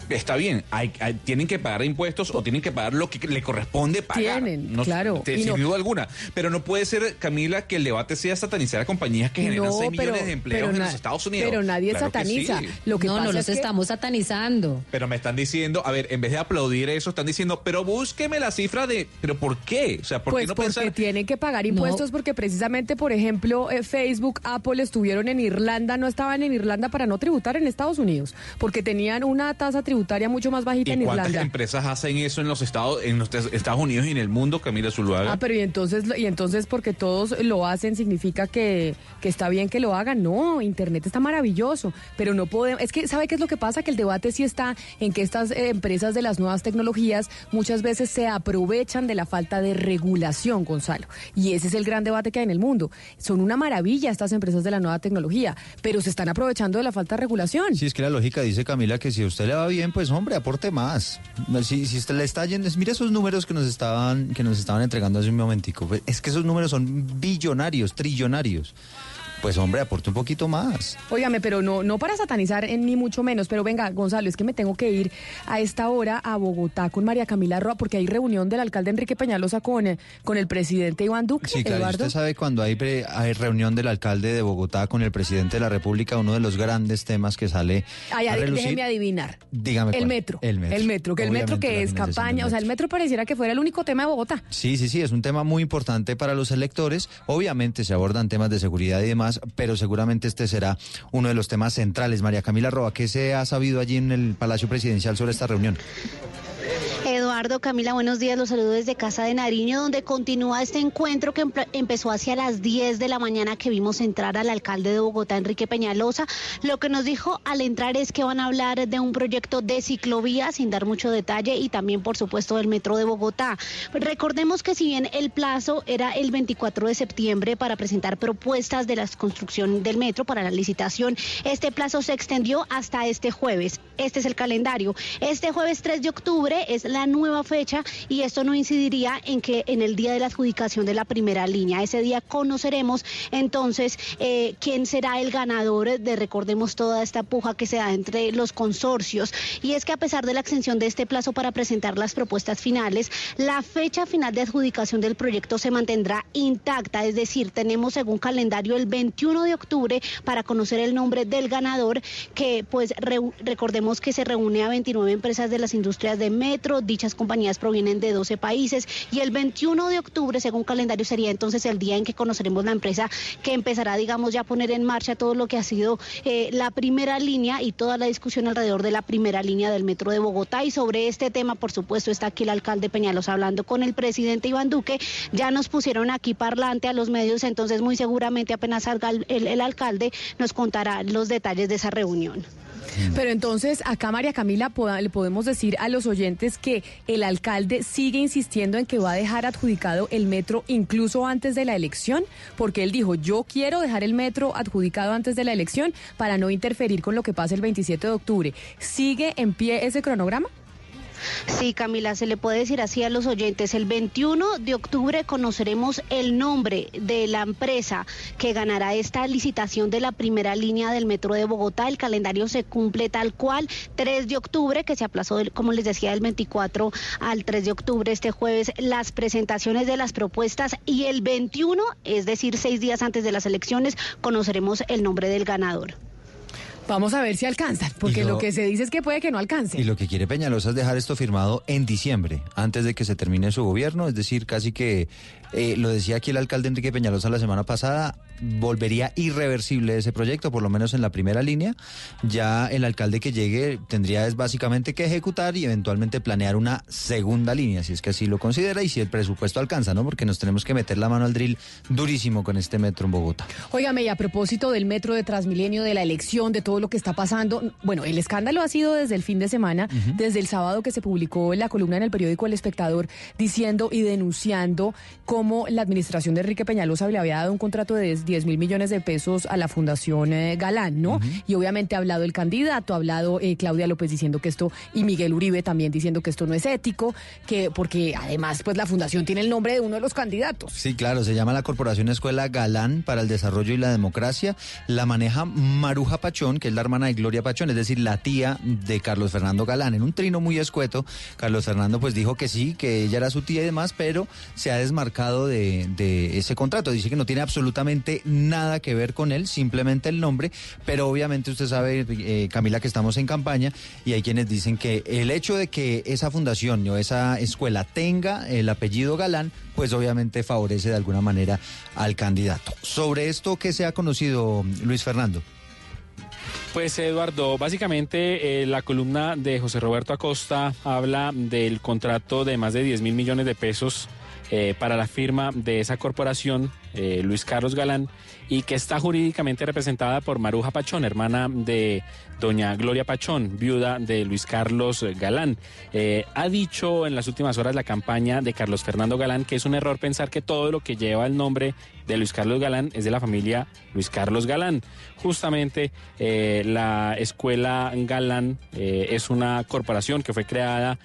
S36: Está bien, hay, hay- tienen que pagar impuestos o tienen que pagar lo que le corresponde pagar.
S23: Tienen,
S36: No-
S23: claro.
S36: te- sin
S23: no-
S36: duda alguna. Pero no puede ser, Camila, que el debate sea satanizar a compañías que generan
S23: No,
S36: 6
S23: pero-
S36: millones de empleos en
S23: na-
S36: los Estados Unidos.
S23: pero nadie
S36: Claro que
S23: sataniza.
S36: sí.
S23: Lo que
S17: no,
S23: pasa
S17: no
S23: es que-
S17: estamos satanizando.
S36: Pero me están diciendo, a ver, en vez de aplaudir eso, están diciendo, pero búsqueme la cifra de, pero ¿por qué? O sea, ¿por
S23: pues
S36: qué no
S23: porque
S36: pensar?
S23: tienen que pagar impuestos porque precisamente, por ejemplo, eh, Facebook, Apple estuvieron en Irlanda, no estaban en Irlanda para no tributar en Estados Unidos, porque tenían una tasa tributaria mucho más bajita
S36: ¿Y
S23: en
S36: cuántas
S23: Irlanda.
S36: empresas hacen eso en los Estados, en los Estados Unidos y en el mundo, Camila Zuluaga?
S23: Ah, pero y entonces, y entonces porque todos lo hacen significa que, que está bien que lo hagan. No, Internet está maravilloso, pero no podemos. Es que, ¿sabe qué es lo que pasa? Que el debate sí está en que estas eh, empresas de las nuevas tecnologías muchas veces se aprovechan de la falta de regulación, Gonzalo. Y ese es el gran debate que hay en el mundo. Son una maravilla estas empresas de la nueva tecnología, pero se están aprovechando de la falta de regulación.
S15: Sí, es que la lógica dice Camila que si a usted le va bien, pues hombre, aporte más. Si, si usted le está yendo, mire esos números que nos estaban, que nos estaban entregando hace un momentico. Pues, Es que esos números son billonarios, trillonarios. Pues hombre, aporte un poquito más.
S23: Óigame, pero no, no para satanizar eh, ni mucho menos, pero venga, Gonzalo, es que me tengo que ir a esta hora a Bogotá con María Camila Roa, porque hay reunión del alcalde Enrique Peñalosa con, eh, con el presidente Iván Duque.
S15: Sí, claro,
S23: Eduardo.
S15: usted sabe cuando hay, pre- hay reunión del alcalde de Bogotá con el presidente de la República, uno de los grandes temas que sale
S23: Ay,
S15: a relucir.
S23: déjeme adivinar.
S15: Dígame
S23: El
S15: cuál.
S23: metro.
S15: El metro.
S23: El metro, que el metro que es campaña, o sea, el metro pareciera que fuera el único tema de Bogotá.
S15: Sí, sí, sí, es un tema muy importante para los electores. Obviamente se abordan temas de seguridad y demás, pero seguramente este será uno de los temas centrales. María Camila Roa, ¿qué se ha sabido allí en el Palacio Presidencial sobre esta reunión?
S37: Eduardo, Camila, buenos días. Los saludo desde Casa de Nariño, donde continúa este encuentro que empe- empezó hacia las 10 de la mañana que vimos entrar al alcalde de Bogotá, Enrique Peñalosa. Lo que nos dijo al entrar es que van a hablar de un proyecto de ciclovía, sin dar mucho detalle, y también, por supuesto, del metro de Bogotá. Recordemos que si bien el plazo era el 24 de septiembre para presentar propuestas de la construcción del metro para la licitación, este plazo se extendió hasta este jueves. Este es el calendario. Este jueves 3 de octubre es la nueva fecha y esto no incidiría en que en el día de la adjudicación de la primera línea. Ese día conoceremos entonces eh, quién será el ganador de, recordemos, toda esta puja que se da entre los consorcios. Y es que a pesar de la extensión de este plazo para presentar las propuestas finales, la fecha final de adjudicación del proyecto se mantendrá intacta, es decir, tenemos según calendario el 21 de octubre para conocer el nombre del ganador, que pues recordemos que se reúne a 29 empresas de las industrias de metro, dichas compañías provienen de 12 países y el 21 de octubre, según calendario, sería entonces el día en que conoceremos la empresa que empezará, digamos, ya a poner en marcha todo lo que ha sido eh, la primera línea y toda la discusión alrededor de la primera línea del metro de Bogotá. Y sobre este tema, por supuesto, está aquí el alcalde Peñalosa hablando con el presidente Iván Duque. Ya nos pusieron aquí parlante a los medios, entonces muy seguramente apenas salga el alcalde nos contará los detalles de esa reunión.
S23: Pero entonces, acá María Camila, le podemos decir a los oyentes que el alcalde sigue insistiendo en que va a dejar adjudicado el metro incluso antes de la elección, porque él dijo, yo quiero dejar el metro adjudicado antes de la elección para no interferir con lo que pase el 27 de octubre. ¿Sigue en pie ese cronograma?
S37: Sí, Camila, se le puede decir así a los oyentes. El 21 de octubre conoceremos el nombre de la empresa que ganará esta licitación de la primera línea del metro de Bogotá. El calendario se cumple tal cual. 3 de octubre, que se aplazó, como les decía, del 24 al 3 de octubre, este jueves, las presentaciones de las propuestas. Y el 21, es decir, seis días antes de las elecciones, conoceremos el nombre del ganador.
S23: Vamos a ver si alcanzan, porque lo...
S15: lo-
S23: que se dice es que puede que no alcance.
S15: Y lo que quiere Peñalosa es dejar esto firmado en diciembre, antes de que se termine su gobierno, es decir, casi que, eh, lo decía aquí el alcalde Enrique Peñalosa la semana pasada, volvería irreversible ese proyecto, por lo menos en la primera línea. Ya el alcalde que llegue tendría es básicamente que ejecutar y eventualmente planear una segunda línea, si es que así lo considera y si el presupuesto alcanza, ¿no? Porque nos tenemos que meter la mano al drill durísimo con este metro en Bogotá.
S23: Óigame, y a propósito del metro de Transmilenio, de la elección, de todo lo que está pasando, bueno, el escándalo ha sido desde el fin de semana, desde el sábado que se publicó la columna en el periódico El Espectador, diciendo y denunciando cómo la administración de Enrique Peñalosa le había dado un contrato de 10 mil millones de pesos a la Fundación eh, Galán, ¿no? Y obviamente ha hablado el candidato, ha hablado eh, Claudia López diciendo que esto, y Miguel Uribe también diciendo que esto no es ético, que porque además pues la fundación tiene el nombre de uno de los candidatos.
S15: Sí, claro, se llama la Corporación Escuela Galán para el Desarrollo y la Democracia. La maneja Maruja Pachón, que es la hermana de Gloria Pachón, es decir, la tía de Carlos Fernando Galán. En un trino muy escueto, Carlos Fernando pues dijo que sí, que ella era su tía y demás, pero se ha desmarcado de, de ese contrato. Dice que no tiene absolutamente nada que ver con él, simplemente el nombre, pero obviamente usted sabe, eh, Camila, que estamos en campaña y hay quienes dicen que el hecho de que esa fundación o esa escuela tenga el apellido Galán, pues obviamente favorece de alguna manera al candidato. Sobre esto, ¿qué se ha conocido, Luis Fernando?
S38: Pues Eduardo, básicamente eh, la columna de José Roberto Acosta habla del contrato de más de 10 mil millones de pesos eh, para la firma de esa corporación, eh, Luis Carlos Galán, y que está jurídicamente representada por Maruja Pachón, hermana de doña Gloria Pachón, viuda de Luis Carlos Galán. Eh, ha dicho en las últimas horas la campaña de Carlos Fernando Galán que es un error pensar que todo lo que lleva el nombre de Luis Carlos Galán es de la familia Luis Carlos Galán. Justamente eh, la escuela Galán es una corporación que fue creada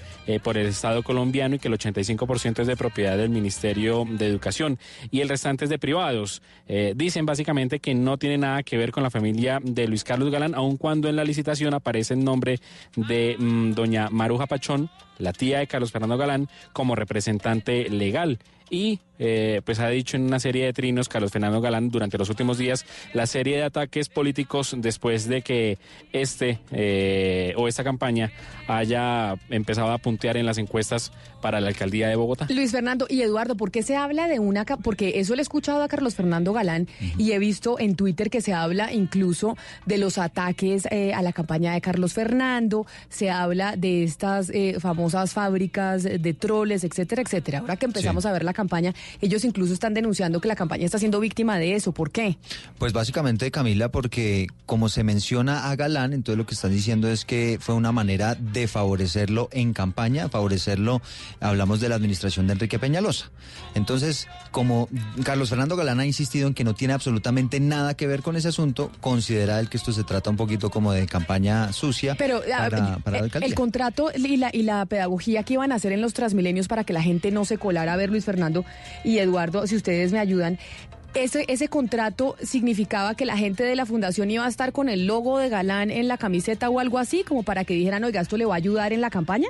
S38: por el Estado colombiano y que el 85% es de propiedad del Ministerio de Educación y el restante es de privados. Eh, dicen básicamente que no tiene nada que ver con la familia de Luis Carlos Galán, aun cuando en la licitación aparece el nombre de mm, doña Maruja Pachón, la tía de Carlos Fernando Galán, como representante legal. Y eh, pues ha dicho en una serie de trinos Carlos Fernando Galán durante los últimos días la serie de ataques políticos después de que este eh, o esta campaña haya empezado a puntear en las encuestas para la alcaldía de Bogotá.
S23: Luis Fernando y Eduardo, ¿por qué se habla de una... Porque eso le he escuchado a Carlos Fernando Galán y he visto en Twitter que se habla incluso de los ataques eh, a la campaña de Carlos Fernando, se habla de estas eh, famosas fábricas de troles, etcétera, etcétera. Ahora que empezamos
S15: Sí.
S23: a ver la campaña, ellos incluso están denunciando que la campaña está siendo víctima de eso. ¿Por qué?
S15: Pues básicamente, Camila, porque como se menciona a Galán, entonces lo que están diciendo es que fue una manera de favorecerlo en campaña, favorecerlo, hablamos de la administración de Enrique Peñalosa. Entonces, como Carlos Fernando Galán ha insistido en que no tiene absolutamente nada que ver con ese asunto, considera él que esto se trata un poquito como de campaña sucia
S23: Pero
S15: para, para la
S23: eh,
S15: alcaldía.
S23: el contrato y la, y la pedagogía que iban a hacer en los Transmilenios para que la gente no se colara a ver Luis Fernando y Eduardo, si ustedes me ayudan. Ese, ese contrato significaba que la gente de la fundación iba a estar con el logo de Galán en la camiseta o algo así, como para que dijeran, oiga, ¿esto le va a ayudar en la campaña?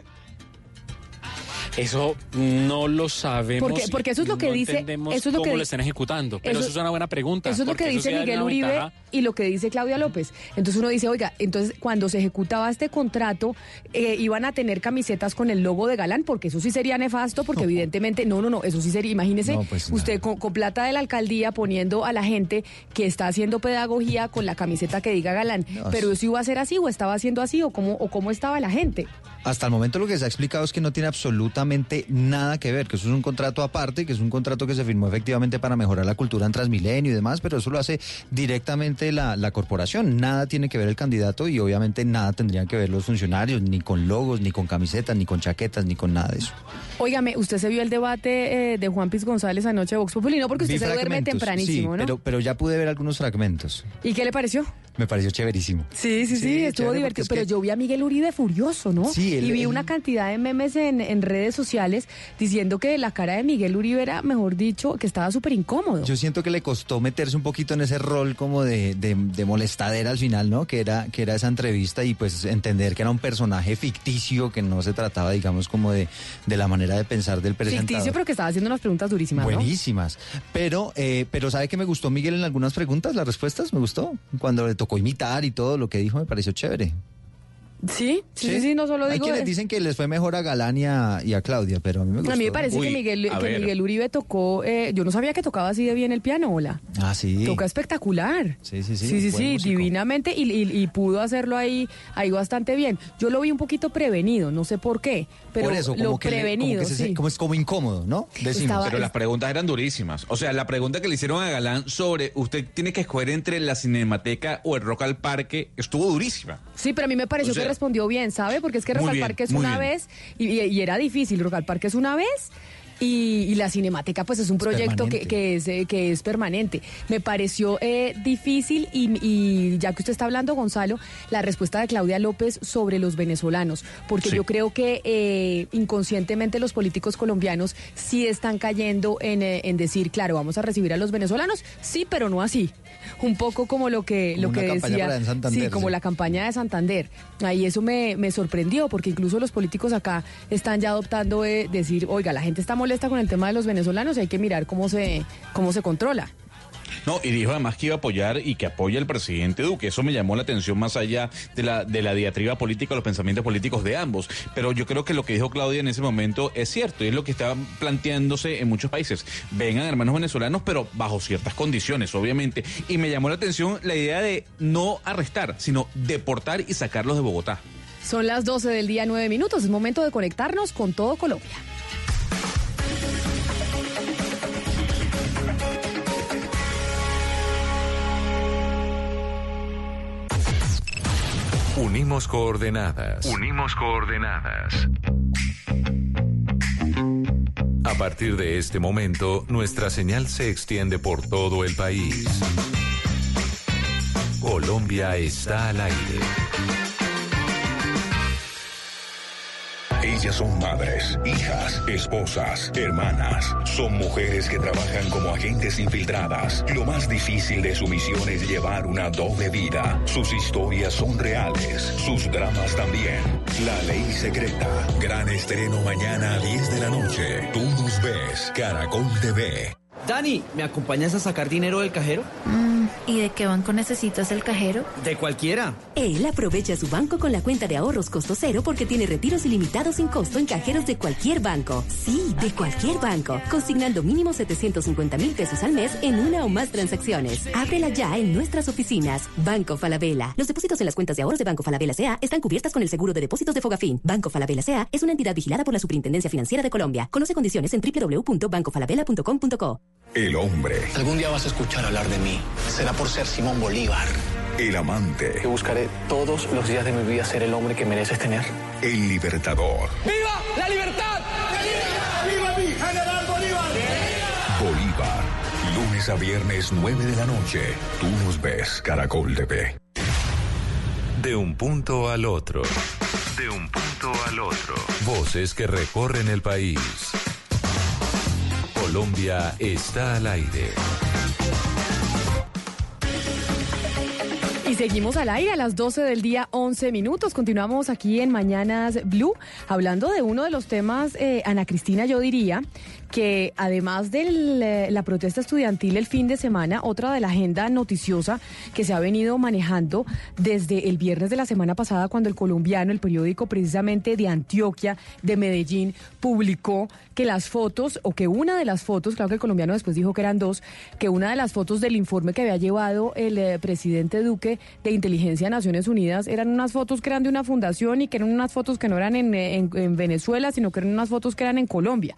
S38: Eso no lo sabemos.
S23: Porque- porque eso es lo que
S38: no
S23: dice- eso es lo que
S38: cómo
S23: di-
S38: lo están ejecutando. Pero
S23: eso-
S38: eso, es una buena pregunta.
S23: Eso es lo que dice Miguel Uribe
S38: ventaja.
S23: y lo que dice Claudia López. Entonces uno dice, oiga, entonces cuando se ejecutaba este contrato, eh, iban a tener camisetas con el logo de Galán, porque eso sí sería nefasto, porque evidentemente, no, no, no, eso sí sería, imagínese,
S15: No, pues,
S23: usted con, con plata de la alcaldía poniendo a la gente que está haciendo pedagogía con la camiseta que diga Galán. Pero eso iba a ser así, o estaba haciendo así, o cómo, o cómo estaba la gente.
S15: Hasta el momento lo que se ha explicado es que no tiene absolutamente nada que ver, que eso es un contrato aparte, que es un contrato que se firmó efectivamente para mejorar la cultura en Transmilenio y demás, pero eso lo hace directamente la, la corporación. Nada tiene que ver el candidato y obviamente nada tendrían que ver los funcionarios, ni con logos, ni con camisetas, ni con chaquetas, ni con nada de eso.
S23: Óigame, usted se vio el debate eh, de Juan Piz González anoche de Vox Populi, no porque usted
S15: Vi
S23: se duerme tempranísimo,
S15: sí,
S23: ¿no?
S15: pero, pero ya pude ver algunos fragmentos.
S23: ¿Y qué le pareció?
S15: Me pareció chéverísimo.
S23: Sí, sí, sí,
S15: Sí,
S23: estuvo divertido. Pero
S15: que-
S23: yo vi a Miguel Uribe furioso, ¿no?
S15: Sí, él-
S23: y vi
S15: él-
S23: una cantidad de memes en, en redes sociales diciendo que la cara de Miguel Uribe era, mejor dicho, que estaba súper incómodo.
S15: Yo siento que le costó meterse un poquito en ese rol como de, de, de molestadera al final, ¿no? Que era, que era esa entrevista y pues entender que era un personaje ficticio, que no se trataba, digamos, como de, de la manera de pensar del presentador.
S23: Ficticio, pero que estaba haciendo unas preguntas durísimas, ¿no?
S15: Buenísimas. Pero, eh, pero ¿sabe que me gustó Miguel en algunas preguntas? Las respuestas me gustó. Cuando le tocó imitar y todo lo que dijo me pareció chévere.
S23: Sí, sí, sí, sí, no solo
S15: Hay
S23: digo...
S15: quienes dicen que les fue mejor a Galán y a, y a Claudia, pero a mí me gustó.
S23: A mí me parece
S15: Uy,
S23: que, Miguel, que. Miguel Uribe tocó, eh, yo no sabía que tocaba así de bien el piano, hola.
S15: Ah, sí.
S23: Toca espectacular.
S15: Sí, sí, sí.
S23: Sí, sí, sí,
S15: músico.
S23: divinamente y, y- y pudo hacerlo ahí, ahí bastante bien. Yo lo vi un poquito prevenido, no sé por qué, pero
S15: Por eso, como
S23: lo
S15: que le-
S23: prevenido,
S15: como que se-
S23: sí.
S15: como es como incómodo, ¿no? Decimos.
S23: Estaba-
S36: Pero las preguntas eran durísimas. O sea, la pregunta que le hicieron a Galán sobre usted tiene que escoger entre la Cinemateca o el Rock al Parque estuvo durísima.
S23: Sí, pero a mí me pareció
S36: O sea,
S23: que respondió bien, ¿sabe? Porque es que Rock al Parque es una
S36: bien.
S23: vez y, y- y era difícil. Rock al Parque es una vez y, y la Cinemática pues es un proyecto que, que es, eh, que es permanente. Me pareció eh, difícil y, y ya que usted está hablando, Gonzalo, la respuesta de Claudia López sobre los venezolanos, porque
S39: Sí.
S23: yo creo que eh, inconscientemente los políticos colombianos sí están cayendo en, eh, en decir, claro, vamos a recibir a los venezolanos, sí, pero no así. Un poco como lo que,
S15: Como
S23: lo que decía.
S15: Santander,
S23: sí, como
S15: sí.
S23: la campaña de Santander. Ahí eso me, me sorprendió, porque incluso los políticos acá están ya adoptando eh, decir, oiga, la gente está molesta con el tema de los venezolanos y hay que mirar cómo se, cómo se controla.
S36: No, y dijo además que iba a apoyar y que apoya al presidente Duque. Eso me llamó la atención más allá de la, de la diatriba política, los pensamientos políticos de ambos. Pero yo creo que lo que dijo Claudia en ese momento es cierto y es lo que está planteándose en muchos países. Vengan hermanos venezolanos, pero bajo ciertas condiciones, obviamente. Y me llamó la atención la idea de no arrestar, sino deportar y sacarlos de Bogotá.
S23: Son las 12 del día, 9 minutos. Es momento de conectarnos con todo Colombia.
S25: Unimos coordenadas.
S39: Unimos coordenadas.
S25: A partir de este momento, nuestra señal se extiende por todo el país. Colombia está al aire.
S12: Ellas son madres, hijas, esposas, hermanas. Son mujeres que trabajan como agentes infiltradas. Lo más difícil de su misión es llevar una doble vida. Sus historias son reales, sus dramas también. La ley secreta. Gran estreno mañana a 10 de la noche. Tú nos ves, Caracol TV.
S40: Dani, ¿me acompañas a sacar dinero del cajero?
S41: Mm, ¿Y de qué banco necesitas el cajero?
S40: De cualquiera.
S42: Él aprovecha su banco con la cuenta de ahorros costo cero porque tiene retiros ilimitados sin costo en cajeros de cualquier banco. Sí, de cualquier banco. Consignando mínimo 750 mil pesos al mes en una o más transacciones. Ábrela ya en nuestras oficinas. Banco Falabella. Los depósitos en las cuentas de ahorros de Banco Falabella CA están cubiertas con el seguro de depósitos de Fogafín. Banco Falabella CA es una entidad vigilada por la Superintendencia Financiera de Colombia. Conoce condiciones en www.bancofalabella.com.co.
S12: El hombre.
S43: Algún día vas a escuchar hablar de mí. Será por ser Simón Bolívar.
S12: El amante.
S43: Que buscaré todos los días de mi vida ser el hombre que mereces tener.
S12: El libertador.
S40: ¡Viva la libertad!
S12: ¡Viva mi general Bolívar! Bolívar. Lunes a viernes, 9 de la noche. Tú nos ves, Caracol TV.
S25: De un punto al otro.
S39: De un punto al otro.
S25: Voces que recorren el país. Colombia está al aire.
S23: Seguimos al aire a las 12 del día, 11 minutos. Continuamos aquí en Mañanas Blue, hablando de uno de los temas, eh, Ana Cristina, yo diría, que además de la protesta estudiantil el fin de semana, otra de la agenda noticiosa que se ha venido manejando desde el viernes de la semana pasada, cuando el colombiano, el periódico precisamente de Antioquia, de Medellín, publicó que las fotos, o que una de las fotos, claro que el colombiano después dijo que eran dos, que una de las fotos del informe que había llevado el eh, presidente Duque de Inteligencia de Naciones Unidas eran unas fotos que eran de una fundación y que eran unas fotos que no eran en, en- en Venezuela, sino que eran unas fotos que eran en Colombia.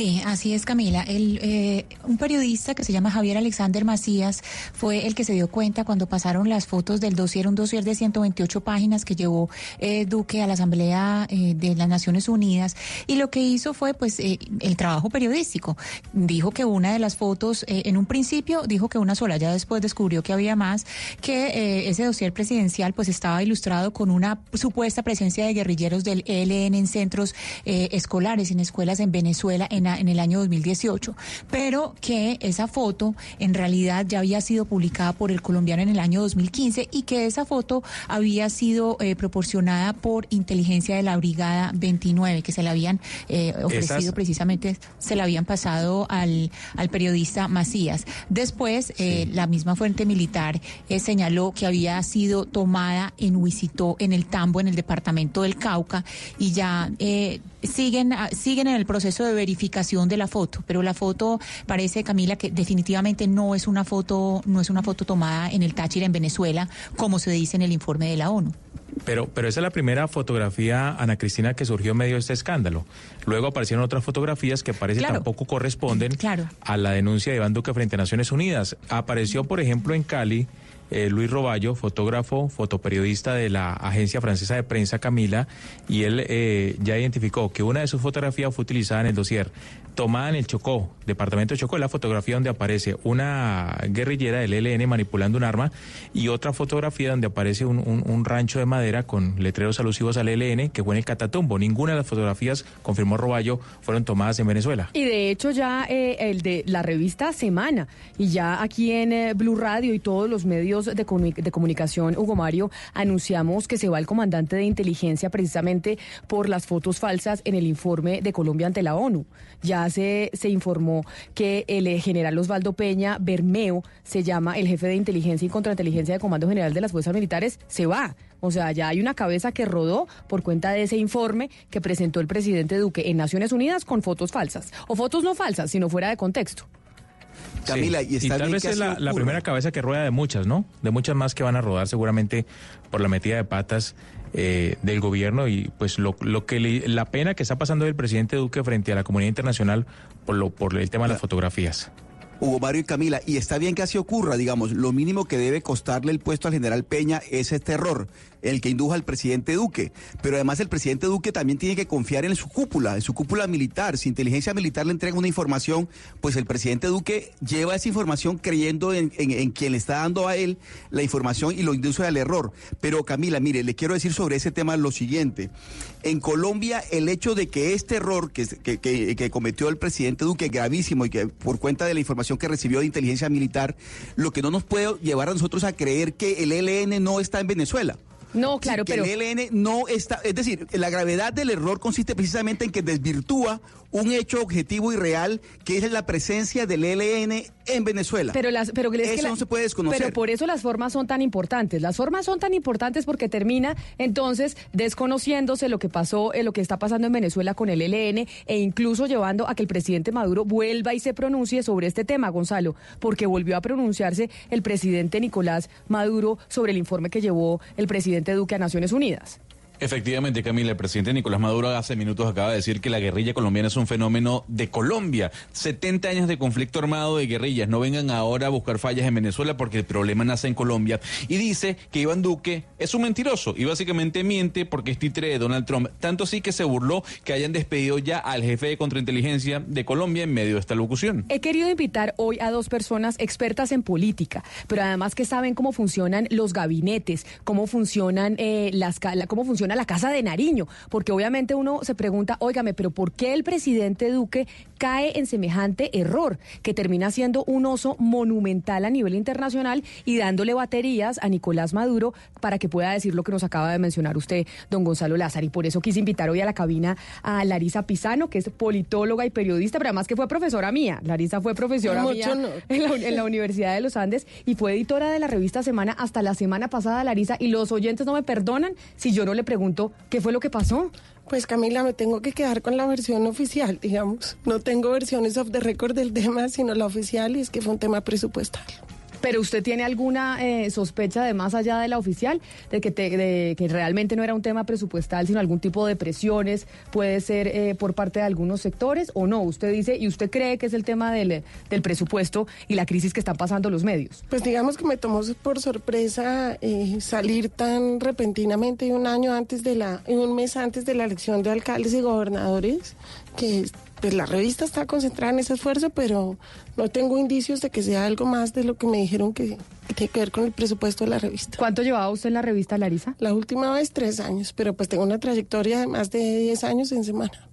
S19: Sí, así es, Camila. El, eh, un periodista que se llama Javier Alexander Macías fue el que se dio cuenta cuando pasaron las fotos del dossier, un dossier de 128 páginas que llevó eh, Duque a la Asamblea eh, de las Naciones Unidas. Y lo que hizo fue, pues, eh, el trabajo periodístico. Dijo que una de las fotos, en un principio, dijo que una sola, ya después descubrió que había más, que ese dossier presidencial, pues, estaba ilustrado con una supuesta presencia de guerrilleros del ELN en centros escolares, en escuelas en Venezuela, en en el año 2018, pero que esa foto en realidad ya había sido publicada por el colombiano en el año 2015 y que esa foto había sido eh, proporcionada por inteligencia de la Brigada 29, que se la habían eh, ofrecido
S20: Esas-
S19: precisamente, se la habían pasado al, al periodista Macías. Después, eh, la misma fuente militar señaló que había sido tomada en Huisitó, en el Tambo, en el departamento del Cauca, y ya siguen, ah, siguen en el proceso de verificación de la foto, pero la foto parece, Camila, que definitivamente no es una foto, no es una foto tomada en el Táchira, en Venezuela, como se dice en el informe de la ONU.
S20: Pero, pero esa es la primera fotografía, Ana Cristina, que surgió en medio de este escándalo. Luego aparecieron otras fotografías que parece
S19: Claro.
S20: tampoco corresponden
S19: Claro.
S20: a la denuncia de Iván Duque frente a Naciones Unidas. Apareció, por ejemplo, en Cali. Eh, Luis Roballo, fotógrafo, fotoperiodista de la agencia francesa de prensa Camila, y él eh, ya identificó que una de sus fotografías fue utilizada en el dossier, tomada en el Chocó, departamento de Chocó, la fotografía donde aparece una guerrillera del ELN manipulando un arma y otra fotografía donde aparece un, rancho de madera con letreros alusivos al ELN que fue en el Catatumbo. Ninguna de las fotografías, confirmó Roballo, fueron tomadas en Venezuela.
S23: Y de hecho ya eh, el de la revista Semana y ya aquí en Blue Radio y todos los medios de, comuni- de comunicación, Hugo Mario, anunciamos que se va el comandante de inteligencia precisamente por las fotos falsas en el informe de Colombia ante la ONU. Ya se, se informó que el eh, general Osvaldo Peña Bermeo, se llama el jefe de inteligencia y contrainteligencia de Comando General de las Fuerzas Militares, se va. O sea, ya hay una cabeza que rodó por cuenta de ese informe que presentó el presidente Duque en Naciones Unidas con fotos falsas. O fotos no falsas, sino fuera de contexto.
S16: Camila, y está
S20: tal
S16: bien
S20: vez
S16: que
S20: es la, la primera cabeza que rueda de muchas, ¿no? De muchas más que van a rodar seguramente por la metida de patas eh, del gobierno y pues lo, lo que le- la pena que está pasando el presidente Duque frente a la comunidad internacional por lo por el tema de las fotografías.
S16: Hugo Mario y Camila, y está bien que así ocurra, digamos, lo mínimo que debe costarle el puesto al general Peña es este error, el que indujo al presidente Duque. Pero además el presidente Duque también tiene que confiar en su cúpula, en su cúpula militar. Si inteligencia militar le entrega una información, pues el presidente Duque lleva esa información creyendo en, en- en quien le está dando a él la información y lo induce al error. Pero Camila, mire, le quiero decir sobre ese tema lo siguiente. En Colombia, el hecho de que este error que cometió el presidente Duque, gravísimo, y que por cuenta de la información que recibió de inteligencia militar, lo que no nos puede llevar a nosotros a creer que el ELN no está en Venezuela.
S23: No, claro,
S16: que
S23: pero...
S16: el ELN no está, es decir, la gravedad del error consiste precisamente en que desvirtúa un hecho objetivo y real, que es la presencia del ELN en Venezuela.
S23: Pero las, pero es que
S16: eso
S23: la-
S16: no se puede desconocer.
S23: Pero por eso las formas son tan importantes. Las formas son tan importantes porque termina entonces desconociéndose lo que pasó, eh, lo que está pasando en Venezuela con el ELN e incluso llevando a que el presidente Maduro vuelva y se pronuncie sobre este tema, Gonzalo, porque volvió a pronunciarse el presidente Nicolás Maduro sobre el informe que llevó el presidente Duque a Naciones Unidas.
S14: Efectivamente, Camila, el presidente Nicolás Maduro hace minutos acaba de decir que la guerrilla colombiana es un fenómeno de Colombia. 70 años de conflicto armado de guerrillas. No vengan ahora a buscar fallas en Venezuela porque el problema nace en Colombia. Y dice que Iván Duque es un mentiroso y básicamente miente porque es títere de Donald Trump. Tanto así que se burló que hayan despedido ya al jefe de contrainteligencia de Colombia en medio de esta locución.
S23: He querido invitar hoy a dos personas expertas en política, pero además que saben cómo funcionan los gabinetes, cómo funcionan eh, las ca- la- funciona la casa de Nariño, porque obviamente uno se pregunta, óigame, pero ¿por qué el presidente Duque cae en semejante error que termina siendo un oso monumental a nivel internacional y dándole baterías a Nicolás Maduro para que pueda decir lo que nos acaba de mencionar usted, don Gonzalo Lázaro? Y por eso quise invitar hoy a la cabina a Larisa Pisano, que es politóloga y periodista, pero además que fue profesora mía. Larisa fue profesora mía
S44: no.
S23: en, la, en la Universidad de los Andes y fue editora de la revista Semana hasta la semana pasada, Larisa, y los oyentes no me perdonan si yo no le pregunto qué fue lo que pasó.
S44: Pues Camila, me tengo que quedar con la versión oficial, digamos. No tengo versiones off the record del tema, sino la oficial, y es que fue un tema presupuestal.
S23: Pero usted tiene alguna eh, sospecha de más allá de la oficial de que, te- de que realmente no era un tema presupuestal, sino algún tipo de presiones, puede ser eh, por parte de algunos sectores o no. Usted dice y usted cree que es el tema del, presupuesto y la crisis que están pasando los medios.
S44: Pues digamos que me tomó por sorpresa eh, salir tan repentinamente un año antes de la, un mes antes de la elección de alcaldes y gobernadores, que pues la revista está concentrada en ese esfuerzo, pero no tengo indicios de que sea algo más de lo que me dijeron que, que tiene que ver con el presupuesto de la revista.
S23: ¿Cuánto llevaba usted en la revista, Larisa?
S44: La última vez tres años, pero pues tengo una trayectoria de más de 10 años en semana.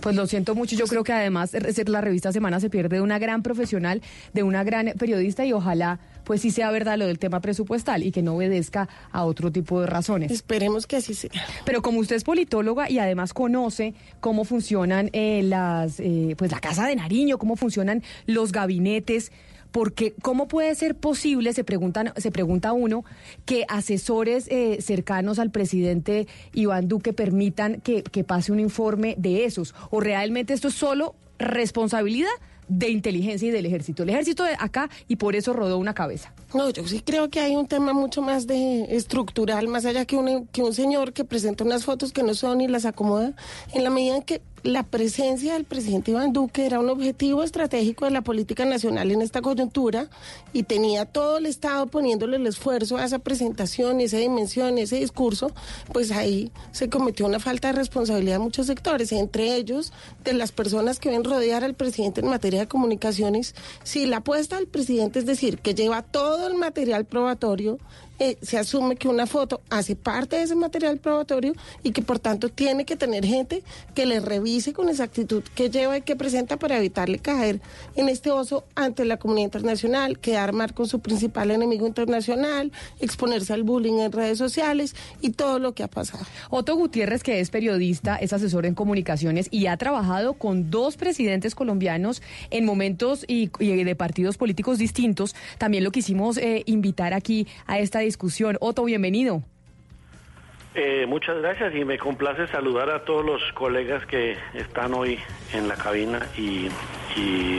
S23: Pues lo siento mucho, yo creo que además ser la revista Semana se pierde de una gran profesional, de una gran periodista y ojalá pues sí sea verdad lo del tema presupuestal y que no obedezca a otro tipo de razones.
S44: Esperemos que así sea.
S23: Pero como usted es politóloga y además conoce cómo funcionan eh, las, eh, pues la Casa de Nariño, cómo funcionan los gabinetes, porque cómo puede ser posible, se preguntan, se pregunta uno, que asesores eh, cercanos al presidente Iván Duque permitan que, que pase un informe de esos, o realmente esto es solo responsabilidad de inteligencia y del ejército. El ejército de acá y por eso rodó una cabeza.
S44: No, yo sí creo que hay un tema mucho más de estructural, más allá que un, que un señor que presenta unas fotos que no son y las acomoda, en la medida en que la presencia del presidente Iván Duque era un objetivo estratégico de la política nacional en esta coyuntura y tenía todo el Estado poniéndole el esfuerzo a esa presentación, esa dimensión, ese discurso, pues ahí se cometió una falta de responsabilidad en muchos sectores, entre ellos de las personas que ven rodear al presidente en materia de comunicaciones. Si la apuesta del presidente es decir que lleva todo el material probatorio, eh, se asume que una foto hace parte de ese material probatorio y que por tanto tiene que tener gente que le revise con exactitud qué lleva y qué presenta para evitarle caer en este oso ante la comunidad internacional, quedar mal con su principal enemigo internacional, exponerse al bullying en redes sociales y todo lo que ha pasado.
S23: Otto Gutiérrez, que es periodista, es asesor en comunicaciones y ha trabajado con dos presidentes colombianos en momentos y, de partidos políticos distintos. También lo quisimos eh, invitar aquí a esta discusión. Otto, bienvenido.
S45: Eh, muchas gracias y me complace saludar a todos los colegas que están hoy en la cabina y,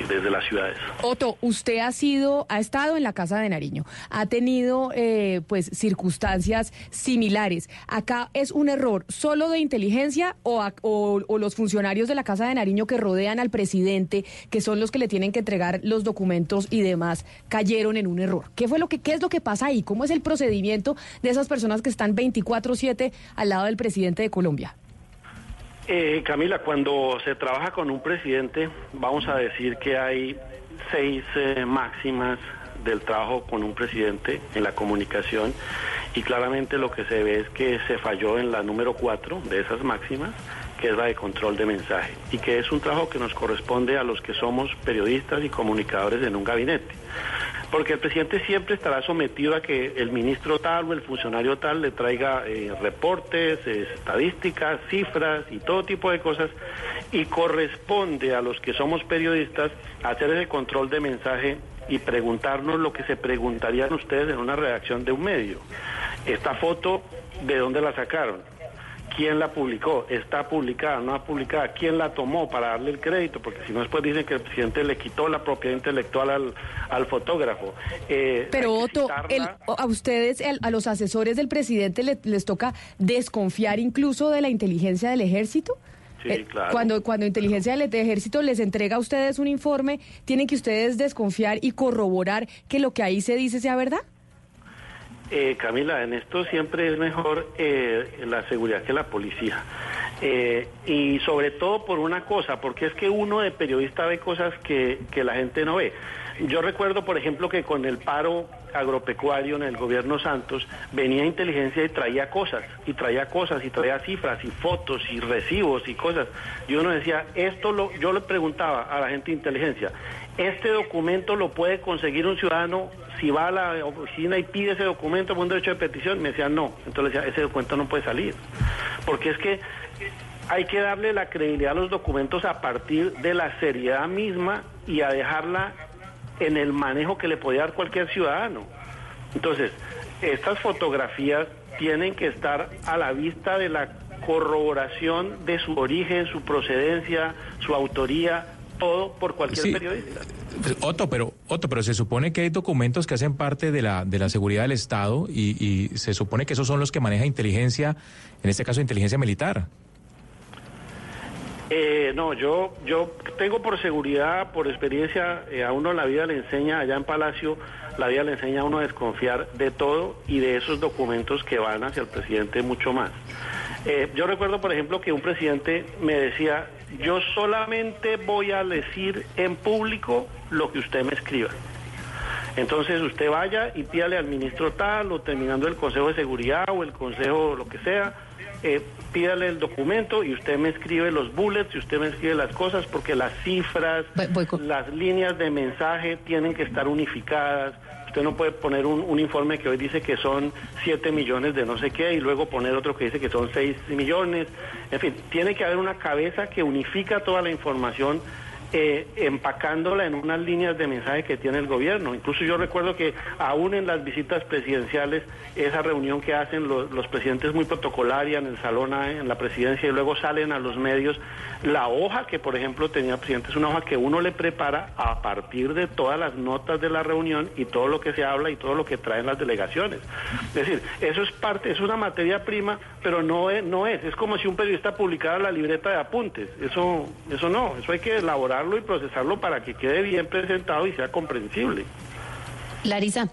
S45: desde las ciudades.
S23: Otto, usted ha sido, ha estado en la Casa de Nariño, ha tenido eh, pues circunstancias similares. Acá es un error solo de inteligencia o, a- o- o los funcionarios de la Casa de Nariño que rodean al presidente, que son los que le tienen que entregar los documentos y demás, cayeron en un error. ¿Qué fue lo que, qué es lo que pasa ahí? ¿Cómo es el procedimiento de esas personas que están 24/7 al lado del presidente de Colombia?
S45: Eh, Camila, cuando se trabaja con un presidente, vamos a decir que hay seis eh, máximas del trabajo con un presidente en la comunicación y claramente lo que se ve es que se falló en la número cuatro de esas máximas, que es la de control de mensaje y que es un trabajo que nos corresponde a los que somos periodistas y comunicadores en un gabinete. Porque el presidente siempre estará sometido a que el ministro tal o el funcionario tal le traiga eh, reportes, eh, estadísticas, cifras y todo tipo de cosas y corresponde a los que somos periodistas hacer ese control de mensaje y preguntarnos lo que se preguntarían ustedes en una redacción de un medio. Esta foto, ¿de dónde la sacaron? ¿Quién la publicó? ¿Está publicada? ¿No está publicada? ¿Quién la tomó para darle el crédito? Porque si no después dicen que el presidente le quitó la propiedad intelectual al, al fotógrafo. Eh,
S23: Pero Otto, el- a ustedes, el- a los asesores del presidente le- les toca desconfiar incluso de la inteligencia del ejército.
S45: Sí,
S23: Eh,
S45: claro.
S23: Cuando, cuando inteligencia del ejército les entrega a ustedes un informe, tienen que ustedes desconfiar y corroborar que lo que ahí se dice sea verdad.
S45: Eh, Camila, en esto siempre es mejor eh, la seguridad que la policía. Eh, y sobre todo por una cosa, porque es que uno de periodista ve cosas que, que la gente no ve. Yo recuerdo, por ejemplo, que con el paro agropecuario en el gobierno Santos venía inteligencia y traía cosas, y traía cosas, y traía cifras, y fotos, y recibos, y cosas. Y uno decía, esto lo, yo le preguntaba a la gente de inteligencia, este documento lo puede conseguir un ciudadano si va a la oficina y pide ese documento por un derecho de petición. Me decían no. Entonces decía, ese documento no puede salir. Porque es que hay que darle la credibilidad a los documentos a partir de la seriedad misma y a dejarla en el manejo que le podía dar cualquier ciudadano. Entonces, estas fotografías tienen que estar a la vista de la corroboración de su origen, su procedencia, su autoría, todo por cualquier
S20: Sí.
S45: periodista.
S20: Otto, pero Otto, pero se supone que hay documentos que hacen parte de la de la seguridad del Estado y, y se supone que esos son los que maneja inteligencia, en este caso inteligencia militar.
S45: Eh, no, yo, yo tengo por seguridad, por experiencia, eh, a uno la vida le enseña, allá en Palacio, la vida le enseña a uno a desconfiar de todo y de esos documentos que van hacia el presidente mucho más. Eh, yo recuerdo, por ejemplo, que un presidente me decía, yo solamente voy a decir en público lo que usted me escriba. Entonces usted vaya y pídale al ministro tal o terminando el Consejo de Seguridad o el Consejo lo que sea, eh, pídale el documento y usted me escribe los bullets y usted me escribe las cosas porque las cifras, las líneas de mensaje tienen que estar unificadas. Usted no puede poner un, un informe que hoy dice que son 7 millones de no sé qué y luego poner otro que dice que son 6 millones. En fin, tiene que haber una cabeza que unifica toda la información eh, empacándola en unas líneas de mensaje que tiene el gobierno. Incluso yo recuerdo que aún en las visitas presidenciales, esa reunión que hacen los, presidentes muy protocolaria en el salón en la presidencia y luego salen a los medios, la hoja que por ejemplo tenía el presidente es una hoja que uno le prepara a partir de todas las notas de la reunión y todo lo que se habla y todo lo que traen las delegaciones. Es decir, eso es parte, es una materia prima, pero no es, no es, es como si un periodista publicara la libreta de apuntes. Eso, eso no, eso hay que y procesarlo para que quede bien presentado y sea comprensible.
S17: Larisa,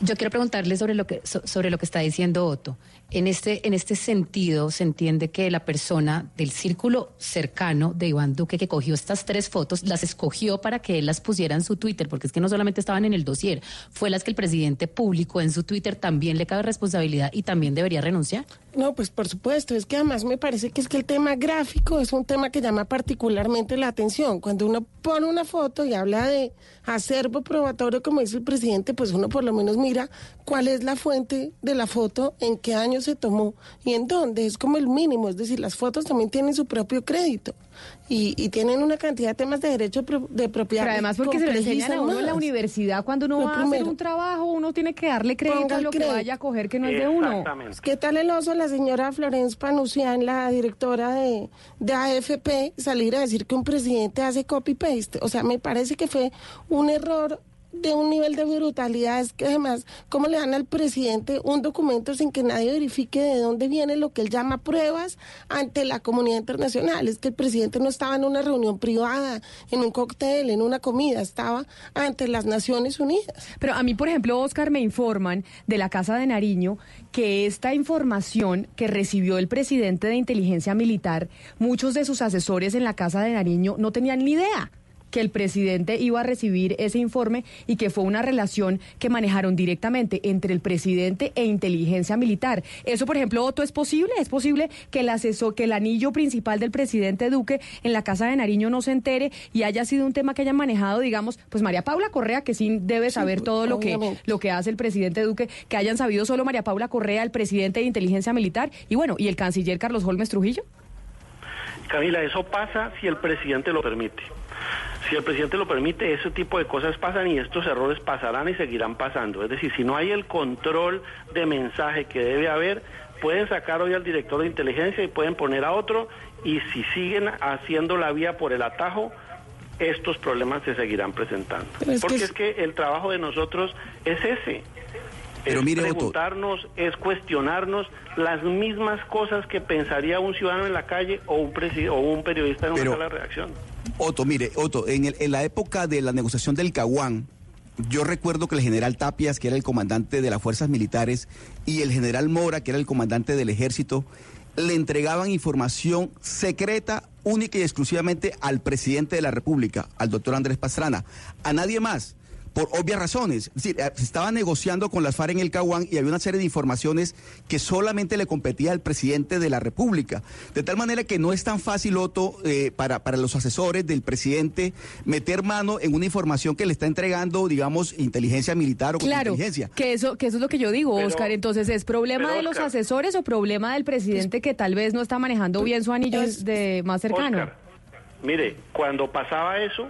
S17: yo quiero preguntarle sobre lo que so- sobre lo que está diciendo Otto. En este en este sentido se entiende que la persona del círculo cercano de Iván Duque que cogió estas tres fotos las escogió para que él las pusiera en su Twitter, porque es que no solamente estaban en el dossier, fue las que el presidente publicó en su Twitter, también le cabe responsabilidad y también debería renunciar.
S44: No, pues por supuesto, es que además me parece que es que el tema gráfico es un tema que llama particularmente la atención. Cuando uno pone una foto y habla de acervo probatorio, como dice el presidente, pues uno por lo menos mira cuál es la fuente de la foto, en qué año se tomó y en dónde. Es como el mínimo, es decir, las fotos también tienen su propio crédito y, y tienen una cantidad de temas de derecho pro- de propiedad.
S23: Pero además porque se lo enseñan a uno en la universidad, cuando uno
S44: Lo
S23: va a hacer un trabajo, uno tiene que darle crédito a lo que vaya a coger que no es de uno.
S44: ¿Qué tal el oso la señora Florence Panucian, la directora de, de AFP, salir a decir que un presidente hace copy-paste? O sea, me parece que fue un error de un nivel de brutalidad. Es que además, ¿cómo le dan al presidente un documento sin que nadie verifique de dónde viene lo que él llama pruebas ante la comunidad internacional? Es que el presidente no estaba en una reunión privada, en un cóctel, en una comida, estaba ante las Naciones Unidas.
S23: Pero a mí, por ejemplo, Oscar, me informan de la Casa de Nariño que esta información que recibió el presidente de inteligencia militar, muchos de sus asesores en la Casa de Nariño no tenían ni idea que el presidente iba a recibir ese informe y que fue una relación que manejaron directamente entre el presidente e inteligencia militar. Eso, por ejemplo, Otto, ¿es posible? ¿Es posible que el asesor, que el anillo principal del presidente Duque en la Casa de Nariño no se entere y haya sido un tema que hayan manejado, digamos, pues María Paula Correa, que sí debe saber todo lo que, lo que hace el presidente Duque, que hayan sabido solo María Paula Correa, el presidente de inteligencia militar, y bueno, y el canciller Carlos Holmes Trujillo?
S45: Camila, eso pasa si el presidente lo permite. Si el presidente lo permite, ese tipo de cosas pasan y estos errores pasarán y seguirán pasando. Es decir, si no hay el control de mensaje que debe haber, pueden sacar hoy al director de inteligencia y pueden poner a otro y si siguen haciendo la vía por el atajo, estos problemas se seguirán presentando.
S16: Es
S45: Porque
S16: es-
S45: es que el trabajo de nosotros es ese.
S16: Pero
S45: es
S16: mire, Otto.
S45: preguntarnos, es cuestionarnos las mismas cosas que pensaría un ciudadano en la calle o un, presi- o un periodista en una
S16: Pero-
S45: sala de redacción.
S16: Otto, mire, Otto, en, la época de la negociación del Caguán, yo recuerdo que el general Tapias, que era el comandante de las fuerzas militares, y el general Mora, que era el comandante del ejército, le entregaban información secreta, única y exclusivamente al presidente de la República, al doctor Andrés Pastrana, a nadie más. Por obvias razones. Es decir, eh, se estaba negociando con las FARC en el Caguán y había una serie de informaciones que solamente le competía al presidente de la República. De tal manera que no es tan fácil, Otto, eh, para, para los asesores del presidente meter mano en una información que le está entregando, digamos, inteligencia militar o
S23: Claro,
S16: inteligencia.
S23: que eso, que eso es lo que yo digo, Oscar. Entonces, ¿es problema de los
S16: Oscar.
S23: asesores o problema del presidente que tal vez no está manejando bien su anillo de más cercano?
S45: Oscar, mire, cuando pasaba eso,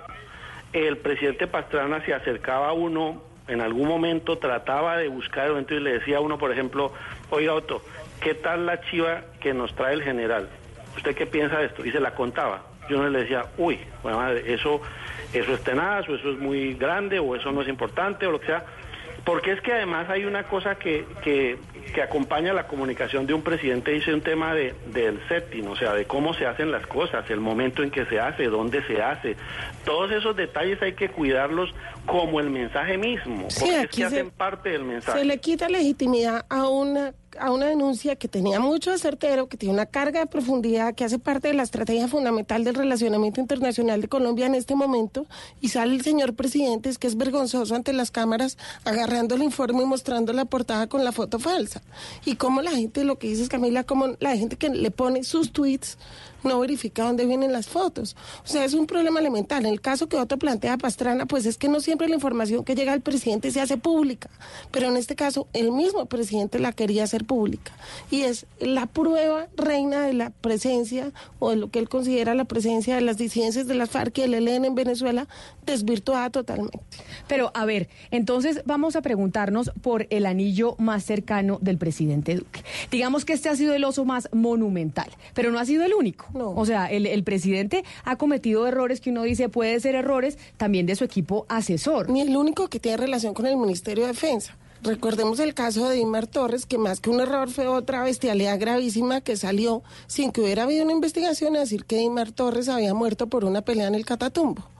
S45: el presidente Pastrana se acercaba a uno, en algún momento trataba de buscar el momento y le decía a uno, por ejemplo, oiga Otto, ¿qué tal la chiva que nos trae el general? ¿Usted qué piensa de esto? Y se la contaba. yo no le decía, uy, bueno, madre, eso, eso es tenaz, o eso es muy grande, o eso no es importante, o lo que sea. Porque es que además hay una cosa que, que, que acompaña la comunicación de un presidente, dice un tema de, del setting, o sea, de cómo se hacen las cosas, el momento en que se hace, dónde se hace. Todos esos detalles hay que cuidarlos como el mensaje mismo,
S44: Sí,
S45: porque es que
S44: se-
S45: hacen parte del mensaje.
S44: Se le quita legitimidad a una a una denuncia que tenía mucho de certero, que tiene una carga de profundidad, que hace parte de la estrategia fundamental del relacionamiento internacional de Colombia en este momento, y sale el señor presidente, es que es vergonzoso ante las cámaras, agarrando el informe y mostrando la portada con la foto falsa. Y como la gente, lo que dices Camila, como la gente que le pone sus tweets no verifica dónde vienen las fotos. O sea, es un problema elemental. En el caso que otro plantea Pastrana, pues es que no siempre la información que llega al presidente se hace pública, pero en este caso el mismo presidente la quería hacer pública. Y es la prueba reina de la presencia o de lo que él considera la presencia de las disidencias de las FARC y el ELN en Venezuela desvirtuada totalmente.
S23: Pero a ver, entonces vamos a preguntarnos por el anillo más cercano del presidente Duque. Digamos que este ha sido el oso más monumental, pero no ha sido el único. O sea, el, el presidente ha cometido errores que uno dice puede ser errores también de su equipo asesor.
S44: Ni el único que tiene relación con el Ministerio de Defensa. Recordemos el caso de Dimar Torres, que más que un error fue otra bestialidad gravísima que salió sin que hubiera habido una investigación a decir que Dimar Torres había muerto por una pelea en el Catatumbo.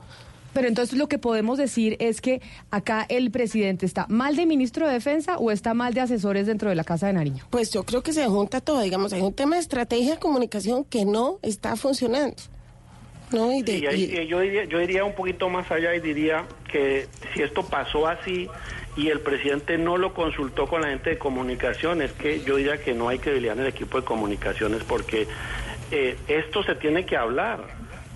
S23: Pero entonces lo que podemos decir es que acá el presidente está mal de ministro de Defensa o está mal de asesores dentro de la Casa de Nariño.
S44: Pues yo creo que se junta todo, digamos, hay un tema de estrategia de comunicación que no está funcionando. ¿no? Y de-
S45: Y ahí,
S44: y-
S45: yo, diría, yo iría un poquito más allá y diría que si esto pasó así y el presidente no lo consultó con la gente de comunicaciones, que yo diría que no hay credibilidad en el equipo de comunicaciones porque eh, esto se tiene que hablar,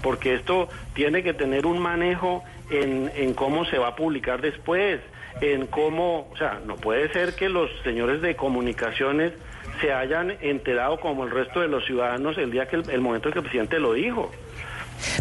S45: porque esto tiene que tener un manejo en, en cómo se va a publicar después, en cómo, o sea, no puede ser que los señores de comunicaciones se hayan enterado como el resto de los ciudadanos el día que el, el momento en que el presidente lo dijo.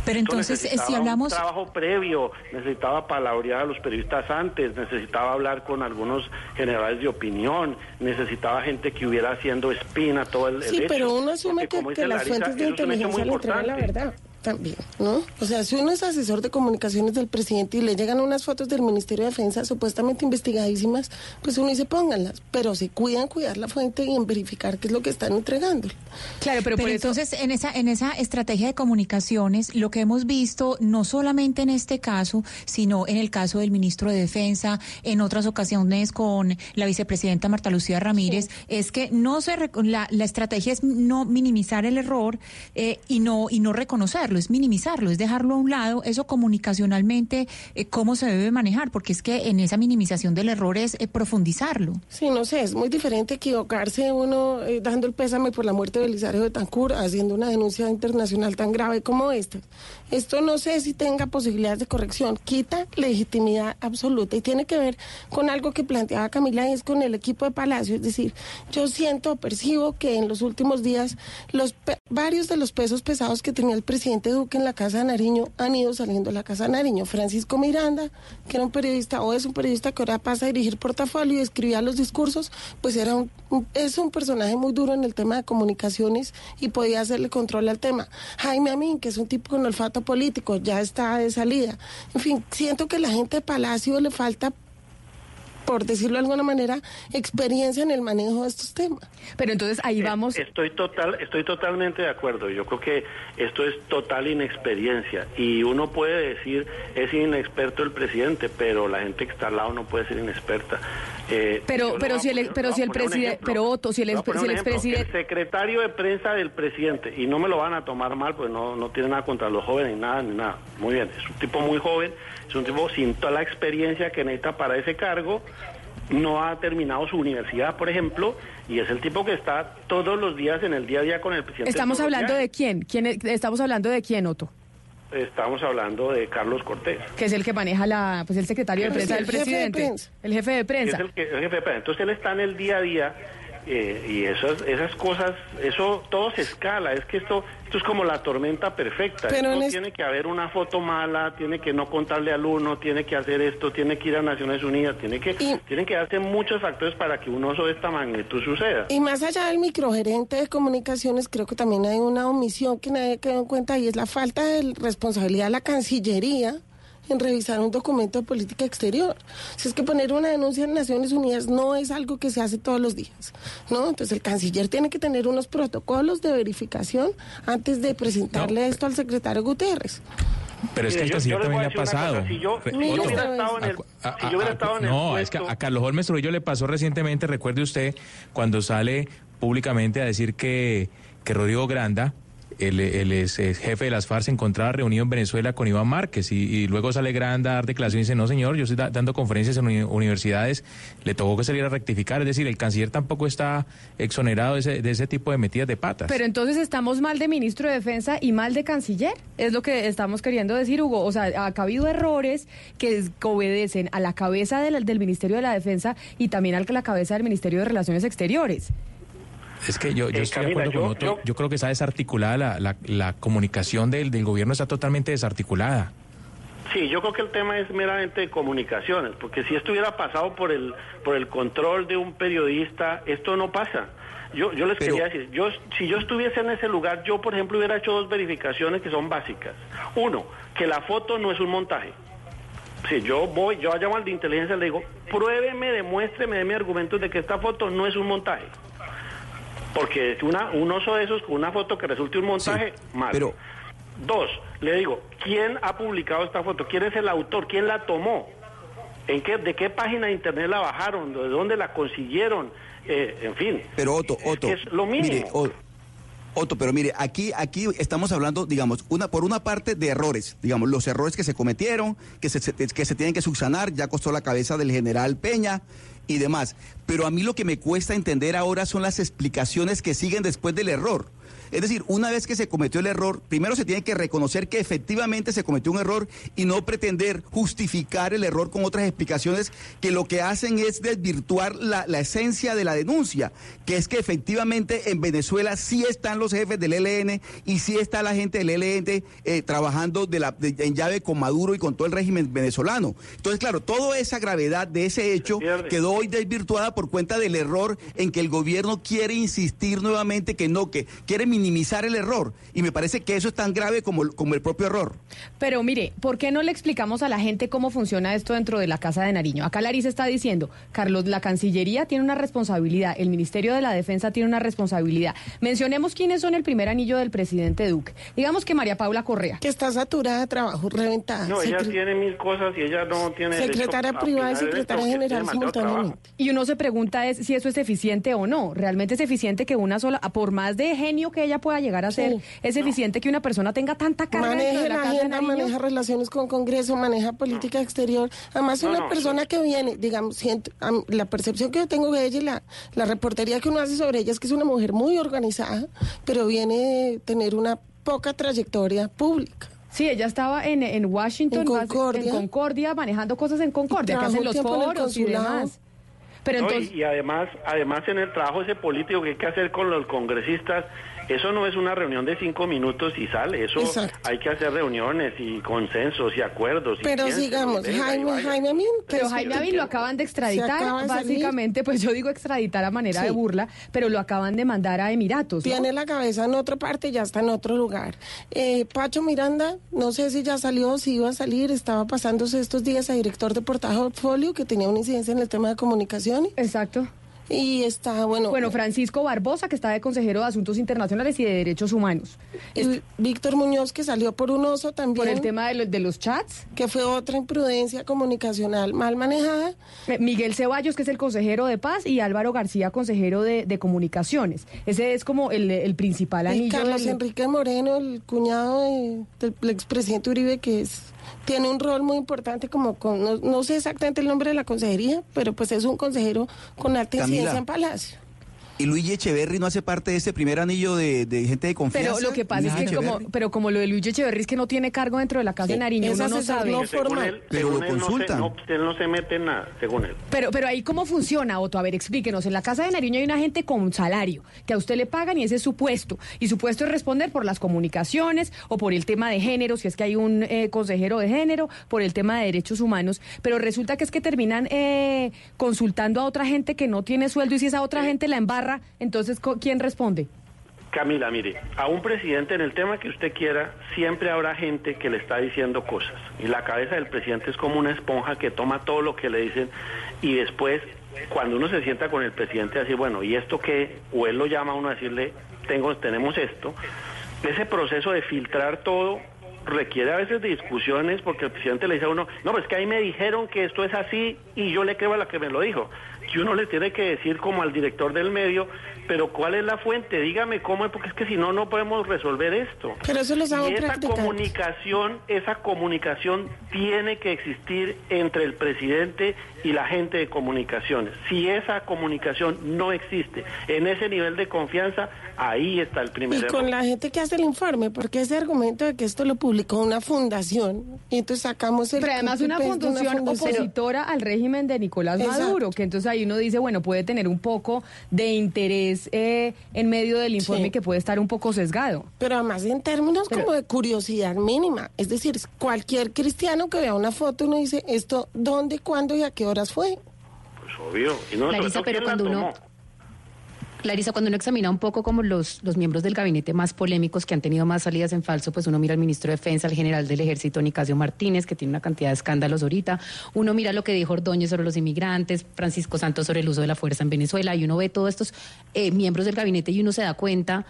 S34: Pero entonces, eh, si hablamos...
S45: Un trabajo previo, necesitaba palabrear a los periodistas antes, necesitaba hablar con algunos generales de opinión, necesitaba gente que hubiera haciendo espina todo el, el
S44: Sí,
S45: hecho.
S44: pero uno asume
S45: Porque,
S44: que, las
S45: Larisa,
S44: fuentes de inteligencia
S45: muy
S44: le entregan la verdad también, ¿no? O sea, si uno es asesor de comunicaciones del presidente y le llegan unas fotos del Ministerio de Defensa supuestamente investigadísimas, pues uno dice pónganlas, pero se cuidan cuidar la fuente y en verificar qué es lo que están entregando.
S23: Claro,
S34: Pero, entonces en esa en esa estrategia de comunicaciones lo que hemos visto no solamente en este caso, sino en el caso del ministro de Defensa, en otras ocasiones con la vicepresidenta Marta Lucía Ramírez, es que no se la, la estrategia es no minimizar el error eh, y no y no reconocerlo, es minimizarlo, es dejarlo a un lado. Eso comunicacionalmente eh, cómo se debe manejar, porque es que en esa minimización del error es eh, profundizarlo.
S44: Sí, no sé, es muy diferente equivocarse uno eh, dando el pésame por la muerte de Belisario de Tancur, haciendo una denuncia internacional tan grave como esta. Esto no sé si tenga posibilidades de corrección, quita legitimidad absoluta y tiene que ver con algo que planteaba Camila y es con el equipo de Palacio. Es decir, yo siento, percibo que en los últimos días los varios de los pesos pesados que tenía el presidente Duque en la Casa de Nariño han ido saliendo de la Casa de Nariño. Francisco Miranda, que era un periodista o es un periodista que ahora pasa a dirigir portafolio y escribía los discursos, pues era un, un- es un personaje muy duro en el tema de comunicaciones y podía hacerle control al tema. Jaime Amin, que es un tipo con olfato político, ya está de salida. En fin, siento que la gente de Palacio le falta por decirlo de alguna manera, experiencia en el manejo de estos temas.
S23: Pero entonces ahí vamos.
S45: Estoy total, estoy totalmente de acuerdo. Yo creo que esto es total inexperiencia y uno puede decir es inexperto el presidente, pero la gente que está al lado no puede ser inexperta. Eh,
S23: Pero, pero si el, pero si el presidente, pero Otto, si el, si expresidente,
S45: El secretario de prensa del presidente, y no me lo van a tomar mal, pues no, no tiene nada contra los jóvenes, ni nada, ni nada. Muy bien, es un tipo muy joven, es un tipo sin toda la experiencia que necesita para ese cargo, no ha terminado su universidad, por ejemplo, y es el tipo que está todos los días en el día a día con el presidente.
S23: estamos hablando de quién, quién es- estamos hablando de quién, Otto,
S45: Estamos hablando de Carlos Cortés.
S23: que es el que maneja la, pues el secretario de prensa del presidente, el jefe de prensa.
S45: el jefe de prensa. Entonces él está en el día a día eh, y esas, esas cosas, eso todo se escala. Es que esto, esto es como la tormenta perfecta.
S44: Pero
S45: Esto
S44: en es-
S45: tiene que haber una foto mala, tiene que no contarle al uno, tiene que hacer esto, tiene que ir a Naciones Unidas, tiene que, tienen que darse muchos factores para que un oso de esta magnitud suceda.
S44: Y más allá del microgerente de comunicaciones, creo que también hay una omisión que nadie quedó en cuenta y es la falta de responsabilidad de la Cancillería en revisar un documento de política exterior. Si es que poner una denuncia en Naciones Unidas no es algo que se hace todos los días, ¿no? Entonces el canciller tiene que tener unos protocolos de verificación antes de presentarle esto al secretario Guterres.
S20: Pero es que el
S45: yo-
S20: canciller también le ha pasado.
S45: si yo hubiera estado en el
S20: no, es que a Carlos Holmes Trujillo le pasó recientemente, recuerde usted, cuando sale públicamente a decir que, que Rodrigo Granda, el, el ex jefe de las FARC, se encontraba reunido en Venezuela con Iván Márquez y, luego sale Granda a dar declaraciones y dice, no señor, yo estoy da- dando conferencias en uni- universidades, le tocó que salir a rectificar, es decir, el canciller tampoco está exonerado de ese, de ese tipo de metidas de patas.
S23: Pero entonces estamos mal de ministro de Defensa y mal de canciller. Es lo que estamos queriendo decir, Hugo. O sea, ha habido errores que, es- que obedecen a la cabeza del, del Ministerio de la Defensa y también a la cabeza del Ministerio de Relaciones Exteriores.
S20: Es que yo, yo
S45: Eh,
S20: estoy
S45: Camila,
S20: de acuerdo con Otto. Yo, creo que está desarticulada, la, la, la comunicación del, del gobierno está totalmente desarticulada.
S45: Sí, yo creo que el tema es meramente de comunicaciones, porque si esto hubiera pasado por el por el control de un periodista, esto no pasa. Yo, yo les quería decir, yo, si yo estuviese en ese lugar, yo por ejemplo hubiera hecho dos verificaciones que son básicas. Uno, que la foto no es un montaje. Si yo voy, yo llamo al de inteligencia y le digo, pruébeme, demuéstreme, déme argumentos de que esta foto no es un montaje. Porque una, un oso de esos con una foto que resulte un montaje, mal.
S16: pero-
S45: Dos, le digo, ¿quién ha publicado esta foto? ¿Quién es el autor? ¿Quién la tomó? ¿En qué, ¿De qué página de internet la bajaron? ¿De dónde la consiguieron? Eh, en fin.
S16: Pero Otto, Otto,
S45: es lo mínimo.
S16: mire, O- Otto, pero mire, aquí, aquí estamos hablando, digamos, una por una parte de errores, digamos, los errores que se cometieron, que se, se- que se tienen que subsanar, ya costó la cabeza del general Peña y demás. Pero a mí lo que me cuesta entender ahora son las explicaciones que siguen después del error. Es decir, una vez que se cometió el error, primero se tiene que reconocer que efectivamente se cometió un error y no pretender justificar el error con otras explicaciones que lo que hacen es desvirtuar la, la esencia de la denuncia, que es que efectivamente en Venezuela sí están los jefes del ELN y sí está la gente del ELN eh, trabajando de la, de- en llave con Maduro y con todo el régimen venezolano. Entonces, claro, toda esa gravedad de ese hecho quedó hoy desvirtuada por cuenta del error en que el gobierno quiere insistir nuevamente que no, que quiere minimizar el error. Y me parece que eso es tan grave como, el- como el propio error.
S23: Pero mire, ¿por qué no le explicamos a la gente cómo funciona esto dentro de la Casa de Nariño? Acá Larisa está diciendo, Carlos, la Cancillería tiene una responsabilidad, el Ministerio de la Defensa tiene una responsabilidad. Mencionemos quiénes son el primer anillo del presidente Duque. Digamos que María Paula Correa.
S44: Que está saturada de trabajo, reventada.
S45: No, ella tiene mil cosas y ella no tiene
S44: Secretaria privada y secretaria general simultáneamente.
S23: Y uno se pregunta es si eso es eficiente o no. ¿Realmente es eficiente que una sola, por más de genio que ella pueda llegar a ser,
S44: Sí.
S23: es eficiente que una persona tenga tanta carga
S44: Maneja
S23: de la
S44: la agenda, maneja relaciones con Congreso, maneja política exterior. Además,
S23: No,
S44: una
S23: no,
S44: persona que viene, digamos, siento- la percepción que yo tengo de ella y la, la reportería que uno hace sobre ella es que es una mujer muy organizada, pero viene de tener una poca trayectoria pública.
S23: Sí, ella estaba en, en Washington,
S44: En Concordia.
S23: en Concordia, manejando cosas en Concordia, que hacen
S44: un
S23: los foros y demás. Pero
S45: No, y-
S23: entonces,
S45: y, además, además en el trabajo ese político que hay que hacer con los congresistas, eso no es una reunión de cinco minutos y sale, eso
S44: Exacto.
S45: hay que hacer reuniones y consensos y acuerdos. y
S44: Pero
S45: piénselo,
S44: sigamos,
S45: venga, y
S44: Jaime. Jaime Amin.
S23: pero Jaime Amin lo acaban de extraditar,
S44: acaba de salir.
S23: básicamente, pues yo digo extraditar a manera de burla, pero lo acaban de mandar a Emiratos. ¿no?
S44: Tiene la cabeza en otra parte y ya está en otro lugar. Eh, Pacho Miranda, no sé si ya salió, si iba a salir, estaba pasándose estos días a director de portafolio que tenía una incidencia en el tema de comunicaciones.
S23: Exacto.
S44: Y está, bueno.
S23: Bueno, Francisco Barbosa, que está de consejero de Asuntos Internacionales y de Derechos Humanos.
S44: y Víctor Muñoz, que salió por un oso también.
S23: Por el tema de, los- de los chats.
S44: Que fue otra imprudencia comunicacional mal manejada.
S23: Eh, Miguel Ceballos, que es el consejero de paz, y Álvaro García, consejero de, de comunicaciones. Ese es como el, el principal
S44: Y
S23: anillo.
S44: Carlos
S23: del-
S44: Enrique Moreno, el cuñado de- del expresidente Uribe, que es tiene un rol muy importante como con, no, no sé exactamente el nombre de la consejería, pero pues es un consejero con alta
S16: Camila.
S44: incidencia en Palacio.
S16: Y Luigi Echeverry no hace parte de ese primer anillo de, de gente de confianza.
S23: Pero lo que pasa es que como, pero como lo de Luigi Echeverry es que no tiene cargo dentro de la casa de Nariño, uno no sabe.
S44: no
S45: él,
S16: Pero lo
S45: él no se-
S16: consultan.
S45: No, él no se mete en nada, según él.
S23: Pero, pero ahí cómo funciona, Otto, a ver, explíquenos. En la casa de Nariño hay una gente con salario, que a usted le pagan y ese es su puesto. Y su puesto es responder por las comunicaciones o por el tema de género, si es que hay un eh, consejero de género, por el tema de derechos humanos. Pero resulta que es que terminan eh, consultando a otra gente que no tiene sueldo y si esa otra gente la embarra, entonces ¿quién responde?
S45: Camila, mire, a un presidente en el tema que usted quiera, siempre habrá gente que le está diciendo cosas. Y la cabeza del presidente es como una esponja que toma todo lo que le dicen y después, cuando uno se sienta con el presidente, decir, bueno, ¿y esto qué? O él lo llama a uno a decirle, tengo, tenemos esto. Ese proceso de filtrar todo requiere a veces discusiones porque el presidente le dice a uno, no, pues que ahí me dijeron que esto es así y yo le creo a la que me lo dijo. Y uno le tiene que decir como al director del medio, pero ¿cuál es la fuente? Dígame cómo es, porque es que si no, no podemos resolver esto.
S44: Pero eso los hago
S45: y esa comunicación, esa comunicación tiene que existir entre el presidente y la gente de comunicaciones. Si esa comunicación no existe en ese nivel de confianza, ahí está el primer
S44: Y
S45: error.
S44: con la gente que hace el informe, porque ese argumento de que esto lo publicó una fundación, y entonces sacamos el...
S23: Pero además una
S44: copy-paste de
S23: fundación opositora al régimen de Nicolás
S44: Exacto.
S23: Maduro, que entonces ahí uno dice, bueno, puede tener un poco de interés eh, en medio del informe
S44: Sí.
S23: que puede estar un poco sesgado.
S44: Pero además en términos como de curiosidad mínima. Es decir, cualquier cristiano que vea una foto uno dice, esto, ¿dónde, cuándo y a qué horas fue?
S45: Pues obvio. Y no,
S17: Clarisa, pero
S45: ¿quién la
S17: cuando uno? Clarisa, cuando uno examina un poco como los, los miembros del gabinete más polémicos que han tenido más salidas en falso, pues uno mira al ministro de Defensa, al general del Ejército, Nicasio Martínez, que tiene una cantidad de escándalos ahorita. Uno mira lo que dijo Ordóñez sobre los inmigrantes, Francisco Santos sobre el uso de la fuerza en Venezuela, y uno ve todos estos eh, miembros del gabinete y uno se da cuenta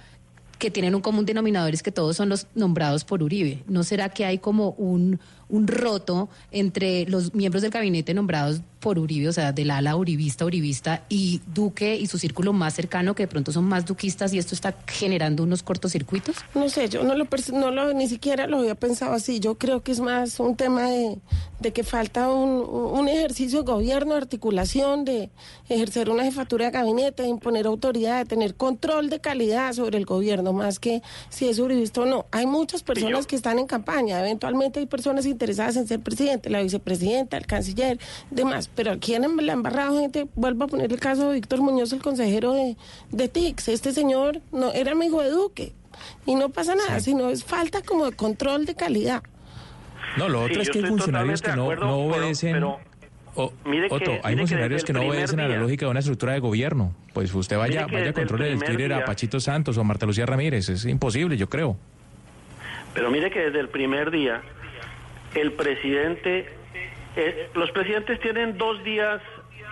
S17: que tienen un común denominador, es que todos son los nombrados por Uribe. ¿No será que hay como un, un roto entre los miembros del gabinete nombrados por Uribe, o sea, del ala uribista, uribista, y Duque y su círculo más cercano, que de pronto son más duquistas, y esto está generando unos cortocircuitos?
S44: No sé, yo no lo, no lo ni siquiera lo había pensado así. Yo creo que es más un tema de, de que falta un, un ejercicio de gobierno, de articulación, de ejercer una jefatura de gabinete, de imponer autoridad, de tener control de calidad sobre el gobierno, más que si es uribista o no. Hay muchas personas que están en campaña, eventualmente hay personas interesadas en ser presidente, la vicepresidenta, el canciller, demás. Pero aquí en la embarrado gente, vuelvo a poner el caso de Víctor Muñoz, el consejero de, de TICS. Este señor no era amigo de Duque. Y no pasa nada, sino es falta como de control de calidad.
S20: No, lo
S45: Sí,
S20: otro es que hay funcionarios que no,
S45: acuerdo,
S20: no
S45: pero-
S20: obedecen.
S45: pero
S20: o-
S45: mire que-
S20: Otto, hay
S45: mire
S20: funcionarios que no obedecen a la lógica de una estructura de gobierno. Pues usted vaya, vaya a control
S45: el
S20: Twitter a Pachito Santos o a Marta Lucía Ramírez. Es imposible, yo creo.
S45: Pero mire que desde el primer día, el presidente, eh, los presidentes tienen dos días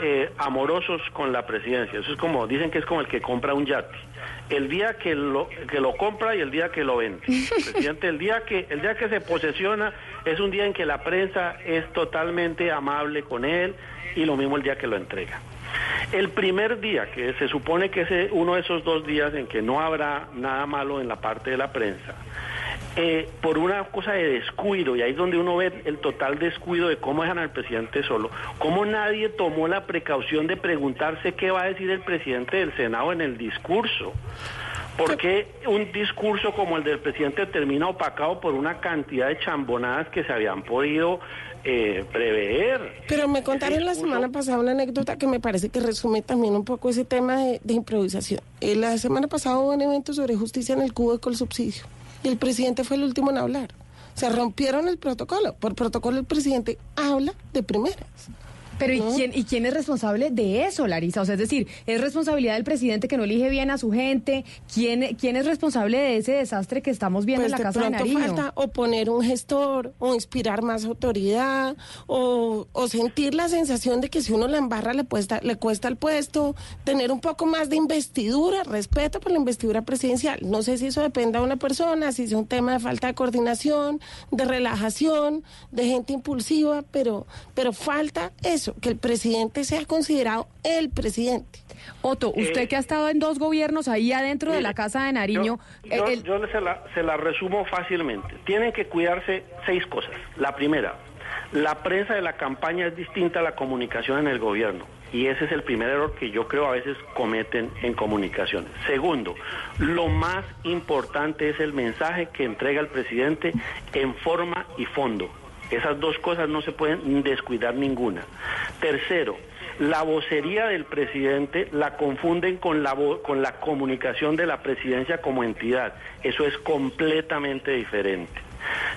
S45: eh, amorosos con la presidencia. Eso es como, dicen que es como el que compra un yate. El día que lo, que lo compra y el día que lo vende. El presidente, el día que, el día que se posesiona es un día en que la prensa es totalmente amable con él y lo mismo el día que lo entrega. El primer día, que se supone que es uno de esos dos días en que no habrá nada malo en la parte de la prensa, eh, por una cosa de descuido, y ahí es donde uno ve el total descuido de cómo dejan al presidente solo, cómo nadie tomó la precaución de preguntarse qué va a decir el presidente del Senado en el discurso. ¿Por qué un discurso como el del presidente termina opacado por una cantidad de chambonadas que se habían podido eh, prever?
S44: Pero me contaron la semana pasada una anécdota que me parece que resume también un poco ese tema de, de improvisación. Eh, la semana pasada hubo un evento sobre justicia en el cubo con el subsidio y el presidente fue el último en hablar. Se rompieron el protocolo. Por protocolo el presidente habla de primeras.
S23: Pero ¿y, quién, ¿y quién es responsable de eso, Larisa? O sea, es decir, ¿es responsabilidad del presidente que no elige bien a su gente? ¿Quién, quién es responsable de ese desastre que estamos viendo
S44: Pues
S23: en la Casa de
S44: pronto
S23: Nariño?
S44: falta o poner un gestor, o inspirar más autoridad, o, o sentir la sensación de que si uno la embarra le cuesta, le cuesta el puesto, tener un poco más de investidura, respeto por la investidura presidencial. No sé si eso dependa de una persona, si es un tema de falta de coordinación, de relajación, de gente impulsiva, pero, pero falta eso, que el presidente sea considerado el presidente.
S23: Otto, usted
S45: Eh,
S23: que ha estado en dos gobiernos ahí adentro de la Casa de Nariño, eh,
S45: Yo,
S23: el-
S45: yo se, la, se la resumo fácilmente. Tienen que cuidarse seis cosas. La primera, la prensa de la campaña es distinta a la comunicación en el gobierno. Y ese es el primer error que yo creo a veces cometen en comunicación. Segundo, lo más importante es el mensaje que entrega el presidente en forma y fondo. Esas dos cosas no se pueden descuidar ninguna. Tercero, la vocería del presidente la confunden con la, con la comunicación de la presidencia como entidad. Eso es completamente diferente.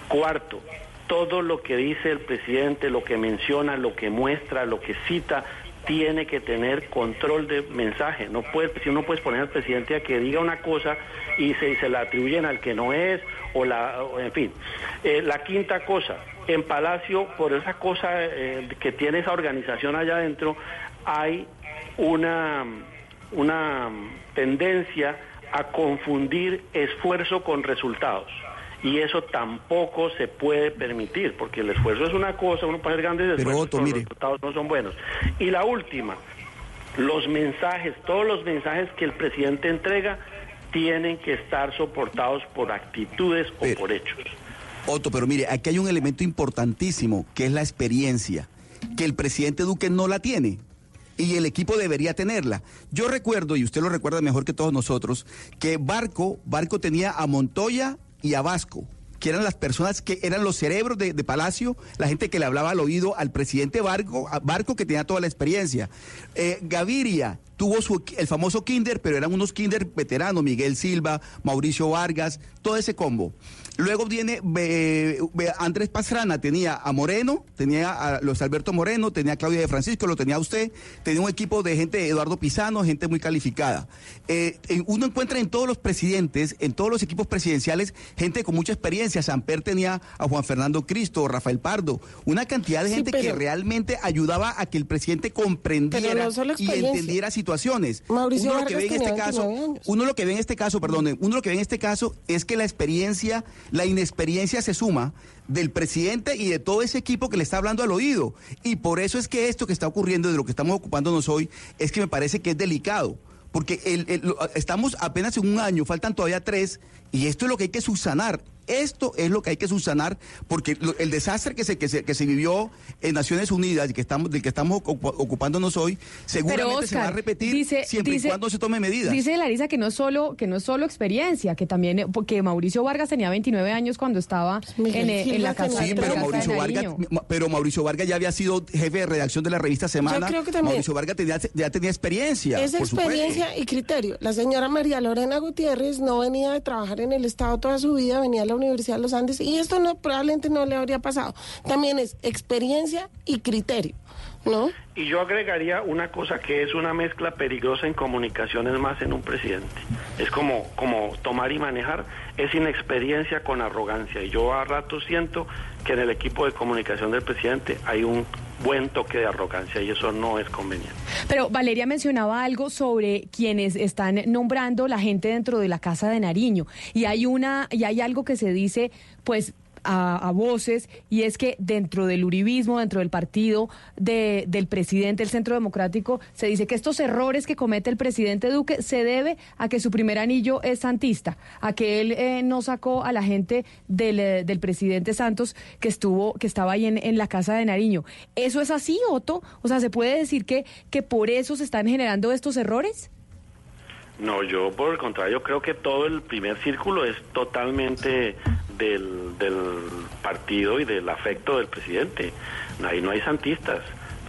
S45: Cuarto, todo lo que dice el presidente, lo que menciona, lo que muestra, lo que cita, tiene que tener control de mensaje. No puede, si uno puede poner al presidente a que diga una cosa y se, se la atribuyen al que no es, o la, en fin. Eh, la quinta cosa, en Palacio, por esa cosa eh, que tiene esa organización allá adentro, hay una, una tendencia a confundir esfuerzo con resultados y eso tampoco se puede permitir, porque el esfuerzo es una cosa, uno puede hacer grandes esfuerzos, pero, los resultados no son buenos. Y la última, los mensajes, todos los mensajes que el presidente entrega tienen que estar soportados por actitudes o por hechos.
S16: Otto, pero mire, aquí hay un elemento importantísimo, que es la experiencia, que el presidente Duque no la tiene y el equipo debería tenerla. Yo recuerdo, y usted lo recuerda mejor que todos nosotros, que Barco, Barco tenía a Montoya y a Vasco que eran las personas que eran los cerebros de, Palacio, la gente que le hablaba al oído al presidente Barco, Barco que tenía toda la experiencia. Eh, Gaviria tuvo su, el famoso Kinder, pero eran unos Kinder veteranos, Miguel Silva, Mauricio Vargas, todo ese combo. Luego viene Andrés Pastrana, tenía a Moreno, tenía a Luis Alberto Moreno, tenía a Claudia de Francisco, lo tenía usted, tenía un equipo de gente, Eduardo Pisano, gente muy calificada. Eh, uno encuentra en todos los presidentes, en todos los equipos presidenciales, gente con mucha experiencia. Samper tenía a Juan Fernando Cristo, Rafael Pardo, una cantidad de gente que realmente ayudaba a que el presidente comprendiera y entendiera situaciones.
S44: Mauricio
S16: uno lo que ve en este caso, uno lo que ve en este caso, perdón, uno lo que ve en este caso es que la experiencia la inexperiencia se suma del presidente y de todo ese equipo que le está hablando al oído. Y por eso es que esto que está ocurriendo, de lo que estamos ocupándonos hoy, es que me parece que es delicado. Porque estamos apenas en un año, faltan todavía tres, y esto es lo que hay que subsanar. Esto es lo que hay que subsanar porque el desastre que se, que se, que se vivió en Naciones Unidas y que estamos, del que estamos ocupándonos hoy, seguramente se va a repetir siempre y cuando se tome medidas.
S23: Dice Larisa que no solo, que no es solo experiencia, que también, porque Mauricio Vargas tenía 29 años cuando estaba en, la casa
S16: sí, pero Mauricio Vargas, pero Mauricio Vargas ya había sido jefe de redacción de la revista Semana. Mauricio Vargas tenía, ya tenía experiencia.
S44: Es experiencia y criterio. La señora María Lorena Gutiérrez no venía de trabajar en el Estado toda su vida, venía a la Universidad de los Andes y esto no probablemente no le habría pasado. También es experiencia y criterio. ¿No?
S45: Y yo agregaría una cosa que es una mezcla peligrosa en comunicaciones más en un presidente. Es como, como tomar y manejar, es inexperiencia con arrogancia. Y yo a rato siento que en el equipo de comunicación del presidente hay un buen toque de arrogancia y eso no es conveniente.
S23: Pero Valeria mencionaba algo sobre quienes están nombrando la gente dentro de la Casa de Nariño y hay una y hay algo que se dice pues a, voces y es que dentro del uribismo, dentro del partido del presidente del Centro Democrático, se dice que estos errores que comete el presidente Duque se debe a que su primer anillo es santista, a que él eh, no sacó a la gente del, eh, del, presidente Santos que estuvo, que estaba ahí en, en, la casa de Nariño. ¿Eso es así, Otto? O sea, ¿se puede decir que, que por eso se están generando estos errores?
S45: No, yo por el contrario creo que todo el primer círculo es totalmente del, del partido y del afecto del presidente. Ahí no hay santistas.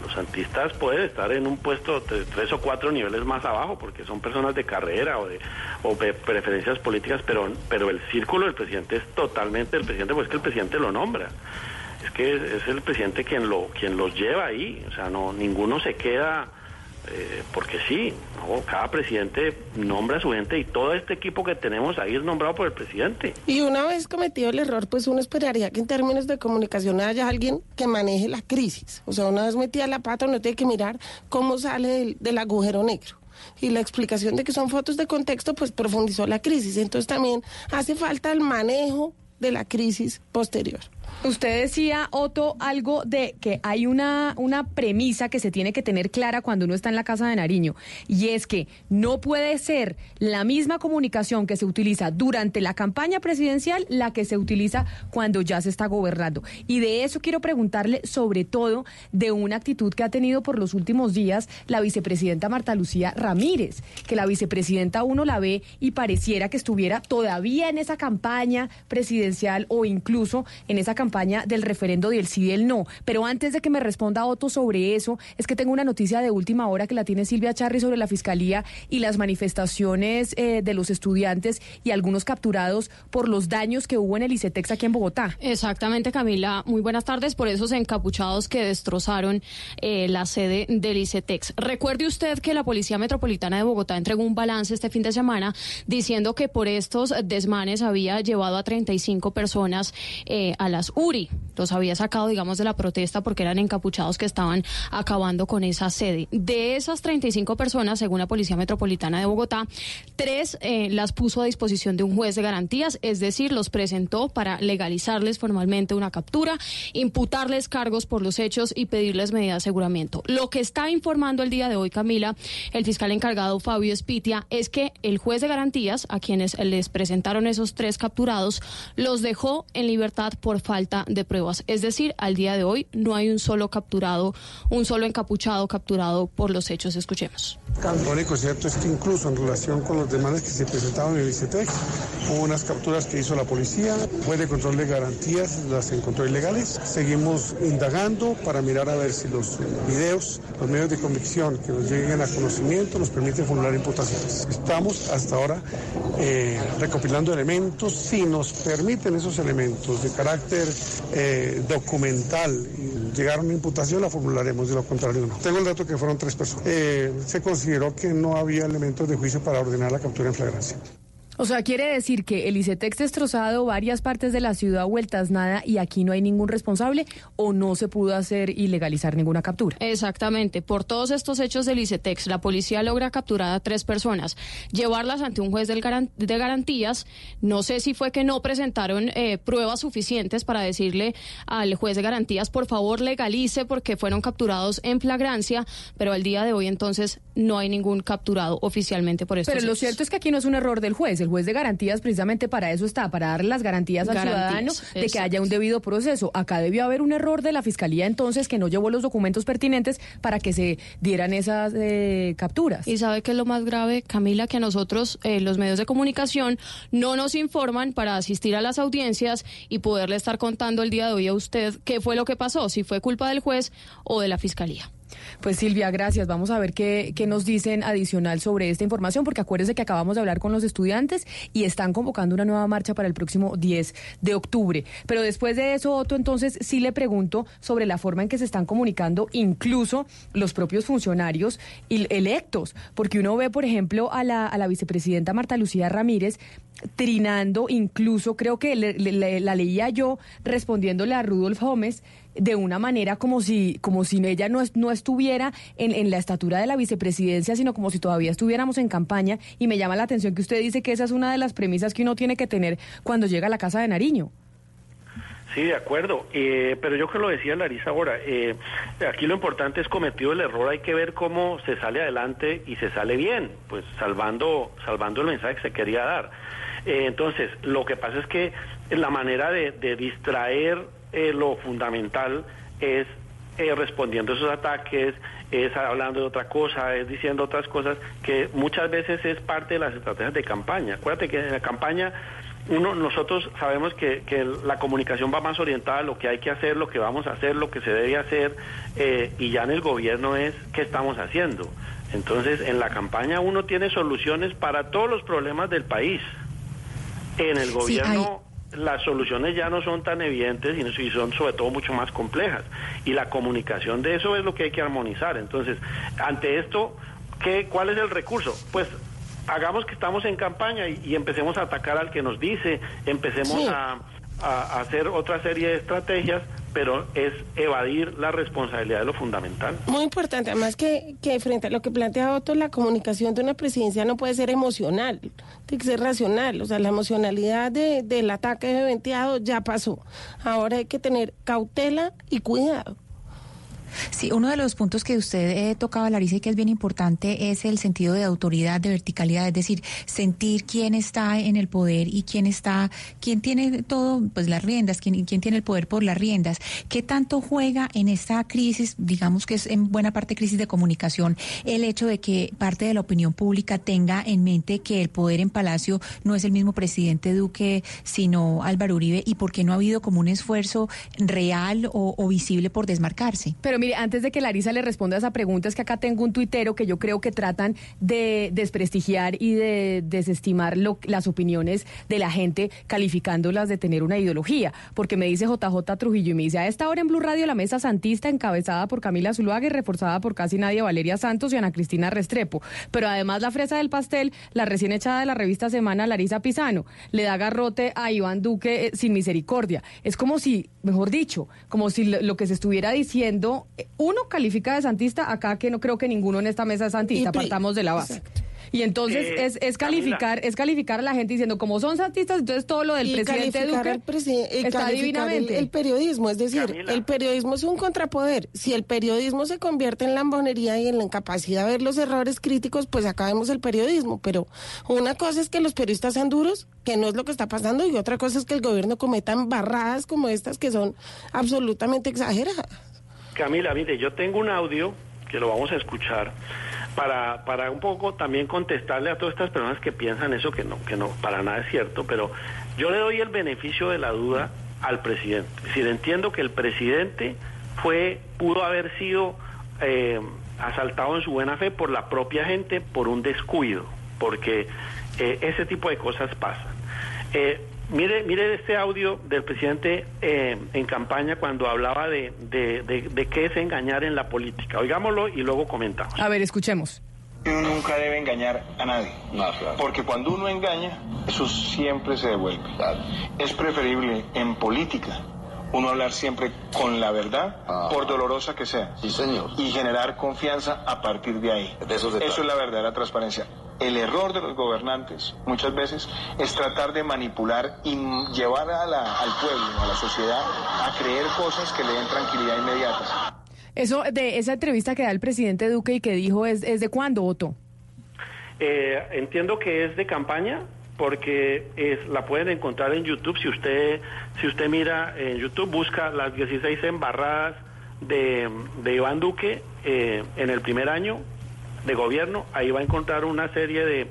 S45: Los santistas pueden estar en un puesto de tres o cuatro niveles más abajo porque son personas de carrera o de, o de preferencias políticas, pero, pero el círculo del presidente es totalmente el presidente, pues es que el presidente lo nombra. Es que es el presidente quien lo quien los lleva ahí, o sea, no ninguno se queda eh, porque sí, cada presidente nombra a su gente y todo este equipo que tenemos ahí es nombrado por el presidente.
S44: Y una vez cometido el error, pues uno esperaría que en términos de comunicación haya alguien que maneje la crisis. O sea, una vez metida la pata, uno tiene que mirar cómo sale del, del agujero negro y la explicación de que son fotos de contexto, pues profundizó la crisis. Entonces también hace falta el manejo de la crisis posterior.
S23: Usted decía, Otto, algo de que hay una, una premisa que se tiene que tener clara cuando uno está en la Casa de Nariño, y es que no puede ser la misma comunicación que se utiliza durante la campaña presidencial la que se utiliza cuando ya se está gobernando. Y de eso quiero preguntarle sobre todo de una actitud que ha tenido por los últimos días la vicepresidenta Marta Lucía Ramírez, que la vicepresidenta uno la ve y pareciera que estuviera todavía en esa campaña presidencial o incluso en esa campaña del referendo del sí y el no. Pero antes de que me responda Otto sobre eso, es que tengo una noticia de última hora que la tiene Silvia Charri sobre la fiscalía y las manifestaciones eh, de los estudiantes y algunos capturados por los daños que hubo en el ICETEX aquí en Bogotá.
S46: Exactamente, Camila. Muy buenas tardes por esos encapuchados que destrozaron eh, la sede del ICETEX. Recuerde usted que la Policía Metropolitana de Bogotá entregó un balance este fin de semana diciendo que por estos desmanes había llevado a 35 personas eh, a las URI. Los había sacado, digamos, de la protesta porque eran encapuchados que estaban acabando con esa sede. De esas 35 personas, según la Policía Metropolitana de Bogotá, tres eh, las puso a disposición de un juez de garantías, es decir, los presentó para legalizarles formalmente una captura, imputarles cargos por los hechos y pedirles medidas de aseguramiento. Lo que está informando el día de hoy, Camila, el fiscal encargado Fabio Espitia, es que el juez de garantías, a quienes les presentaron esos tres capturados, los dejó en libertad por falta de pruebas. Es decir, al día de hoy no hay un solo capturado, un solo encapuchado capturado por los hechos. Escuchemos.
S47: Lo único cierto es que incluso en relación con los demandas que se presentaban en el ICETEX, hubo unas capturas que hizo la policía, fue de control de garantías, las encontró ilegales. Seguimos indagando para mirar a ver si los videos, los medios de convicción que nos lleguen a conocimiento nos permiten formular imputaciones. Estamos hasta ahora eh, recopilando elementos, si nos permiten esos elementos de carácter eh, documental llegar a una imputación, la formularemos, de lo contrario no. Tengo el dato que fueron tres personas. Eh, se consideró que no había elementos de juicio para ordenar la captura en flagrancia.
S23: O sea, quiere decir que el ICETEX destrozado varias partes de la ciudad vueltas nada y aquí no hay ningún responsable o no se pudo hacer y legalizar ninguna captura.
S46: Exactamente. Por todos estos hechos del ICETEX, la policía logra capturar a tres personas, llevarlas ante un juez del de garantías. No sé si fue que no presentaron eh, pruebas suficientes para decirle al juez de garantías, por favor, legalice porque fueron capturados en flagrancia, pero al día de hoy entonces no hay ningún capturado oficialmente por estos
S23: Pero lo cierto es que aquí no es un error del juez. El juez de garantías precisamente para eso está, para darle las garantías al ciudadano de que haya un debido proceso. Acá debió haber un error de la fiscalía entonces que no llevó los documentos pertinentes para que se dieran esas eh, capturas.
S46: Y sabe que es lo más grave, Camila, que a nosotros, eh, los medios de comunicación, no nos informan para asistir a las audiencias y poderle estar contando el día de hoy a usted qué fue lo que pasó, si fue culpa del juez o de la fiscalía.
S23: Pues Silvia, gracias. Vamos a ver qué, qué, nos dicen adicional sobre esta información, porque acuérdese que acabamos de hablar con los estudiantes y están convocando una nueva marcha para el próximo 10 de octubre. Pero después de eso, Otto, entonces sí le pregunto sobre la forma en que se están comunicando incluso los propios funcionarios electos, porque uno ve, por ejemplo, a la, a la vicepresidenta Marta Lucía Ramírez trinando, incluso creo que le, la leía yo respondiéndole a Rudolf Gómez de una manera como si, como si ella no, no estuviera en, en, la estatura de la vicepresidencia, sino como si todavía estuviéramos en campaña. Y me llama la atención que usted dice que esa es una de las premisas que uno tiene que tener cuando llega a la Casa de Nariño.
S45: Sí, de acuerdo. Eh, pero yo que lo decía Larisa ahora, eh, aquí lo importante es cometido el error, hay que ver cómo se sale adelante y se sale bien, pues salvando, salvando el mensaje que se quería dar. Eh, entonces, lo que pasa es que la manera de, de distraer eh, lo fundamental es eh, respondiendo a esos ataques, es hablando de otra cosa, es diciendo otras cosas que muchas veces es parte de las estrategias de campaña. Acuérdate que en la campaña uno, nosotros sabemos que, que la comunicación va más orientada a lo que hay que hacer, lo que vamos a hacer, lo que se debe hacer, eh, y ya en el gobierno es qué estamos haciendo. Entonces, en la campaña uno tiene soluciones para todos los problemas del país. En el gobierno las soluciones ya no son tan evidentes y son sobre todo mucho más complejas. Y la comunicación de eso es lo que hay que armonizar. Entonces, ante esto, ¿qué, ¿cuál es el recurso? Pues hagamos que estamos en campaña y, y empecemos a atacar al que nos dice, empecemos
S23: Sí.
S45: a, a, hacer otra serie de estrategias, pero es evadir la responsabilidad de lo fundamental.
S44: Muy importante, además que, que frente a lo que plantea Otto, la comunicación de una presidencia no puede ser emocional, tiene que ser racional. O sea, la emocionalidad de, del ataque de venteado ya pasó. Ahora hay que tener cautela y cuidado.
S34: Sí, uno de los puntos que usted eh, tocaba, Larisa, y que es bien importante es el sentido de autoridad, de verticalidad, es decir, sentir quién está en el poder y quién está, quién tiene todo, pues las riendas, quién, quién tiene el poder por las riendas. ¿Qué tanto juega en esta crisis, digamos que es en buena parte crisis de comunicación, el hecho de que parte de la opinión pública tenga en mente que el poder en Palacio no es el mismo presidente Duque, sino Álvaro Uribe, y por qué no ha habido como un esfuerzo real o, o visible por desmarcarse?
S23: Pero mire, antes de que Larisa le responda a esa pregunta, es que acá tengo un tuitero que yo creo que tratan de desprestigiar y de desestimar lo- las opiniones de la gente, calificándolas de tener una ideología. Porque me dice JJ Trujillo y me dice, a esta hora en Blue Radio la mesa santista encabezada por Camila Zuluaga y reforzada por casi nadie Valeria Santos y Ana Cristina Restrepo. Pero además la fresa del pastel, la recién echada de la revista Semana, Larisa Pisano, le da garrote a Iván Duque eh, sin misericordia. Es como si, mejor dicho, como si lo, que se estuviera diciendo, uno califica de santista, acá que no creo que ninguno en esta mesa es santista, partamos de la base. Y entonces
S44: Eh,
S23: es, es calificar es calificar a la gente diciendo como son santistas, entonces todo lo del
S44: y
S23: presidente Duque
S44: presi- eh,
S23: está divinamente.
S44: El, el periodismo, es decir, el periodismo es un contrapoder. Si el periodismo se convierte en lambonería y en la incapacidad de ver los errores críticos, pues acabemos el periodismo. Pero una cosa es que los periodistas sean duros, que no es lo que está pasando, y otra cosa es que el gobierno cometa barradas como estas que son absolutamente exageradas.
S45: Camila, mire, yo tengo un audio que lo vamos a escuchar para, para un poco también contestarle a todas estas personas que piensan eso que no, que no, para nada es cierto, pero yo le doy el beneficio de la duda al presidente. Es decir, entiendo que el presidente fue, pudo haber sido eh, asaltado en su buena fe por la propia gente por un descuido, porque eh, ese tipo de cosas pasan. Eh, mire, mire este audio del presidente eh, en campaña cuando hablaba de, de, de, de qué es engañar en la política. Oigámoslo y luego comentamos.
S23: A ver, escuchemos.
S48: Uno nunca debe engañar a nadie. Porque cuando uno engaña, eso siempre se devuelve. Es preferible en política uno hablar siempre con la verdad, por dolorosa que sea. Y generar confianza a partir de ahí. eso es la verdadera transparencia. El error de los gobernantes muchas veces es tratar de manipular y llevar a la- al pueblo, a la sociedad, a creer cosas que le den tranquilidad inmediata.
S23: Eso de esa entrevista que da el presidente Duque y que dijo es, es de cuándo, Otto.
S45: Eh, entiendo que es de campaña porque es, la pueden encontrar en YouTube. Si usted, si usted mira en YouTube, busca las 16 embarradas de, de Iván Duque eh, en el primer año de gobierno. Ahí va a encontrar una serie de,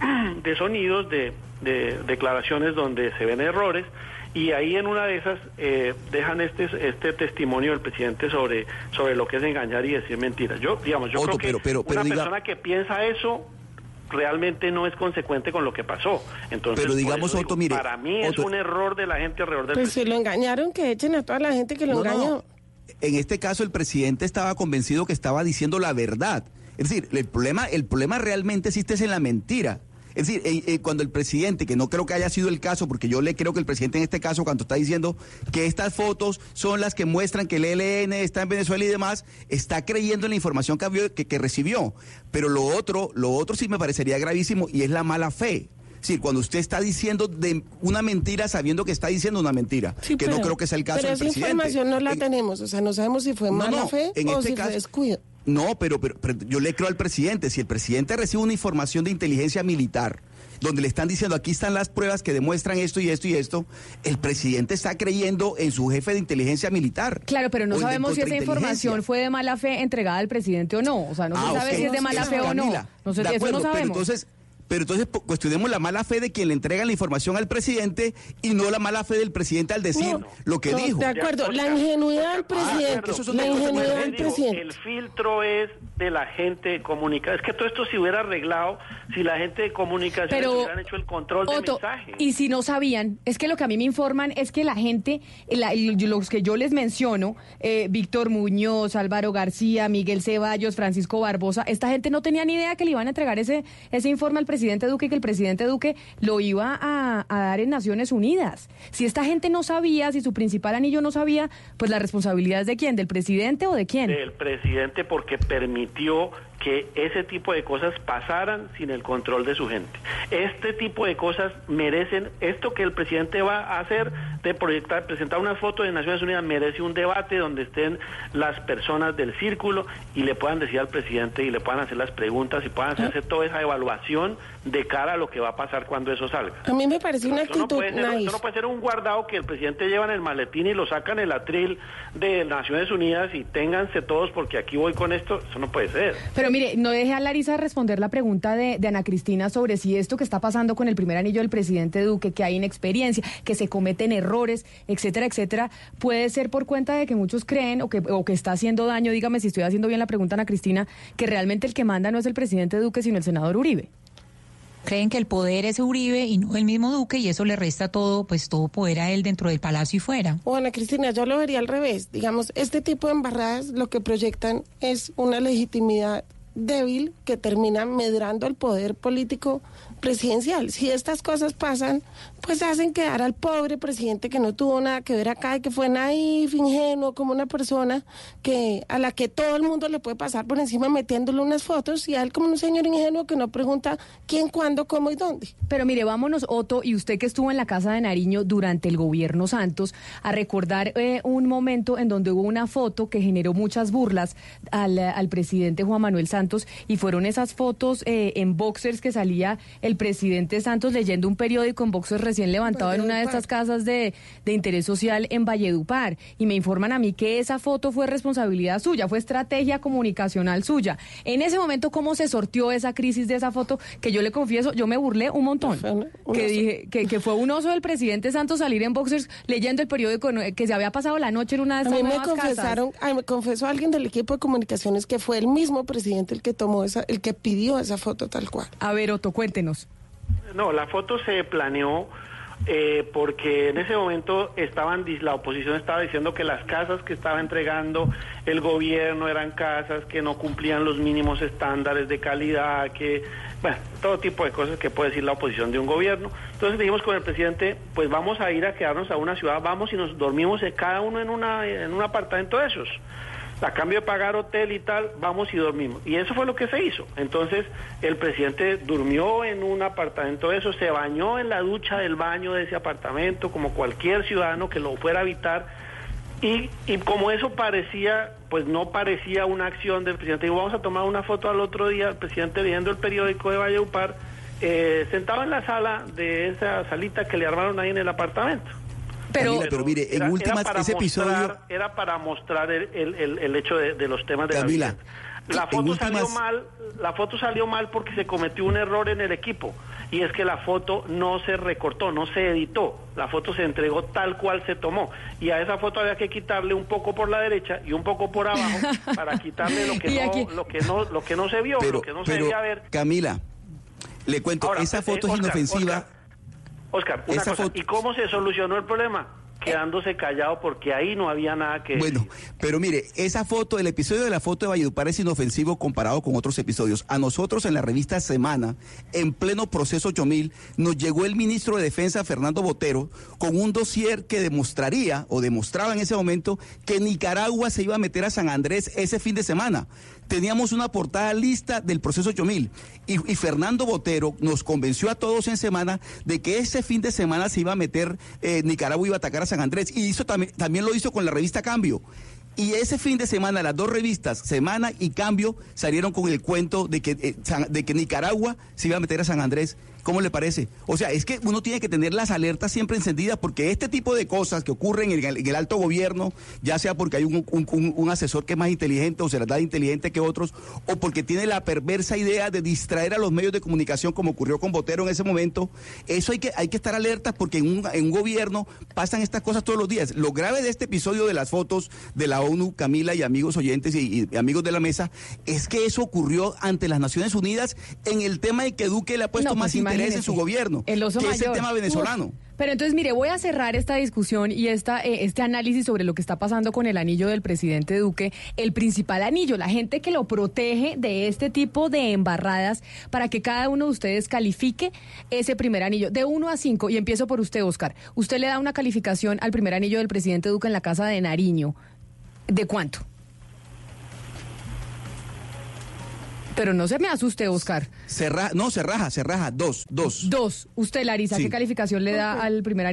S45: de sonidos, de, de declaraciones donde se ven errores. Y ahí en una de esas eh, dejan este este testimonio del presidente sobre sobre lo que es engañar y decir mentiras. Yo digamos, yo
S16: Otto,
S45: creo que
S16: pero- pero- pero
S45: una
S16: diga-
S45: persona que piensa eso realmente no es consecuente con lo que pasó. Entonces,
S16: Pero digamos,
S45: digo,
S16: Otto, mire,
S45: para mí es un error de la gente alrededor del
S44: Pues si lo engañaron, que echen a toda la gente que lo
S16: No, no.
S44: engañó.
S16: En este caso el presidente estaba convencido que estaba diciendo la verdad. Es decir, el problema, el problema realmente existe es en la mentira. Es decir, eh, eh, cuando el presidente, que no creo que haya sido el caso, porque yo le creo que el presidente en este caso, cuando está diciendo que estas fotos son las que muestran que el ELN está en Venezuela y demás, está creyendo en la información que, que recibió. Pero lo otro, lo otro sí me parecería gravísimo y es la mala fe. Es decir, cuando usted está diciendo de una mentira sabiendo que está diciendo una mentira,
S44: Sí,
S16: que
S44: pero-
S16: no creo que sea el caso
S44: Pero
S16: del
S44: esa
S16: presidente.
S44: información no la
S16: En-
S44: tenemos, o sea, no sabemos si fue
S16: No,
S44: mala
S16: no,
S44: fe
S16: en
S44: o
S16: este
S44: si
S16: caso-
S44: fue descuido.
S16: No, pero, pero, pero yo le creo al presidente. Si el presidente recibe una información de inteligencia militar, donde le están diciendo aquí están las pruebas que demuestran esto y esto y esto, el presidente está creyendo en su jefe de inteligencia militar.
S23: Claro, pero no sabemos si esa información fue de mala fe entregada al presidente o no. O sea, no se
S16: Ah,
S23: sabe
S16: ok.
S23: si es de mala fe o no. No sé,
S16: de
S23: eso
S16: acuerdo,
S23: no
S16: pero
S23: sabemos.
S16: entonces, pero entonces cuestionemos la mala fe de quien le entrega la información al presidente y no la mala fe del presidente al decir lo que
S44: No,
S16: dijo.
S44: De acuerdo, la ingenuidad del presidente.
S16: eso es otra
S44: la ingenuidad del presidente.
S45: El filtro es de la gente de comunicación. Es que todo esto se hubiera arreglado si la gente de comunicación
S23: Pero,
S45: hubieran hecho el control de
S23: Otto,
S45: mensaje.
S23: y si no sabían, es que lo que a mí me informan es que la gente, la- los que yo les menciono, eh, Víctor Muñoz, Álvaro García, Miguel Ceballos, Francisco Barbosa, esta gente no tenía ni idea que le iban a entregar ese, ese informe al presidente presidente Duque y que el presidente Duque lo iba a, a dar en Naciones Unidas. Si esta gente no sabía, si su principal anillo no sabía, pues la responsabilidad es de quién, del presidente o de quién.
S45: del presidente porque permitió que ese tipo de cosas pasaran sin el control de su gente. Este tipo de cosas merecen, esto que el presidente va a hacer de proyectar, presentar una foto de Naciones Unidas merece un debate donde estén las personas del círculo y le puedan decir al presidente y le puedan hacer las preguntas y puedan hacerse toda esa evaluación de cara a lo que va a pasar cuando eso salga.
S44: A mí me parece una
S45: no,
S44: actitud
S45: puede ser,
S44: nice.
S45: esto no puede ser un guardado que el presidente lleva en el maletín y lo saca en el atril de Naciones Unidas y ténganse todos porque aquí voy con esto. Eso no puede ser.
S23: Pero mire, no deje a Larisa responder la pregunta de, de Ana Cristina sobre si esto que está pasando con el primer anillo del presidente Duque, que hay inexperiencia, que se cometen errores, etcétera, etcétera, puede ser por cuenta de que muchos creen o que, o que está haciendo daño, dígame si estoy haciendo bien la pregunta, Ana Cristina, que realmente el que manda no es el presidente Duque, sino el senador Uribe.
S34: Creen que el poder es Uribe y no el mismo Duque y eso le resta todo, pues todo poder a él dentro del palacio y fuera.
S44: O Ana Cristina, yo lo vería al revés. Digamos, este tipo de embarradas lo que proyectan es una legitimidad débil que termina medrando el poder político presidencial. Si estas cosas pasan, pues hacen quedar al pobre presidente que no tuvo nada que ver acá y que fue naif, ingenuo, como una persona que a la que todo el mundo le puede pasar por encima metiéndole unas fotos y a él como un señor ingenuo que no pregunta quién, cuándo, cómo y dónde.
S23: Pero mire, vámonos, Otto, y usted que estuvo en la Casa de Nariño durante el gobierno Santos, a recordar eh, un momento en donde hubo una foto que generó muchas burlas al, al presidente Juan Manuel Santos, y fueron esas fotos eh, en boxers que salía el presidente Santos leyendo un periódico en boxers recién levantado en una de estas casas de, de interés social en Valledupar. Y me informan a mí que esa foto fue responsabilidad suya, fue estrategia comunicacional suya. En ese momento, ¿cómo se sortió esa crisis de esa foto? Que yo le confieso, yo me burlé un montón. Que dije que, que fue un oso del presidente Santos salir en boxers leyendo el periódico que se había pasado la noche en una de
S44: A
S23: estas
S44: mí me
S23: casas.
S44: confesaron, ay, me confesó alguien del equipo de comunicaciones que fue el mismo presidente el que tomó esa, el que pidió esa foto tal cual.
S23: A ver, Otto, cuéntenos.
S45: No, la foto se planeó eh, porque en ese momento estaban la oposición estaba diciendo que las casas que estaba entregando el gobierno eran casas que no cumplían los mínimos estándares de calidad, que bueno, todo tipo de cosas que puede decir la oposición de un gobierno. Entonces dijimos con el presidente, pues vamos a ir a quedarnos a una ciudad, vamos y nos dormimos cada uno en una en un apartamento de esos a cambio de pagar hotel y tal, vamos y dormimos. Y eso fue lo que se hizo. Entonces, el presidente durmió en un apartamento de eso, se bañó en la ducha del baño de ese apartamento, como cualquier ciudadano que lo fuera a habitar. Y, y como eso parecía, pues no parecía una acción del presidente. Digo, vamos a tomar una foto al otro día, el presidente leyendo el periódico de Valledupar, eh, sentado en la sala de esa salita que le armaron ahí en el apartamento.
S16: Pero, pero mire, en
S45: Era- era
S16: últimas,
S45: para
S16: ese episodio...
S45: era para mostrar el, el- el- el hecho de, de los temas de
S16: Camila,
S45: la foto salió
S16: últimas-
S45: mal, la foto salió mal porque se cometió un error en el equipo y es que la foto no se recortó, no se editó, la foto se entregó tal cual se tomó y a esa foto había que quitarle un poco por la derecha y un poco por abajo para quitarle lo que no, lo que no, lo que no se vio,
S16: Pero,
S45: lo que no se debía ver.
S16: Camila, le cuento,
S45: Ahora,
S16: esa
S45: eh,
S16: foto es
S45: Oscar,
S16: inofensiva.
S45: Oscar, una cosa, ¿y cómo se solucionó el problema? Quedándose callado porque ahí no había nada que
S16: Bueno, pero mire, esa foto, el episodio de la foto de Valledupar es inofensivo comparado con otros episodios. A nosotros en la revista Semana, en pleno proceso 8000, nos llegó el ministro de Defensa, Fernando Botero, con un dossier que demostraría, o demostraba en ese momento, que Nicaragua se iba a meter a San Andrés ese fin de semana. Teníamos una portada lista del proceso 8000 y, y Fernando Botero nos convenció a todos en semana de que ese fin de semana se iba a meter, eh, Nicaragua iba a atacar a San Andrés y hizo también, también lo hizo con la revista Cambio. Y ese fin de semana las dos revistas, Semana y Cambio, salieron con el cuento de que, eh, de que Nicaragua se iba a meter a San Andrés. ¿Cómo le parece? O sea, es que uno tiene que tener las alertas siempre encendidas porque este tipo de cosas que ocurren en el, en el alto gobierno, ya sea porque hay un, un- un- un asesor que es más inteligente o se las da inteligente que otros, o porque tiene la perversa idea de distraer a los medios de comunicación como ocurrió con Botero en ese momento, eso hay que, hay que estar alertas porque en un, en un gobierno pasan estas cosas todos los días. Lo grave de este episodio de las fotos de la ONU, Camila y amigos oyentes y, y amigos de la mesa, es que eso ocurrió ante las Naciones Unidas en el tema de que Duque le ha puesto
S23: No, pues
S16: más interés en su gobierno,
S23: El oso
S16: que es el tema venezolano.
S23: Uf. Pero entonces, mire, voy a cerrar esta discusión y esta, eh, este análisis sobre lo que está pasando con el anillo del presidente Duque. El principal anillo, la gente que lo protege de este tipo de embarradas para que cada uno de ustedes califique ese primer anillo de 1 a 5. Y empiezo por usted, Oscar. Usted le da una calificación al primer anillo del presidente Duque en la casa de Nariño. ¿De cuánto? Pero no se me asuste, Oscar.
S16: Se ra- no, se raja, se raja. Dos, dos.
S23: Dos. Usted, Larisa,
S16: Sí.
S23: ¿qué calificación le da al primer?